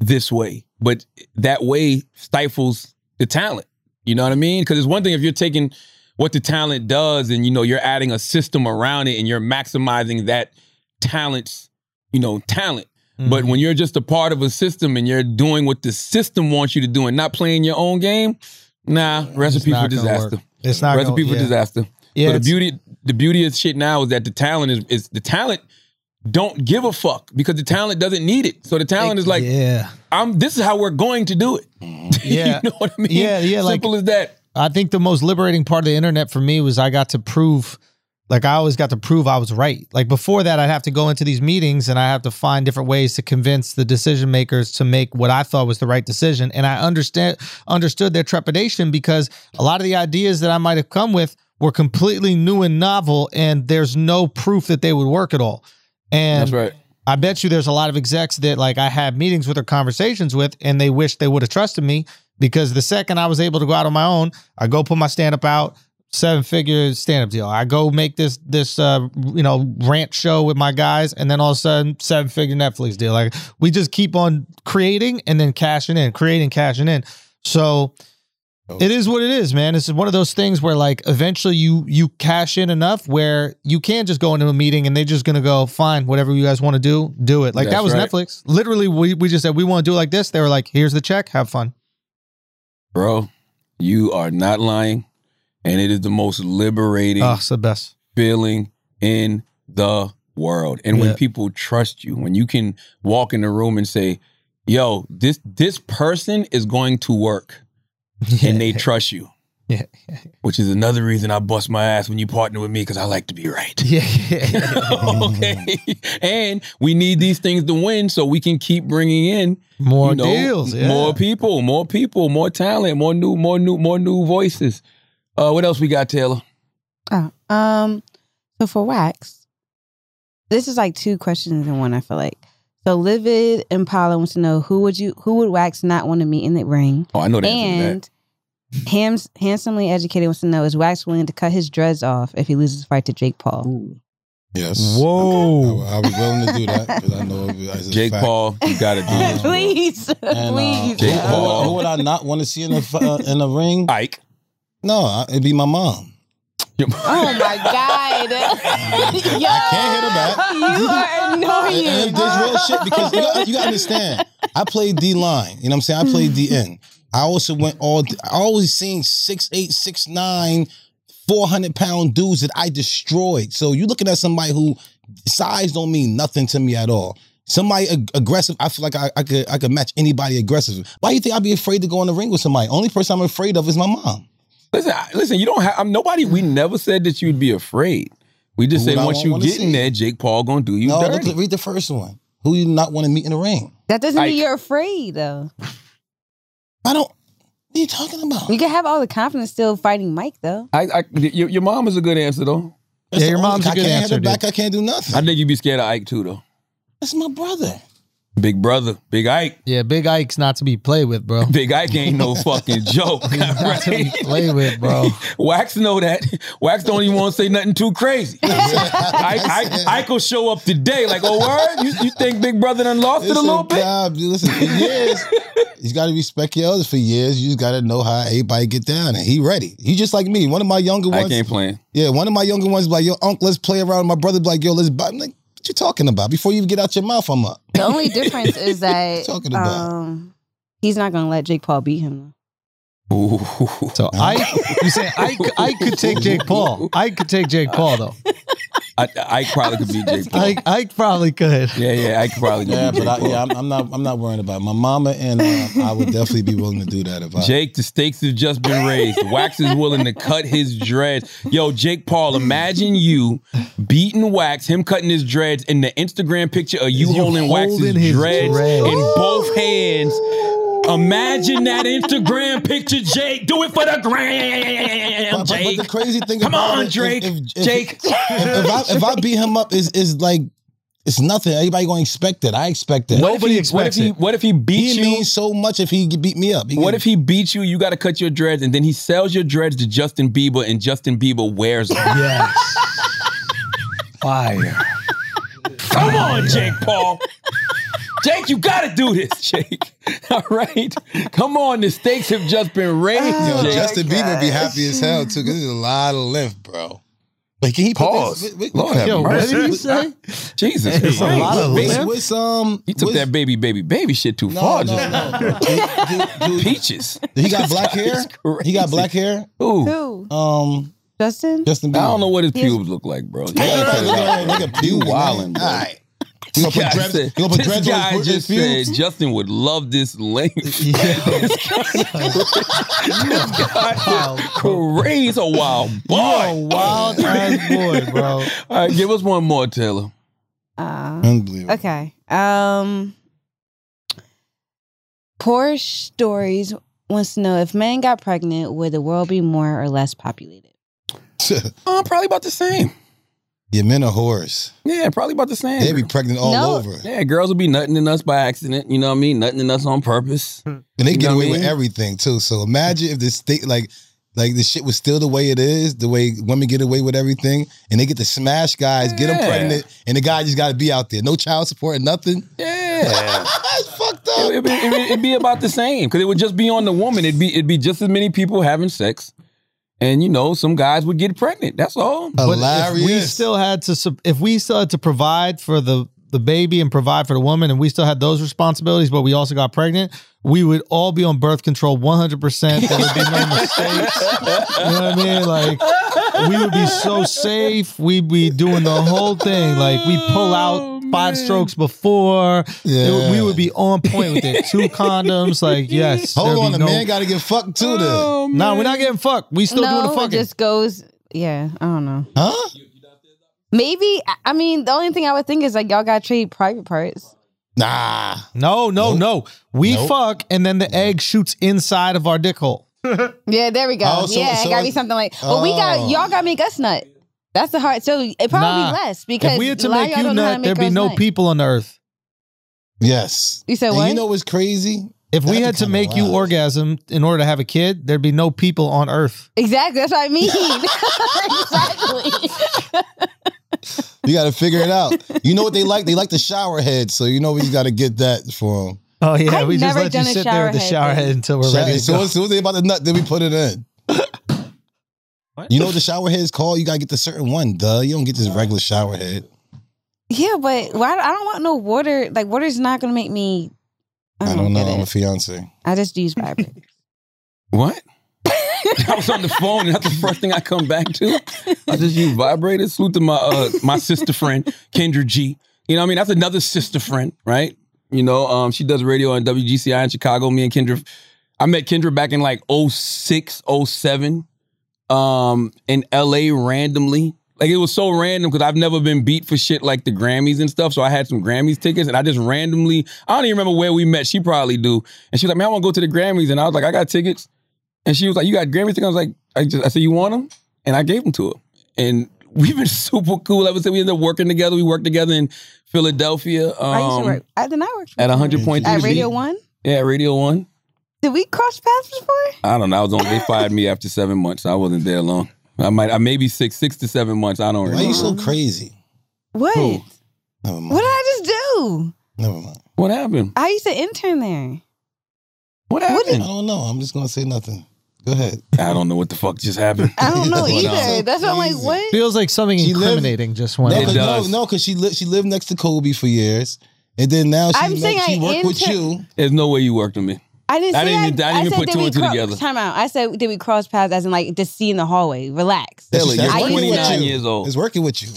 this way. But that way stifles the talent. You know what I mean? Because it's one thing if you're taking what the talent does and you know you're adding a system around it and you're maximizing that talent's, you know, talent. Mm-hmm. But when you're just a part of a system and you're doing what the system wants you to do and not playing your own game, nah, recipe for disaster. It's not recipe gonna- for yeah. disaster. Yeah, so the beauty, the beauty of shit now is that the talent is, is the talent don't give a fuck because the talent doesn't need it. So the talent is like, yeah. I'm. This is how we're going to do it. Yeah. you know what I mean? Yeah, yeah, like- Simple as that. I think the most liberating part of the internet for me was I got to prove, like I always got to prove I was right. Like before that, I'd have to go into these meetings and I have to find different ways to convince the decision makers to make what I thought was the right decision. And I understand understood their trepidation because a lot of the ideas that I might have come with were completely new and novel, and there's no proof that they would work at all. And That's right. I bet you there's a lot of execs that like I had meetings with or conversations with, and they wish they would have trusted me because the second I was able to go out on my own, I go put my stand up out, seven figure stand up deal. I go make this this uh you know rant show with my guys, and then all of a sudden seven figure Netflix deal. Like we just keep on creating and then cashing in, creating, cashing in. So it is what it is, man. It's one of those things where like eventually you you cash in enough where you can't just go into a meeting and they're just gonna go, fine, whatever you guys want to do, do it. Like that was right. Netflix. Literally, we, we just said we want to do it like this. They were like, here's the check, have fun. Bro, you are not lying. And it is the most liberating Oh, the best. feeling in the world. And Yeah. when people trust you, when you can walk in the room and say, yo, this this person is going to work and they trust you. Yeah. Which is another reason I bust my ass when you partner with me because I like to be right. Yeah. okay. And we need these things to win so we can keep bringing in More you know, deals. Yeah. more people, more people, more talent, more new, more new, more new voices. Uh, what else we got, Taylor? Oh, um, so for wax, this is like two questions in one. I feel like. So Livid Impala wants to know who would you who would wax not want to meet in the ring, Oh, I know the answer to and Hams, handsomely educated wants to know is Wax willing to cut his dreads off if he loses the fight to Jake Paul? Yes. Whoa. I, I was willing to do that because I know it's a Jake fact. Paul, you got to do this. bro. please, And, uh, please. Jake who, Paul. who would I not want to see in a fu- uh, in a ring? Ike. No, it'd be my mom. Oh my god! Yo, I can't hit her back. You are And, annoying. and there's real shit because you got, you got to understand. I played D line. You know what I'm saying? I played D mm-hmm. N. I also went all. I always seen six eight, six nine, 400 pound dudes that I destroyed. So you looking at somebody who size don't mean nothing to me at all. Somebody ag- aggressive, I feel like I, I could I could match anybody aggressive. Why do you think I'd be afraid to go in the ring with somebody? Only person I'm afraid of is my mom. Listen, I- listen. You don't have. I'm nobody. We mm. never said that you'd be afraid. We just Who say I once you wanna get in see? there, Jake Paul gonna do you no, dirty. look, read the first one. Who you not want to meet in the ring? that doesn't Ike. mean you're afraid though. I don't. What are you talking about? You can have all the confidence still fighting Mike though. I, I, your, your mom is a good answer though. That's Yeah, the your only- mom's a I good can't answer, hit her back. I can't do nothing. I think you'd be scared of Ike too though. That's my brother. Big brother, Big Ike. Yeah, Big Ike's not to be played with, bro. Big Ike ain't no fucking joke. not to be played with, bro. Wax know that. Wax don't even want to say nothing too crazy. Ike, Ike, Ike will show up today like, oh word, you, you think Big Brother done lost it a Listen, little bit? God, listen, for years, he's got to respect your elders for years. You just got to know how everybody get down, and he ready. He just like me. One of my younger ones. I ain't playing. Yeah, one of my younger ones like, yo, uncle, let's play around. My brother like, yo, let's buy. I'm like, what you talking about? Before you even get out your mouth, I'm up. The only difference is that Talking about. um, he's not gonna let Jake Paul beat him. Ooh. So I, you say I, I could take Jake Paul. I could take Jake Paul though. I, Ike probably could beat Jake Paul. I, I probably could. Yeah, yeah, Ike probably could Yeah, beat but Jake I, Paul. yeah, I'm, I'm not. I'm not worrying about it. my mama, and uh, I would definitely be willing to do that if I. Jake, the stakes have just been raised. Wax is willing to cut his dreads. Yo, Jake Paul, imagine you beating Wax, him cutting his dreads, and the Instagram picture of you, You holding, Wax's holding his dreads, dreads. in both hands. Imagine that Instagram picture, Jake. Do it for the gram, But, but- but Jake. the crazy thing Come about on, it, if- Drake. if, if, Jake. if, if I if I beat him up, is is like it's nothing. Everybody gonna expect it. I expect it. Nobody if, he, what if he what if he beats He you? means so much if he beat me up. He What can- if he beats you? You got to cut your dreads, and then he sells your dreads to Justin Bieber, and Justin Bieber wears them. Yes. Fire. Come on, Jake Paul. Jake, you got to do this, Jake. All right, come on. The stakes have just been raised. Yo, Jake. Justin Bieber be happy as hell too because there's a lot of lift, bro. But can he put Pause. this- with- with- Lord have Yo, what mercy. did he say? Jesus, It's a lot of with, lift. with some, He took with- that baby, baby, baby shit too No, far. no, just no. now. Dude, dude, dude, Peaches. he got black hair. He got black hair. Ooh. Who? Um, Justin? Justin Bieber. I don't know what his pubes look like, bro. You gotta cut it out. Nigga, You pubic, wildin', bro. All right. You gonna put dreads? said- You gonna put this dreads guy on his, just his said? Justin would love this length. Wild, Crazy, He's a wild You a boy. wild ass boy, bro. All right, give us one more, Taylor. Uh, Unbelievable. okay. Um, Porsche Stories wants to know if men got pregnant, would the world be more or less populated? Uh, probably about the same. Your men are whores. Yeah, probably about the same. They be pregnant all No. over. Yeah, girls will be nutting in us by accident. You know what I mean? Nutting in us on purpose. And they You get know what away I with mean? everything too. So imagine if the state like like the shit was still the way it is, the way women get away with everything, and they get to smash guys, get them Yeah. pregnant, and the guy just got to be out there, no child support, and nothing. Yeah. That's fucked up. It'd be, it'd be- it'd be about the same because it would just be on the woman. It'd be it'd be just as many people having sex, and you know some guys would get pregnant. That's all. But if we still had to, if we still had to provide for the the baby and provide for the woman, and we still had those responsibilities, but we also got pregnant, we would all be on birth control 100. percent There would be no mistakes. You know what I mean? Like we would be so safe. We'd be doing the whole thing. Like we pull out five strokes before. It we would be on point with it. Two condoms. Like yes. Hold on, the no- man got to get fucked too. Then, oh, No, we're not getting fucked. We still no, doing the it fucking. just goes. Yeah, I don't know. huh? Maybe. I- I mean, the only thing I would think is like y'all got to trade private parts. Nah. No, no, Nope. no. We Nope. fuck, and then the egg shoots inside of our dick hole. Yeah, there we go. Oh, so- yeah, so it gotta be something like. But we oh. got Oh. y'all gotta make us nut. That's the hard. So it probably Nah. be less because if we had to a lot of make y'all you don't know nut, there'd be no nut. people on the earth. Yes. You said And what? You know what's crazy? If we That'd had to kinda make you orgasm in order to have a kid, there'd be no people on earth. Exactly. That's what I mean. exactly. You got to figure it out. You know what they like? They like the shower head, so you know we got to get that for them. Oh yeah, I've we just let you done a sit there shower with the head shower thing. head until we're ready to so go. as soon as they about to nut, then we put it in. What? You know what the shower head is called? You gotta get the certain one, duh. You don't get this regular shower head. yeah, but why? I don't want no water. Like water's not gonna make me. I I don't, don't know. I'm a it. fiance. I just use vibrate. What? I was on the phone, and that's the first thing I come back to. I just use vibrators. Salute to my uh, my sister friend Kendra G. You know, what I mean, that's another sister friend, right? You know, um, she does radio on WGCI in Chicago. Me and Kendra, I met Kendra back in like 06, 07, um, in LA randomly. Like it was so random because I've never been beat for shit like the Grammys and stuff. So I had some Grammys tickets and I just randomly, I don't even remember where we met. She probably do. And she was like, man, I want to go to the Grammys. And I was like, I got tickets. And she was like, "You got Grammys tickets?" I was like, "I just," I said, "You want them?" And I gave them to her. And we've been super cool ever since we ended up working together. We worked together in Philadelphia. Um, I used to work. I did not work at 100.3 at Radio One. Yeah, Radio One. Did we cross paths before? I don't know. I was on. They fired me after seven months. I wasn't there long. I might. I maybe six, six to seven months. I don't Why remember. are you so crazy? What? Who? Never mind. What did I just do? Never mind. What happened? I used to intern there. What happened? I don't know. I'm just gonna say nothing. Go ahead. I don't know what the fuck just happened. I don't know But, um, either. That's why I'm like, what? Feels like something She lived- incriminating just went No, on. cause, no, does. no, because she lived she lived next to Kobe for years, and then now she, I'm met- saying she I worked with inter- you. There's no way you worked with me. I didn't say I didn't I, even- I didn't even said, put did two we and two cro- together. Time out. I said, did we cross paths as in like to see in the hallway? Relax. That's Taylor, just- you're that's working with 29 you. years old. It's working with you.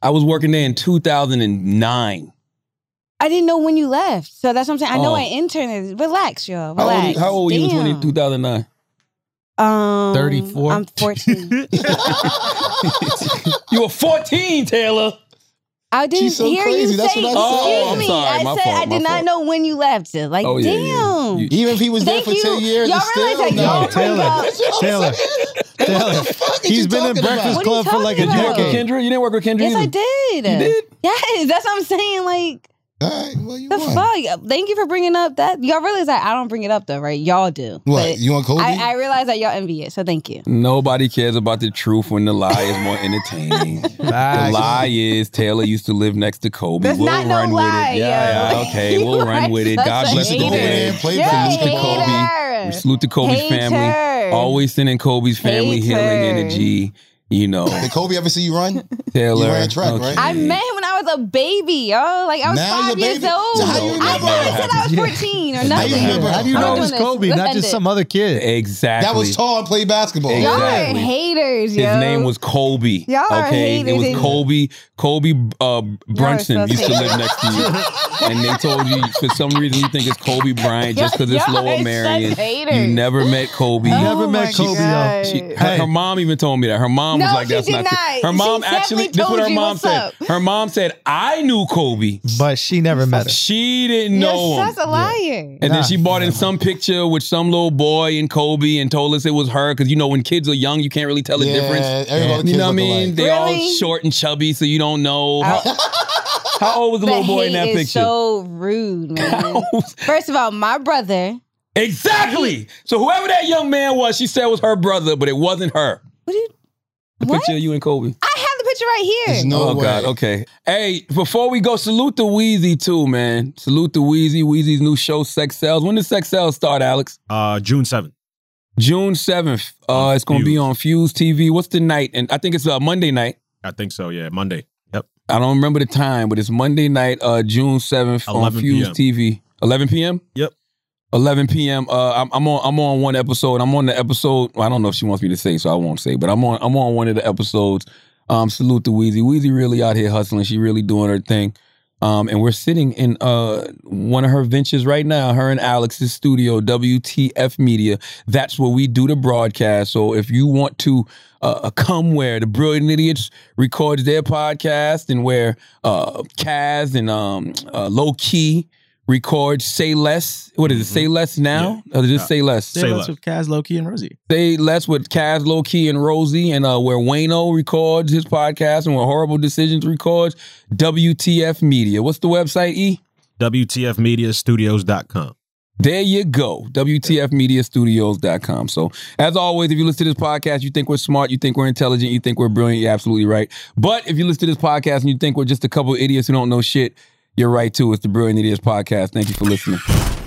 I was working there in 2009. I didn't know when you left, so that's what I'm saying. I know Oh. I interned. Relax, y'all. How Relax. old, how old were you in 20, 2009? Um, 34? I'm 14. You were 14, Taylor. I didn't so hear crazy. you That's say. what I said. excuse Oh, I'm me. sorry. I My said fault, I my did not fault. know when you left. Like, Oh, yeah, damn. yeah. You- Even if he was there for you. ten years, Y'all it's realize still that no. y'all No, Taylor. What Taylor. Taylor. the fuck are He's been in Breakfast about? Club for like a talking Did you work with Kendra? You didn't work with Kendra Yes, I did. You did? Yes, that's what I'm saying. Like, All right, well you the won. fuck? Thank you for bringing up that. Y'all realize that I don't bring it up though, right? Y'all do. What But you want Kobe? I, I realize that y'all envy it, so thank you. Nobody cares about the truth when the lie is more entertaining. the Facts. lie is Taylor used to live next to Kobe. That's we'll not no run lie, with it. Yeah, yo. yeah, okay. You We'll run with it. such God a bless the hater. dead. Play You're a Salute to Kobe. hater. We salute to Kobe's family. Always sending Kobe's family healing Hater. energy. You know, Did Kobe ever see you run? Taylor. ran track, right? I met him when I was a baby, yo. Like I was Now five years baby? old. So how you I remember? never said I was 14 or How you nothing. remember? How do you I'm know it was this. Kobe, Let's not just it. some other kid? Exactly. That was tall and played basketball. Exactly. Y'all are haters, yo. His name was Kobe. Y'all are okay, it was. Kobe. Kobe uh, Brunson such used to live next to you, and they told you for some reason you think it's Kobe Bryant just because it's Y'all Lower Merion. haters. You never met Kobe. Oh Never met Kobe, yo. God. She, her, Hey. her mom even told me that. Her mom was No, like, she "That's did not." true." not. Her mom She actually. This is what told her you mom what's said. up. Her mom said, "I knew Kobe. But she never met him. She didn't know You're him." such a liar. And then she brought in some picture with some little boy and Kobe and told us it was her because you know when kids are young you can't really tell the Yeah, difference. everybody You kids know what I mean? alike. They all short and chubby, so you don't know. How, how old was the The little boy in that picture? so rude, man. First of all, my brother. exactly. So whoever that young man was, she said was her brother, but it wasn't her. What do you? The What? picture of you and Kobe. I have the picture right here. There's no oh way. God. Okay. Hey, before we go, salute the Weezy too, man. Salute the Weezy. Weezy's new show, Sex Cells. When does Sex Cells start, Alex? Uh, June seventh. June seventh. Uh, it's gonna be on Fuse TV. What's the night? And I think it's uh, Monday night. I think so. Yeah, Monday. Yep. I don't remember the time, but it's Monday night, uh, June seventh on 11 Fuse p.m. TV. Eleven p.m. Yep. 11 p.m. Uh, I'm, I'm on. I'm on one episode. I'm on the episode. well, I don't know if she wants me to say, so I won't say. But I'm on. I'm on one of the episodes. Um, salute to Weezy. Weezy really out here hustling. She really doing her thing. Um, and we're sitting in uh one of her ventures right now. Her and Alex's studio, WTF Media. That's where we do the broadcast. So if you want to uh, come where the Brilliant Idiots records their podcast, and where uh Kaz and um uh, Low Key records Say Less. What is it? Say Less now? Or just Say Less? Say Say less. less with Kaz, Loki, and Rosie. Say Less with Kaz, Low Key, and Rosie, and uh, where Wayno records his podcast, and where Horrible Decisions records WTF Media. What's the website? E. WTFmediastudios.com. There you go. WTFmediastudios.com. So, as always, if you listen to this podcast, you think we're smart, you think we're intelligent, you think we're brilliant, you're absolutely right. But if you listen to this podcast and you think we're just a couple of idiots who don't know shit, you're right too. It's the Brilliant Idiots Podcast. Thank you for listening.